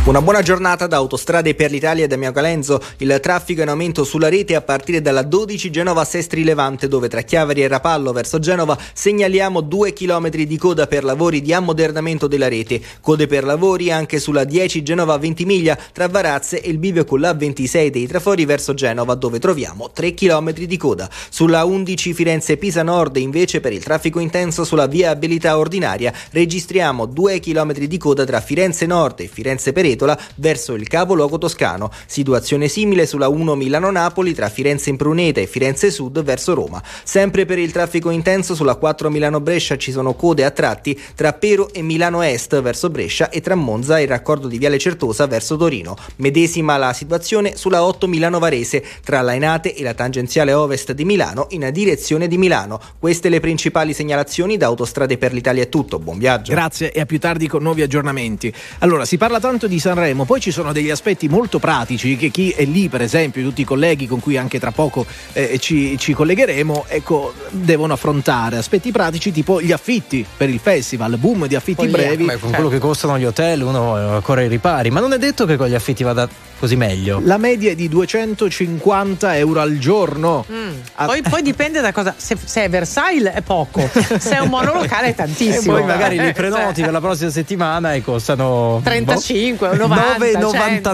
Una buona giornata da Autostrade per l'Italia da Mio Calenzo. Il traffico è in aumento sulla rete a partire dalla 12 Genova Sestri Levante, dove tra Chiavari e Rapallo verso Genova segnaliamo 2 km di coda per lavori di ammodernamento della rete. Code per lavori anche sulla 10 Genova Ventimiglia tra Varazze e il bivio con la 26 dei Trafori verso Genova, dove troviamo 3 km di coda. Sulla 11 Firenze Pisa Nord, invece, per il traffico intenso sulla viabilità ordinaria, registriamo 2 km di coda tra Firenze Nord e Firenze Peretola verso il capoluogo toscano. Situazione simile sulla 1 Milano-Napoli tra Firenze Impruneta e Firenze Sud verso Roma. Sempre per il traffico intenso sulla 4 Milano-Brescia ci sono code a tratti tra Pero e Milano Est verso Brescia e tra Monza e il raccordo di Viale Certosa verso Torino. Medesima la situazione sulla 8 Milano-Varese tra Lainate e la tangenziale ovest di Milano in direzione di Milano. Queste le principali segnalazioni da Autostrade per l'Italia è tutto. Buon viaggio. Grazie e a più tardi con nuovi aggiornamenti. Allora, si parla tanto di Sanremo, poi ci sono degli aspetti molto pratici che chi è lì, per esempio, tutti i colleghi con cui anche tra poco eh, ci, ci collegheremo, ecco, devono affrontare aspetti pratici tipo gli affitti per il festival, boom di affitti Poi, brevi. beh, con quello che costano gli hotel uno eh, corre ai ripari, ma non è detto che con gli affitti vada così meglio. La media è di 250 euro al giorno. Mm. Poi, poi dipende da cosa. Se, se è Versailles è poco, <laughs> se è un monolocale è E tantissimo. poi magari li Eh, prenoti cioè, per la prossima settimana e costano 35, 90,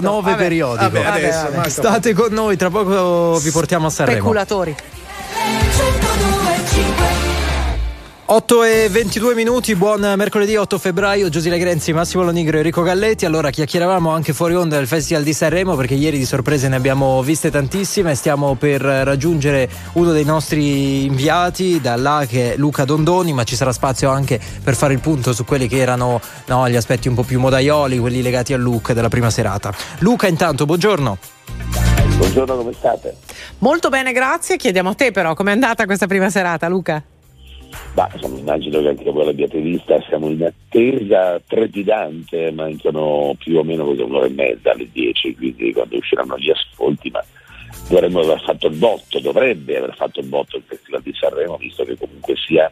9,99 Vabbè. periodico. Vabbè, adesso, Marco. State con noi, tra poco vi portiamo a Sanremo. Speculatori. 8 e 22 minuti, buon mercoledì 8 febbraio, Giusile Grenzi, Massimo Lonigro e Enrico Galletti. Allora chiacchieravamo anche fuori onda del Festival di Sanremo perché ieri di sorprese ne abbiamo viste tantissime. Stiamo per raggiungere uno dei nostri inviati da là che è Luca Dondoni, ma ci sarà spazio anche per fare il punto su quelli che erano no, gli aspetti un po' più modaioli, quelli legati al look della prima serata. Luca, intanto, buongiorno. Buongiorno, come state? Molto bene, grazie. Chiediamo a te però com'è andata questa prima serata, Luca? Ma insomma, immagino che anche voi l'abbiate vista, siamo in attesa trepidante, mancano più o meno un'ora e mezza alle 10, quindi quando usciranno gli ascolti, ma dovremmo aver fatto il botto, dovrebbe aver fatto il botto il Festival di Sanremo, visto che comunque sia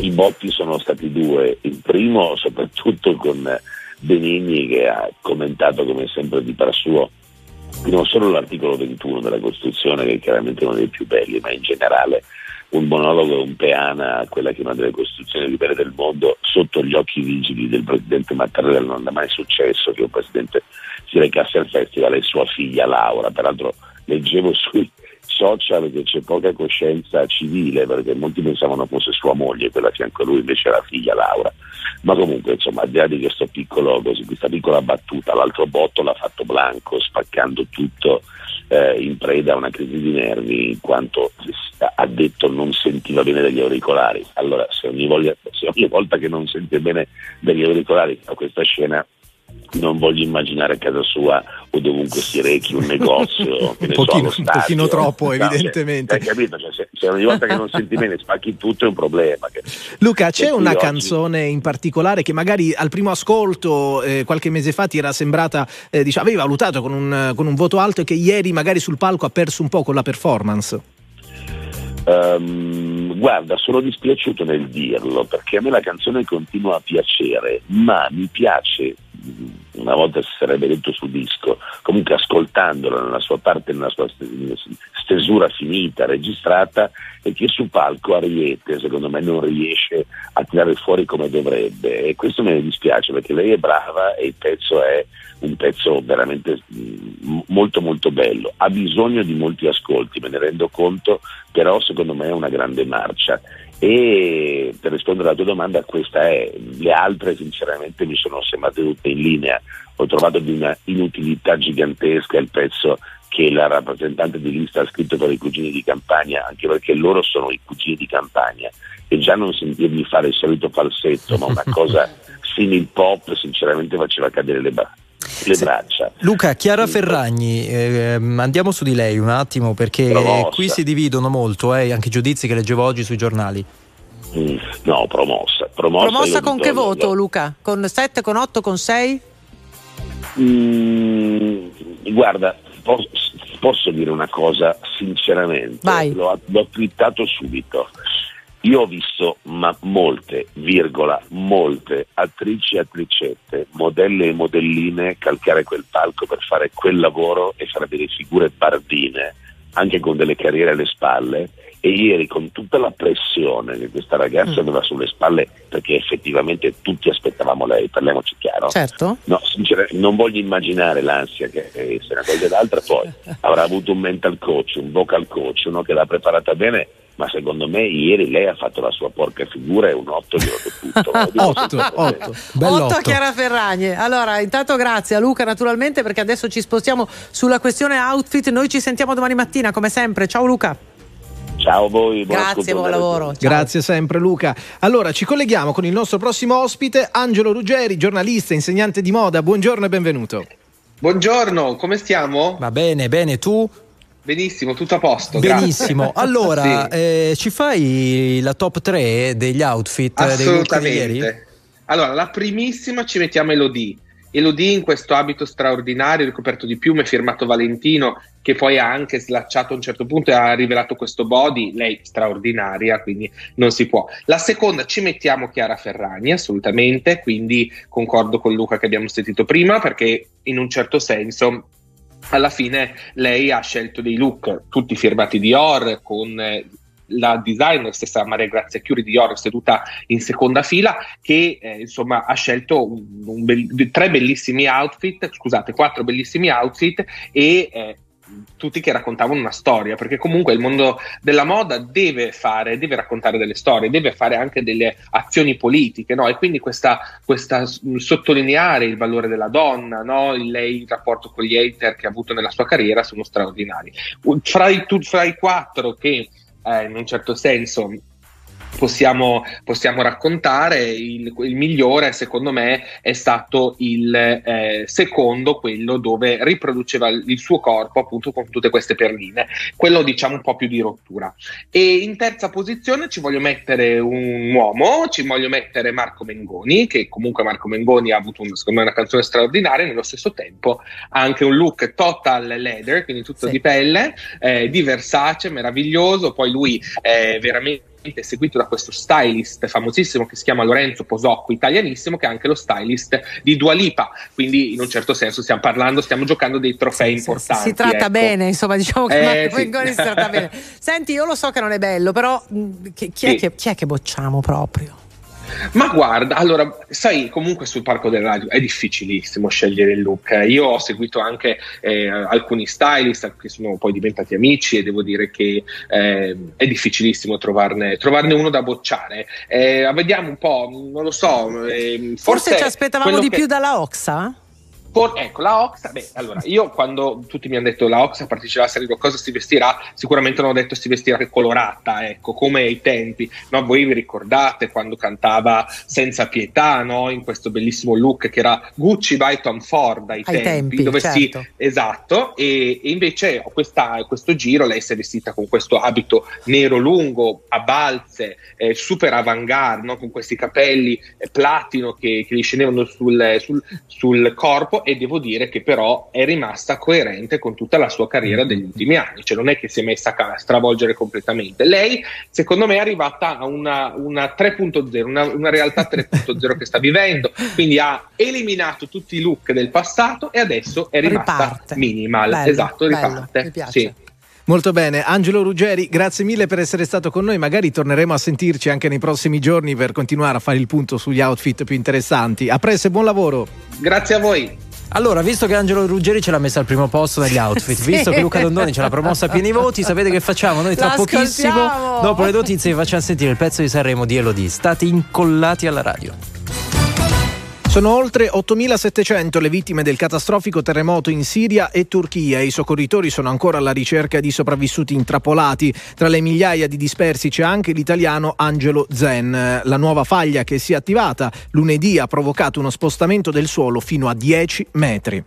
i botti sono stati due. Il primo soprattutto con Benigni che ha commentato come sempre di par suo non solo l'articolo 21 della Costituzione che è chiaramente uno dei più belli, ma in generale un monologo, un peana a quella che è una delle costituzioni più belle del mondo, sotto gli occhi vigili del presidente Mattarella non è mai successo che un presidente si recasse al festival e sua figlia Laura, peraltro leggevo sui social che c'è poca coscienza civile perché molti pensavano fosse sua moglie quella fianco a lui invece era figlia Laura. Ma comunque insomma al di là di questo piccolo così, questa piccola battuta l'altro botto l'ha fatto Blanco spaccando tutto eh, in preda a una crisi di nervi in quanto ha detto non sentiva bene degli auricolari. Allora se ogni, voglia, se ogni volta che non sente bene degli auricolari fa questa scena non voglio immaginare a casa sua o dovunque si rechi un negozio <laughs> Un so, pochino- allo un pochino troppo, No, evidentemente. cioè, hai capito? Cioè, se, se ogni volta che non senti bene spacchi tutto è un problema. Luca, c'è una oggi- canzone in particolare che magari al primo ascolto eh, qualche mese fa ti era sembrata, eh, diciamo, avevi valutato con un, con un voto alto e che ieri magari sul palco ha perso un po' con la performance? Ehm, guarda, sono dispiaciuto nel dirlo perché a me la canzone continua a piacere, ma mi piace, mh, una volta si sarebbe detto sul disco, comunque ascoltandola nella sua parte, nella sua st- stesura finita, registrata, e che su palco Ariete secondo me non riesce a tirare fuori come dovrebbe. E questo me ne dispiace perché lei è brava e il pezzo è un pezzo veramente mh, molto molto bello, ha bisogno di molti ascolti, me ne rendo conto, però secondo me è una grande marcia. E per rispondere alla tua domanda, questa è, le altre sinceramente mi sono sembrate tutte in linea, ho trovato di una inutilità gigantesca il pezzo che la rappresentante di lista ha scritto per i cugini di campagna, anche perché loro sono i cugini di campagna. E già non sentirmi fare il solito falsetto, ma una <laughs> cosa simil pop sinceramente faceva cadere le, bra- le braccia. Luca, Chiara Ferragni, ehm, andiamo su di lei un attimo perché Promossa. qui si dividono molto eh, anche i giudizi che leggevo oggi sui giornali. Mm, No, promossa. Promossa, Promossa con che voto, Luca? Con 7, con 8, con 6? Mm, guarda, posso, posso dire una cosa sinceramente, Vai. L'ho, l'ho twittato subito. Io ho visto ma molte, virgola, molte attrici e attricette, modelle e modelline calcare quel palco per fare quel lavoro e fare delle figure bardine, anche con delle carriere alle spalle. E ieri con tutta la pressione che questa ragazza aveva sulle spalle, perché effettivamente tutti aspettavamo lei, parliamoci chiaro. Certo. No, sinceramente non voglio immaginare l'ansia che eh, se una cosa e l'altra poi <laughs> avrà avuto un mental coach, un vocal coach, uno che l'ha preparata bene, ma secondo me ieri lei ha fatto la sua porca figura e un 8 glielo do tutto. <laughs> Lo dico Otto, senza otto. problemi. 8 a Chiara Ferragni. Allora, intanto grazie a Luca naturalmente perché adesso ci spostiamo sulla questione outfit. Noi ci sentiamo domani mattina come sempre. Ciao Luca. Ciao a voi, buon Grazie, buon lavoro. Grazie sempre Luca. Allora ci colleghiamo con il nostro prossimo ospite, Angelo Ruggeri, giornalista, insegnante di moda. Buongiorno e benvenuto. Buongiorno, come stiamo? Va bene, bene, tu? Benissimo, tutto a posto. Benissimo. grazie. <laughs> Allora, Sì, eh, ci fai la top 3 degli outfit eh, dei look di ieri? assolutamente. Allora, la primissima ci mettiamo Elodie. Elodie in questo abito straordinario, ricoperto di piume, firmato Valentino, che poi ha anche slacciato a un certo punto e ha rivelato questo body, lei straordinaria, quindi non si può. La seconda ci mettiamo Chiara Ferragni, assolutamente, quindi concordo con Luca che abbiamo sentito prima, perché in un certo senso alla fine lei ha scelto dei look tutti firmati Dior con eh, la designer stessa Maria Grazia Chiuri di Dior seduta in seconda fila che eh, insomma ha scelto un- un bel- tre bellissimi outfit scusate quattro bellissimi outfit e eh, tutti che raccontavano una storia, perché comunque il mondo della moda deve fare, deve raccontare delle storie, deve fare anche delle azioni politiche, no? E quindi questa, questa sottolineare il valore della donna, no? Il, lei, il rapporto con gli hater che ha avuto nella sua carriera sono straordinari. Fra i, fra i quattro che eh, in un certo senso possiamo, possiamo raccontare. Il, il migliore, secondo me, è stato il eh, secondo, quello dove riproduceva il suo corpo appunto con tutte queste perline, quello diciamo un po' più di rottura. E in terza posizione ci voglio mettere un uomo, ci voglio mettere Marco Mengoni, che comunque Marco Mengoni ha avuto un- secondo me una canzone straordinaria, nello stesso tempo ha anche un look total leather, quindi tutto di pelle, eh, di Versace, meraviglioso, poi lui è veramente seguito da questo stylist famosissimo che si chiama Lorenzo Posocco, italianissimo, che è anche lo stylist di Dua Lipa, quindi in un certo senso stiamo parlando, stiamo giocando dei trofei importanti. Si tratta ecco. bene, insomma, diciamo che Eh, Marco sì. Si tratta bene. <laughs> Senti, io lo so che non è bello, però mh, chi, chi è Sì. che, chi è che bocciamo proprio? Ma guarda, allora, sai, comunque sul parco del radio è difficilissimo scegliere il look. Io ho seguito anche eh, alcuni stylist che sono poi diventati amici e devo dire che eh, è difficilissimo trovarne, trovarne uno da bocciare. Eh, vediamo un po', non lo so. eh, Forse, ci aspettavamo di che- più dalla Oxa? Por- ecco, la Oxa, beh, allora, io quando tutti mi hanno detto la Oxa parteciperà a serie cosa si vestirà, sicuramente non ho detto si vestirà colorata, ecco, come ai tempi, no? Voi vi ricordate quando cantava Senza Pietà, no? In questo bellissimo look che era Gucci by Tom Ford ai, Ai tempi, dove certo. si Esatto, e, e invece questa- questo giro lei si è vestita con questo abito nero lungo, a balze, eh, super avant-garde, no? con questi capelli eh, platino che, che gli scendevano sul, sul- sul corpo e devo dire che però è rimasta coerente con tutta la sua carriera degli ultimi anni, cioè non è che si è messa a stravolgere completamente. Lei secondo me è arrivata a una, una 3.0, una, una realtà 3.0 che sta vivendo, quindi ha eliminato tutti i look del passato e adesso è rimasta Riparte. minimal. Bello, esatto, bello, riparte. piace. Sì. Molto bene, Angelo Ruggeri, grazie mille per essere stato con noi. Magari torneremo a sentirci anche nei prossimi giorni per continuare a fare il punto sugli outfit più interessanti. A presto e buon lavoro. Grazie a voi. Allora, visto che Angelo Ruggeri ce l'ha messa al primo posto negli outfit, Sì. visto che Luca Dondoni ce l'ha promossa a pieni <laughs> voti, sapete che facciamo? Noi tra pochissimo, dopo le notizie, vi facciamo sentire il pezzo di Sanremo di Elodie. State incollati alla radio. Sono oltre 8.700 le vittime del catastrofico terremoto in Siria e Turchia. I soccorritori sono ancora alla ricerca di sopravvissuti intrappolati. Tra le migliaia di dispersi c'è anche l'italiano Angelo Zen. La nuova faglia che si è attivata lunedì ha provocato uno spostamento del suolo fino a 10 metri.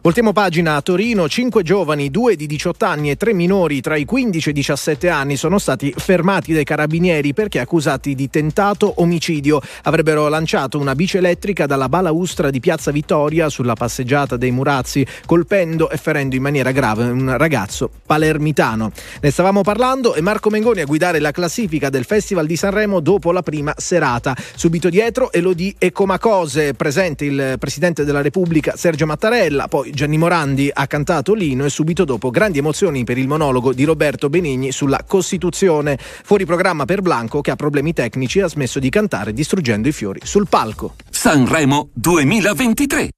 Voltiamo pagina a Torino, cinque giovani, due di 18 anni e tre minori tra i 15 e i 17 anni sono stati fermati dai carabinieri perché accusati di tentato omicidio. Avrebbero lanciato una bici elettrica dalla balaustra di Piazza Vittoria sulla passeggiata dei Murazzi, colpendo e ferendo in maniera grave un ragazzo palermitano. Ne stavamo parlando e Marco Mengoni a guidare la classifica del Festival di Sanremo dopo la prima serata. Subito dietro Elodie e Comacose, presente il Presidente della Repubblica Sergio Mattarella, poi Gianni Morandi ha cantato l'ino e subito dopo grandi emozioni per il monologo di Roberto Benigni sulla Costituzione. Fuori programma per Blanco che ha problemi tecnici e ha smesso di cantare distruggendo i fiori sul palco. Sanremo 2023.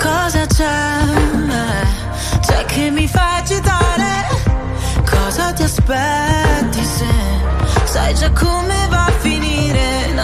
Cosa c'è? C'è che mi fa agitare? Cosa ti aspetti se sai già come va a finire?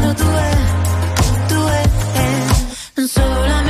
Sono due, due, eh. solamente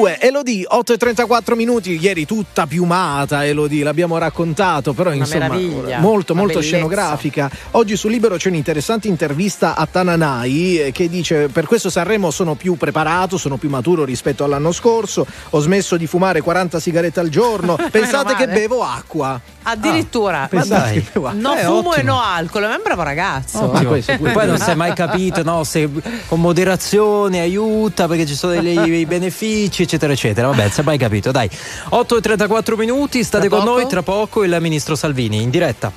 2, Elodie, 8 e 34 minuti, ieri tutta piumata Elodie, l'abbiamo raccontato, però una insomma molto molto bellezza. scenografica. Oggi su Libero c'è un'interessante intervista a Tananai eh, che dice per questo Sanremo sono più preparato, sono più maturo rispetto all'anno scorso, ho smesso di fumare 40 sigarette al giorno, <laughs> ah, pensate che bevo acqua. Addirittura, ah, dai, bevo no eh, fumo ottimo. e no alcol, è un bravo ragazzo. Questo, <laughs> poi non si è mai capito, no, se con moderazione aiuta perché ci sono dei benefici, eccetera, eccetera. Vabbè, è mai capito. Dai, 8 e 34 minuti, state Tra con poco? noi. Tra poco il ministro Salvini in diretta.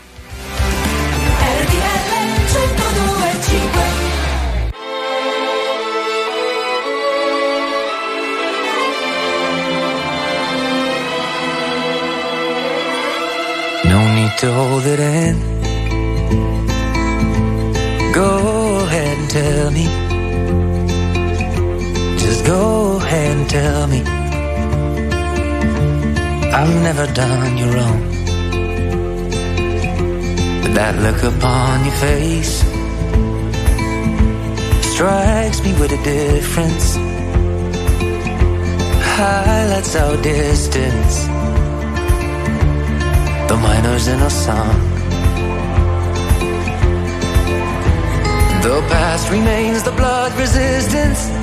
No need to hold it in. Go ahead and tell me. Just go and tell me. I've never done you wrong. But that look upon your face strikes me with a difference. Highlights our distance. The minors in a song. The past remains, the blood resistance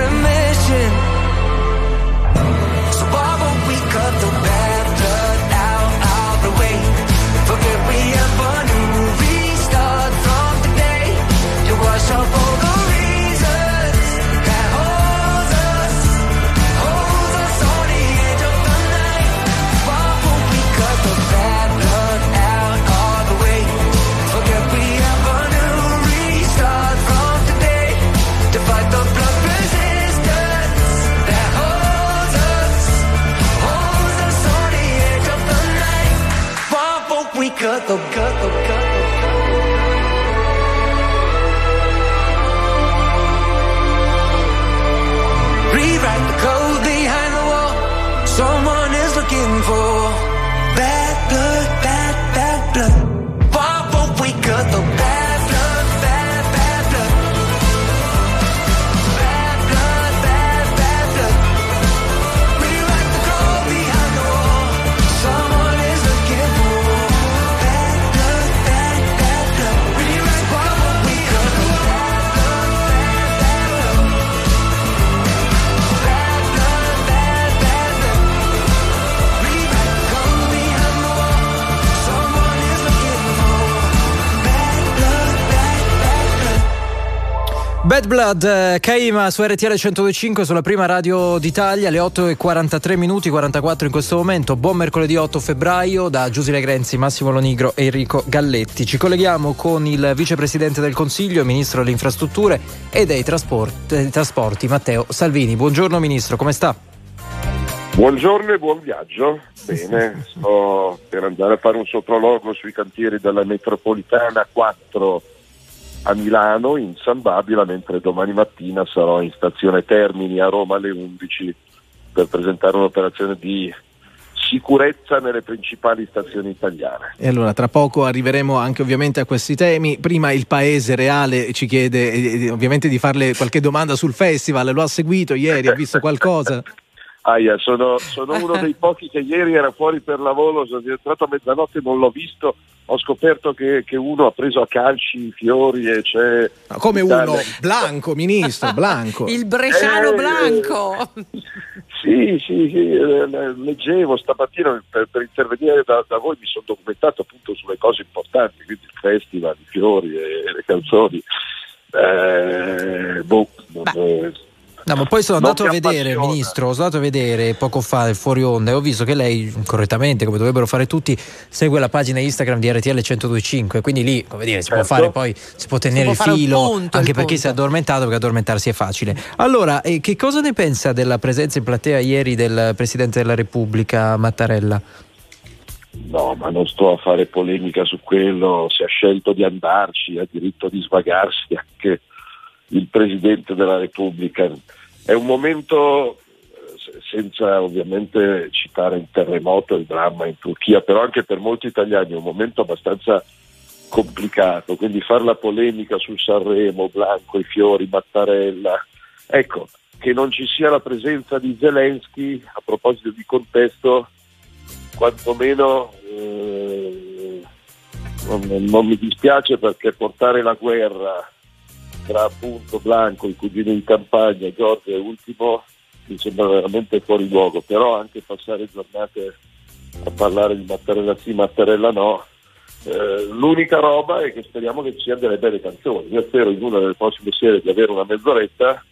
remission. So why won't we cut the bad blood out, out the way? Forget we ever knew. Restart from today to wash go, go, go. Bad Blood, eh, Kaima su RTL 125 sulla prima radio d'Italia, alle 8.43 minuti 44 in questo momento, buon mercoledì 8 febbraio da Giusile Grenzi, Massimo Lonigro e Enrico Galletti. Ci colleghiamo con il vicepresidente del Consiglio, ministro delle infrastrutture e dei trasport- dei trasporti, Matteo Salvini. Buongiorno ministro, come sta? Buongiorno e buon viaggio. Bene, sto per andare a fare un soprologo sui cantieri della metropolitana 4 a Milano in San Babila, mentre domani mattina sarò in stazione Termini a Roma alle 11 per presentare un'operazione di sicurezza nelle principali stazioni italiane. E allora tra poco arriveremo anche ovviamente a questi temi. Prima il paese reale ci chiede eh, ovviamente di farle qualche domanda sul festival. Lo ha seguito ieri, ha visto qualcosa? <laughs> Aia, sono, sono uno dei pochi che ieri era fuori per lavoro, sono entrato a mezzanotte, non l'ho visto, ho scoperto che, che uno ha preso a calci i fiori e c'è... Ma come Italia- uno? Blanco, ministro, Blanco. Il bresciano Eh, blanco. Sì, sì, sì, eh, leggevo stamattina per, per intervenire da, da voi, mi sono documentato appunto sulle cose importanti, quindi il festival, i fiori e, e le canzoni. Eh, boh, eh, No, ma poi sono andato a vedere, appassiona. ministro, sono andato a vedere poco fa il fuori onda e ho visto che lei, correttamente, come dovrebbero fare tutti, segue la pagina Instagram di RTL 1025, quindi lì, come dire, si può Certo. fare poi, si può tenere può il filo, punto, anche il per chi punto. si è addormentato, perché addormentarsi è facile. Allora, eh, che cosa ne pensa della presenza in platea ieri del Presidente della Repubblica Mattarella? No, ma non sto a fare polemica su quello, se ha scelto di andarci, ha diritto di svagarsi anche il Presidente della Repubblica. È un momento eh, se- senza ovviamente citare il terremoto il dramma in Turchia, però anche per molti italiani è un momento abbastanza complicato, quindi fare la polemica su Sanremo, Blanco, i fiori, Mattarella, ecco, che non ci sia la presenza di Zelensky, a proposito di contesto, quantomeno eh, non, non mi dispiace perché portare la guerra tra appunto Blanco, il cugino in campagna, Giorgio e Ultimo mi sembra veramente fuori luogo, però anche passare giornate a parlare di Mattarella sì, Mattarella no. Eh, l'unica roba è che speriamo che ci siano delle belle canzoni. Io spero in una delle prossime serie di avere una mezz'oretta,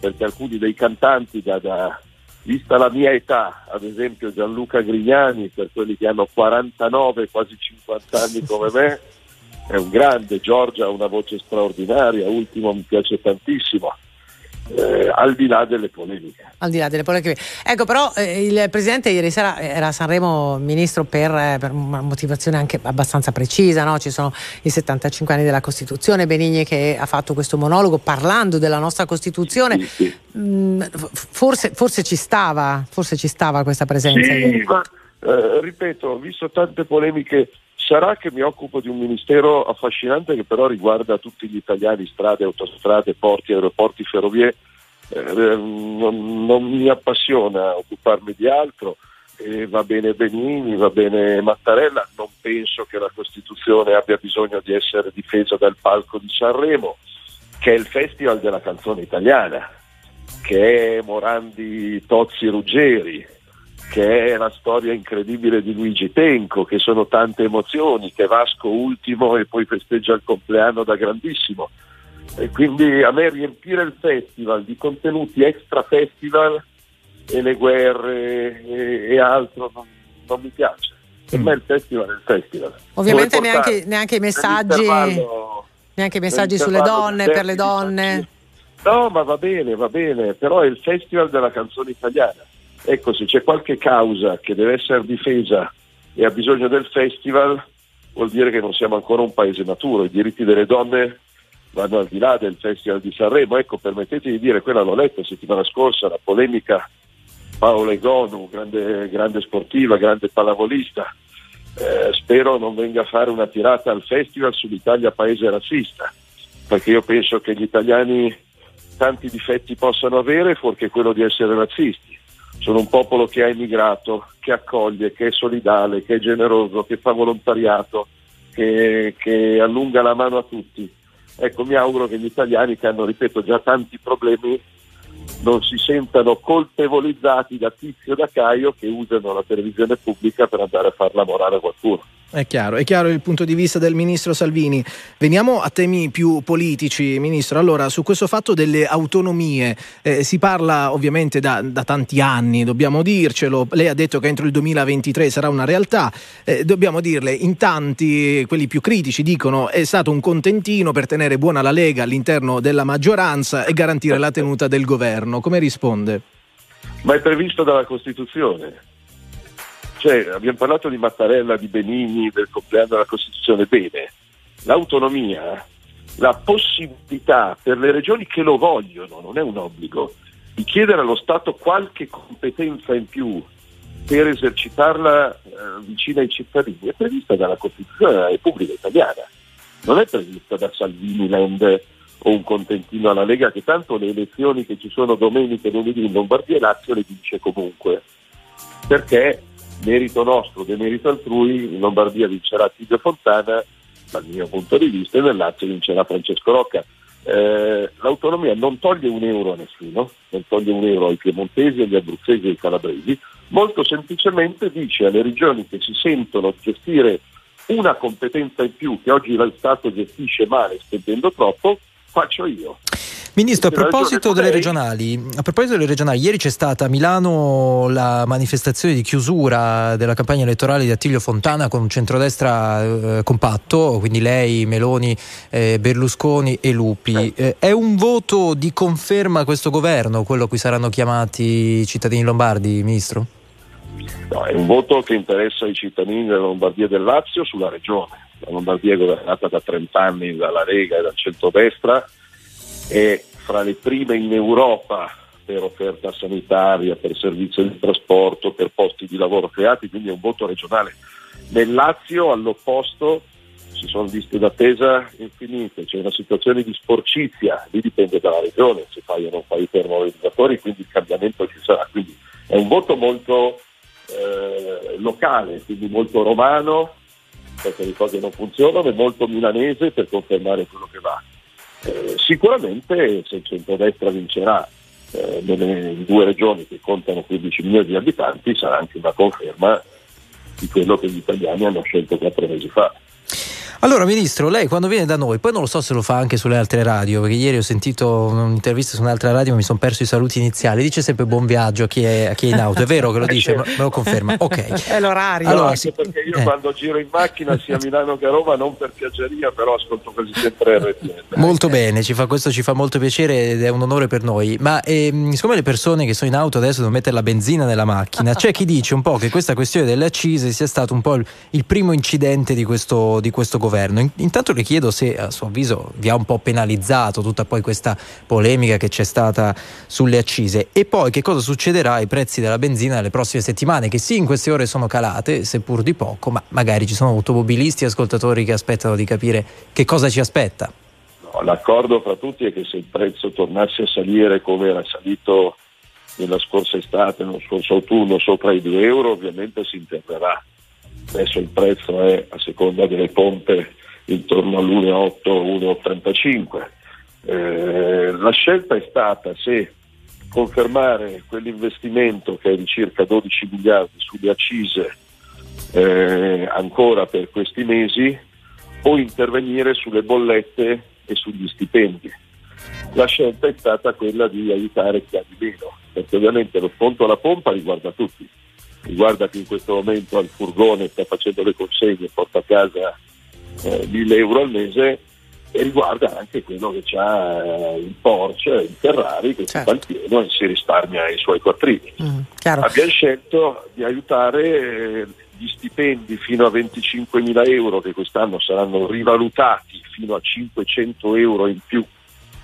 perché alcuni dei cantanti, da, da- vista la mia età, ad esempio Gianluca Grignani, per quelli che hanno 49, quasi 50 anni come me, <laughs> è un grande, Giorgia ha una voce straordinaria, Ultimo mi piace tantissimo, eh, al di là delle polemiche. Al di là delle polemiche. Ecco, però eh, il presidente ieri sera era a Sanremo ministro per, eh, per una motivazione anche abbastanza precisa, no? Ci sono i 75 anni della Costituzione, Benigni che ha fatto questo monologo parlando della nostra Costituzione. Mm, f- forse, forse ci stava, forse ci stava questa presenza Sì, ma eh, ripeto, ho visto tante polemiche. Sarà che mi occupo di un ministero affascinante che però riguarda tutti gli italiani, strade, autostrade, porti, aeroporti, ferrovie. Eh, non, non mi appassiona occuparmi di altro. Eh, va bene Benini, va bene Mattarella. Non penso che la Costituzione abbia bisogno di essere difesa dal palco di Sanremo, che è il festival della canzone italiana, che è Morandi, Tozzi, Ruggeri, che è la storia incredibile di Luigi Tenco, che sono tante emozioni, che Vasco ultimo e poi festeggia il compleanno da grandissimo. E quindi a me riempire il festival di contenuti extra festival e le guerre e, e altro non, non mi piace. Per me il festival è il festival. Ovviamente neanche, neanche i messaggi, neanche i messaggi sulle donne, per le donne. No, ma va bene, va bene, però è il festival della canzone italiana. Ecco, se c'è qualche causa che deve essere difesa e ha bisogno del festival, vuol dire che non siamo ancora un paese maturo. I diritti delle donne vanno al di là del festival di Sanremo. Ecco, permettetemi di dire, quella l'ho letta settimana scorsa, la polemica Paola Egonu, grande, grande sportiva, grande pallavolista. Eh, spero non venga a fare una tirata al festival sull'Italia paese razzista, perché io penso che gli italiani tanti difetti possano avere, fuorché quello di essere razzisti. Sono un popolo che ha emigrato, che accoglie, che è solidale, che è generoso, che fa volontariato, che, che allunga la mano a tutti. Ecco, mi auguro che gli italiani che hanno, ripeto, già tanti problemi non si sentano colpevolizzati da Tizio da Caio che usano la televisione pubblica per andare a far lavorare qualcuno. È chiaro, è chiaro il punto di vista del ministro Salvini. Veniamo a temi più politici, ministro. Allora, su questo fatto delle autonomie eh, si parla ovviamente da, da tanti anni, dobbiamo dircelo. Lei ha detto che entro il 2023 sarà una realtà. Eh, dobbiamo dirle, in tanti, quelli più critici, dicono è stato un contentino per tenere buona la Lega all'interno della maggioranza e garantire la tenuta del governo. Come risponde? Ma è previsto dalla Costituzione. Cioè, abbiamo parlato di Mattarella, di Benigni, del compleanno della Costituzione. Bene, l'autonomia, la possibilità per le regioni che lo vogliono, non è un obbligo, di chiedere allo Stato qualche competenza in più per esercitarla eh, vicino ai cittadini, è prevista dalla Costituzione della Repubblica Italiana. Non è prevista da Salvini Land o un contentino alla Lega che tanto le elezioni che ci sono domenica e lunedì in Lombardia e Lazio le vince comunque. Perché merito nostro, demerito altrui, in Lombardia vincerà Tidio Fontana, dal mio punto di vista, e nel Lazio vincerà Francesco Rocca. Eh, l'autonomia non toglie un euro a nessuno, non toglie un euro ai piemontesi, agli abruzzesi e ai calabresi, molto semplicemente dice alle regioni che si sentono gestire una competenza in più che oggi lo Stato gestisce male spendendo troppo, faccio io. Ministro, a proposito regionali, a proposito delle regionali, ieri c'è stata a Milano la manifestazione di chiusura della campagna elettorale di Attilio Fontana con un centrodestra eh, compatto, quindi lei, Meloni, eh, Berlusconi e Lupi. Eh, è un voto di conferma a questo governo, quello a cui saranno chiamati i cittadini lombardi, Ministro? No, è un voto che interessa i cittadini della Lombardia e del Lazio sulla regione. La Lombardia è governata da 30 anni dalla Lega e dal centrodestra, è fra le prime in Europa per offerta sanitaria, per servizio di trasporto, per posti di lavoro creati, quindi è un voto regionale. Nel Lazio all'opposto ci sono liste d'attesa infinite, c'è una situazione di sporcizia, lì dipende dalla regione, se fai o non fai i termovalorizzatori, quindi il cambiamento ci sarà. Quindi è un voto molto eh, locale, quindi molto romano, perché le cose non funzionano, e molto milanese per confermare quello che va. Eh, sicuramente se il centrodestra vincerà eh, nelle due regioni che contano 15 milioni di abitanti sarà anche una conferma di quello che gli italiani hanno scelto quattro mesi fa. Allora, Ministro, lei quando viene da noi, poi non lo so se lo fa anche sulle altre radio, perché ieri ho sentito un'intervista su un'altra radio ma mi sono perso i saluti iniziali. Dice sempre buon viaggio a chi è, a chi è in auto, è vero che lo dice? <laughs> Me me lo conferma? <laughs> Ok. È l'orario. Allora, anche sì. perché io Eh. quando giro in macchina sia a Milano che a Roma, non per piaggeria, però ascolto quasi sempre RTL. Molto bene, ci fa- questo ci fa molto piacere ed è un onore per noi. Ma ehm, siccome le persone che sono in auto adesso devono mettere la benzina nella macchina, c'è chi dice un po' che questa questione delle accise sia stato un po' il, il primo incidente di questo, di questo governo. In- intanto le chiedo se a suo avviso vi ha un po' penalizzato tutta poi questa polemica che c'è stata sulle accise e poi che cosa succederà ai prezzi della benzina nelle prossime settimane, che sì in queste ore sono calate, seppur di poco, ma magari ci sono automobilisti e ascoltatori che aspettano di capire che cosa ci aspetta. No, l'accordo fra tutti è che se il prezzo tornasse a salire come era salito nella scorsa estate, nello scorso autunno, sopra i 2 euro, ovviamente si interverrà. Adesso il prezzo è a seconda delle pompe intorno all'1,8, 1,85. Eh, la scelta è stata se confermare quell'investimento che è di circa 12 miliardi sulle accise eh, ancora per questi mesi o intervenire sulle bollette e sugli stipendi. La scelta è stata quella di aiutare chi ha di meno, perché ovviamente lo sconto alla pompa riguarda tutti, riguarda chi in questo momento ha il furgone, sta facendo le consegne e porta a casa eh, 1000 euro al mese e riguarda anche quello che ha eh, il Porsche, il Ferrari che si fa il pieno e si risparmia i suoi quattrini. Abbiamo scelto di aiutare eh, gli stipendi fino a 25.000 euro che quest'anno saranno rivalutati fino a 500 euro in più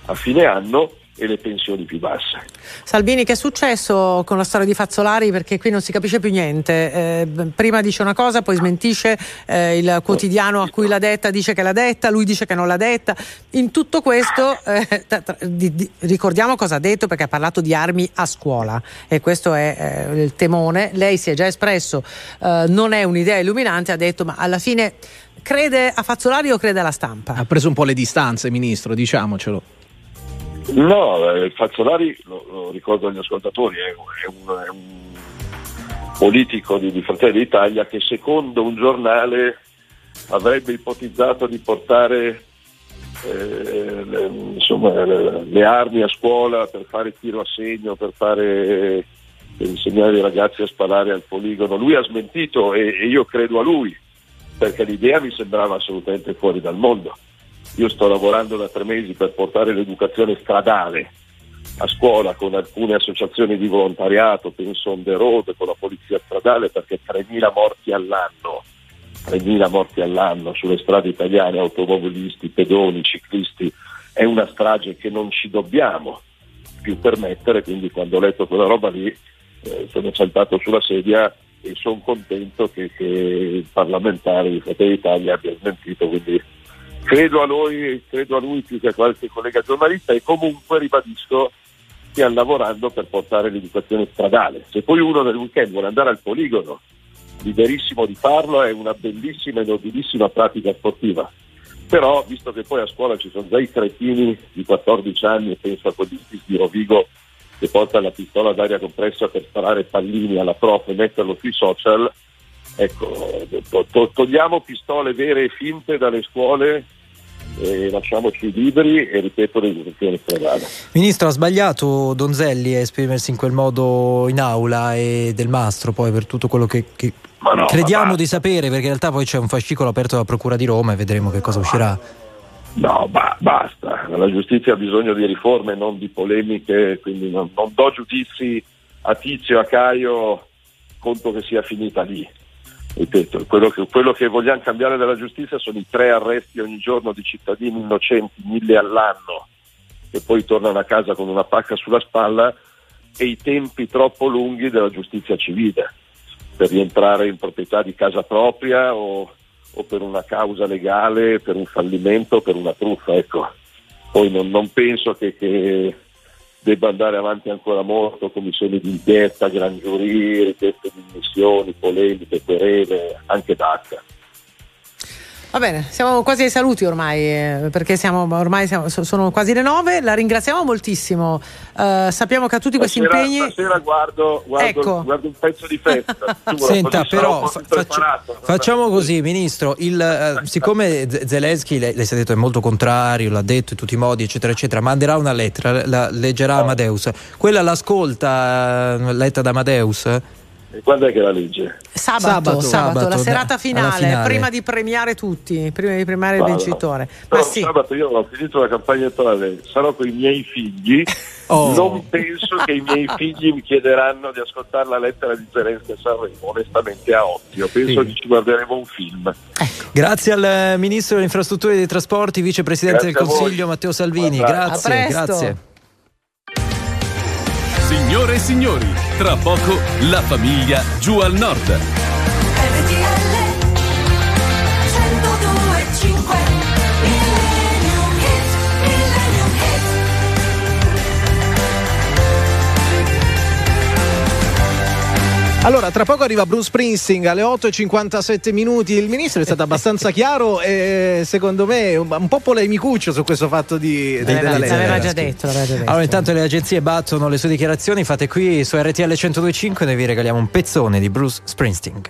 a fine anno e le pensioni più basse. Salvini, che è successo con la storia di Fazzolari? Perché qui non si capisce più niente. Eh, prima dice una cosa, poi smentisce, eh, il quotidiano a cui l'ha detta dice che l'ha detta, lui dice che non l'ha detta. In tutto questo, eh, tra- tra- di- di- ricordiamo cosa ha detto perché ha parlato di armi a scuola e questo è eh, il temone. Lei si è già espresso, eh, non è un'idea illuminante, ha detto ma alla fine crede a Fazzolari o crede alla stampa? Ha preso un po' le distanze, ministro, diciamocelo. No, eh, Fazzolari, lo, lo ricordo agli ascoltatori, è, è un, è un politico di, di Fratelli d'Italia che secondo un giornale avrebbe ipotizzato di portare eh, le, insomma, le, le armi a scuola per fare tiro a segno, per, fare, per insegnare ai ragazzi a sparare al poligono. Lui ha smentito e, e io credo a lui, perché l'idea mi sembrava assolutamente fuori dal mondo. Io sto lavorando da tre mesi per portare l'educazione stradale a scuola con alcune associazioni di volontariato, penso on the road, con la polizia stradale, perché 3.000 morti all'anno, 3.000 morti all'anno sulle strade italiane, automobilisti, pedoni, ciclisti, è una strage che non ci dobbiamo più permettere, quindi quando ho letto quella roba lì eh, sono saltato sulla sedia e sono contento che, che il parlamentare di Fratelli d'Italia abbia smentito, quindi credo a lui, credo a lui più che a qualche collega giornalista e comunque ribadisco stiamo lavorando per portare l'educazione stradale. Se poi uno nel weekend vuole andare al poligono, liberissimo di farlo, è una bellissima e nobilissima pratica sportiva. Però, visto che poi a scuola ci sono già i cretini di 14 anni, e penso a quelli di Rovigo che portano la pistola d'aria compressa per sparare pallini alla prof e metterlo sui social, ecco, to- to- togliamo pistole vere e finte dalle scuole e lasciamoci liberi e ripeto l'educazione stradale. Ministro, ha sbagliato Donzelli a esprimersi in quel modo in aula e del mastro poi per tutto quello che, che no, crediamo ma di sapere, perché in realtà poi c'è un fascicolo aperto dalla Procura di Roma e vedremo che cosa uscirà. No, ba- basta, la giustizia ha bisogno di riforme, non di polemiche, quindi non, non do giudizi a Tizio, a Caio, conto che sia finita lì. Ripeto, quello che, quello che vogliamo cambiare della giustizia sono i tre arresti ogni giorno di cittadini innocenti, mille all'anno, che poi tornano a casa con una pacca sulla spalla e i tempi troppo lunghi della giustizia civile per rientrare in proprietà di casa propria o, o per una causa legale, per un fallimento, per una truffa. Ecco. Poi non, non penso che, che debba andare avanti ancora molto, commissioni di inchiesta, gran giurì, richieste di dimissioni, polemiche, querele, anche DAC. Va bene, siamo quasi ai saluti ormai, eh, perché siamo, ormai siamo- so- sono quasi le nove. La ringraziamo moltissimo. Eh, sappiamo che ha tutti questi Stasera, impegni. stasera guardo, guardo- Ecco. guardo un pezzo di festa. <laughs> Senta, però po' fa- più faccia- preparato. facciamo così, ministro. Il, eh, siccome Zelensky, lei, lei si è detto è molto contrario, l'ha detto in tutti i modi, eccetera, eccetera, manderà una lettera, la leggerà Amadeus. Quella l'ascolta letta da Amadeus? E quando è che la legge? Sabato, Sabato. sabato, Sabato, la serata finale, finale. prima di premiare tutti, prima di premiare il Guarda. vincitore. Ma Però sì, sabato io ho finito la campagna elettorale, sarò con i miei figli, Oh. non penso che i miei figli mi chiederanno di ascoltare la lettera di Zelensky a Sanremo, onestamente a occhio, penso Sì. che ci guarderemo un film. Grazie al eh, ministro delle infrastrutture e dei trasporti, vicepresidente Grazie del. Consiglio Matteo Salvini. Buon Grazie, grazie. Signore e signori, tra poco la famiglia giù al nord. RTL 102.5 Allora, tra poco arriva Bruce Springsteen alle 8.57 minuti. Il ministro è stato abbastanza <laughs> chiaro e secondo me un, po' polemicuccio su questo fatto di, de- della l'aveva già detto, l'aveva già detto. Allora, intanto le agenzie battono le sue dichiarazioni. Fate qui su RTL 1025. Noi vi regaliamo un pezzone di Bruce Springsteen.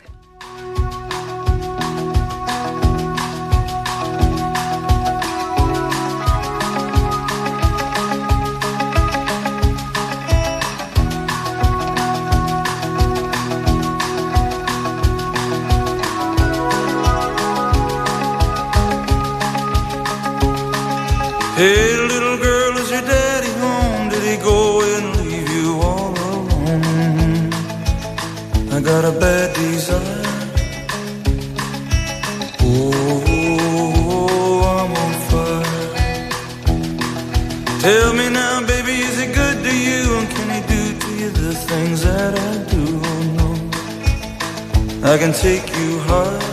I can take you high.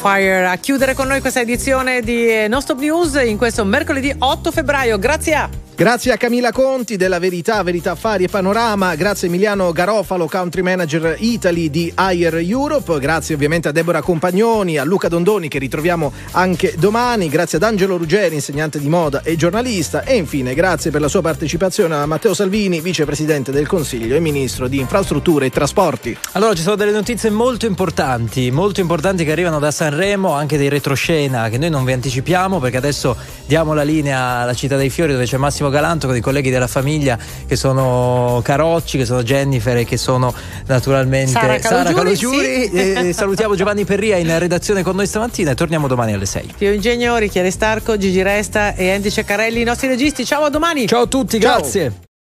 Fire a chiudere con noi questa edizione di eh, Non Stop News in questo mercoledì 8 febbraio. Grazie a Grazie a Camilla Conti della Verità, Verità Affari e Panorama, grazie a Emiliano Garofalo, Country Manager Italy di Air Europe, grazie ovviamente a Deborah Compagnoni, a Luca Dondoni che ritroviamo anche domani, grazie ad Angelo Ruggeri, insegnante di moda e giornalista. E infine grazie per la sua partecipazione a Matteo Salvini, vicepresidente del Consiglio e ministro di Infrastrutture e Trasporti. Allora, ci sono delle notizie molto importanti, molto importanti che arrivano da Sanremo, anche dei retroscena che noi non vi anticipiamo perché adesso diamo la linea alla Città dei Fiori dove c'è Massimo Galanto con i colleghi della famiglia che sono Carocci, che sono Jennifer e che sono naturalmente Sara Calogiuri, sì. E salutiamo Giovanni Perria in redazione con noi stamattina e torniamo domani alle 6. Pio Ingegnori, Chiare Starco, Gigi Resta e Andy Ceccarelli, i nostri registi. Ciao, a domani. Ciao a tutti, Ciao. grazie.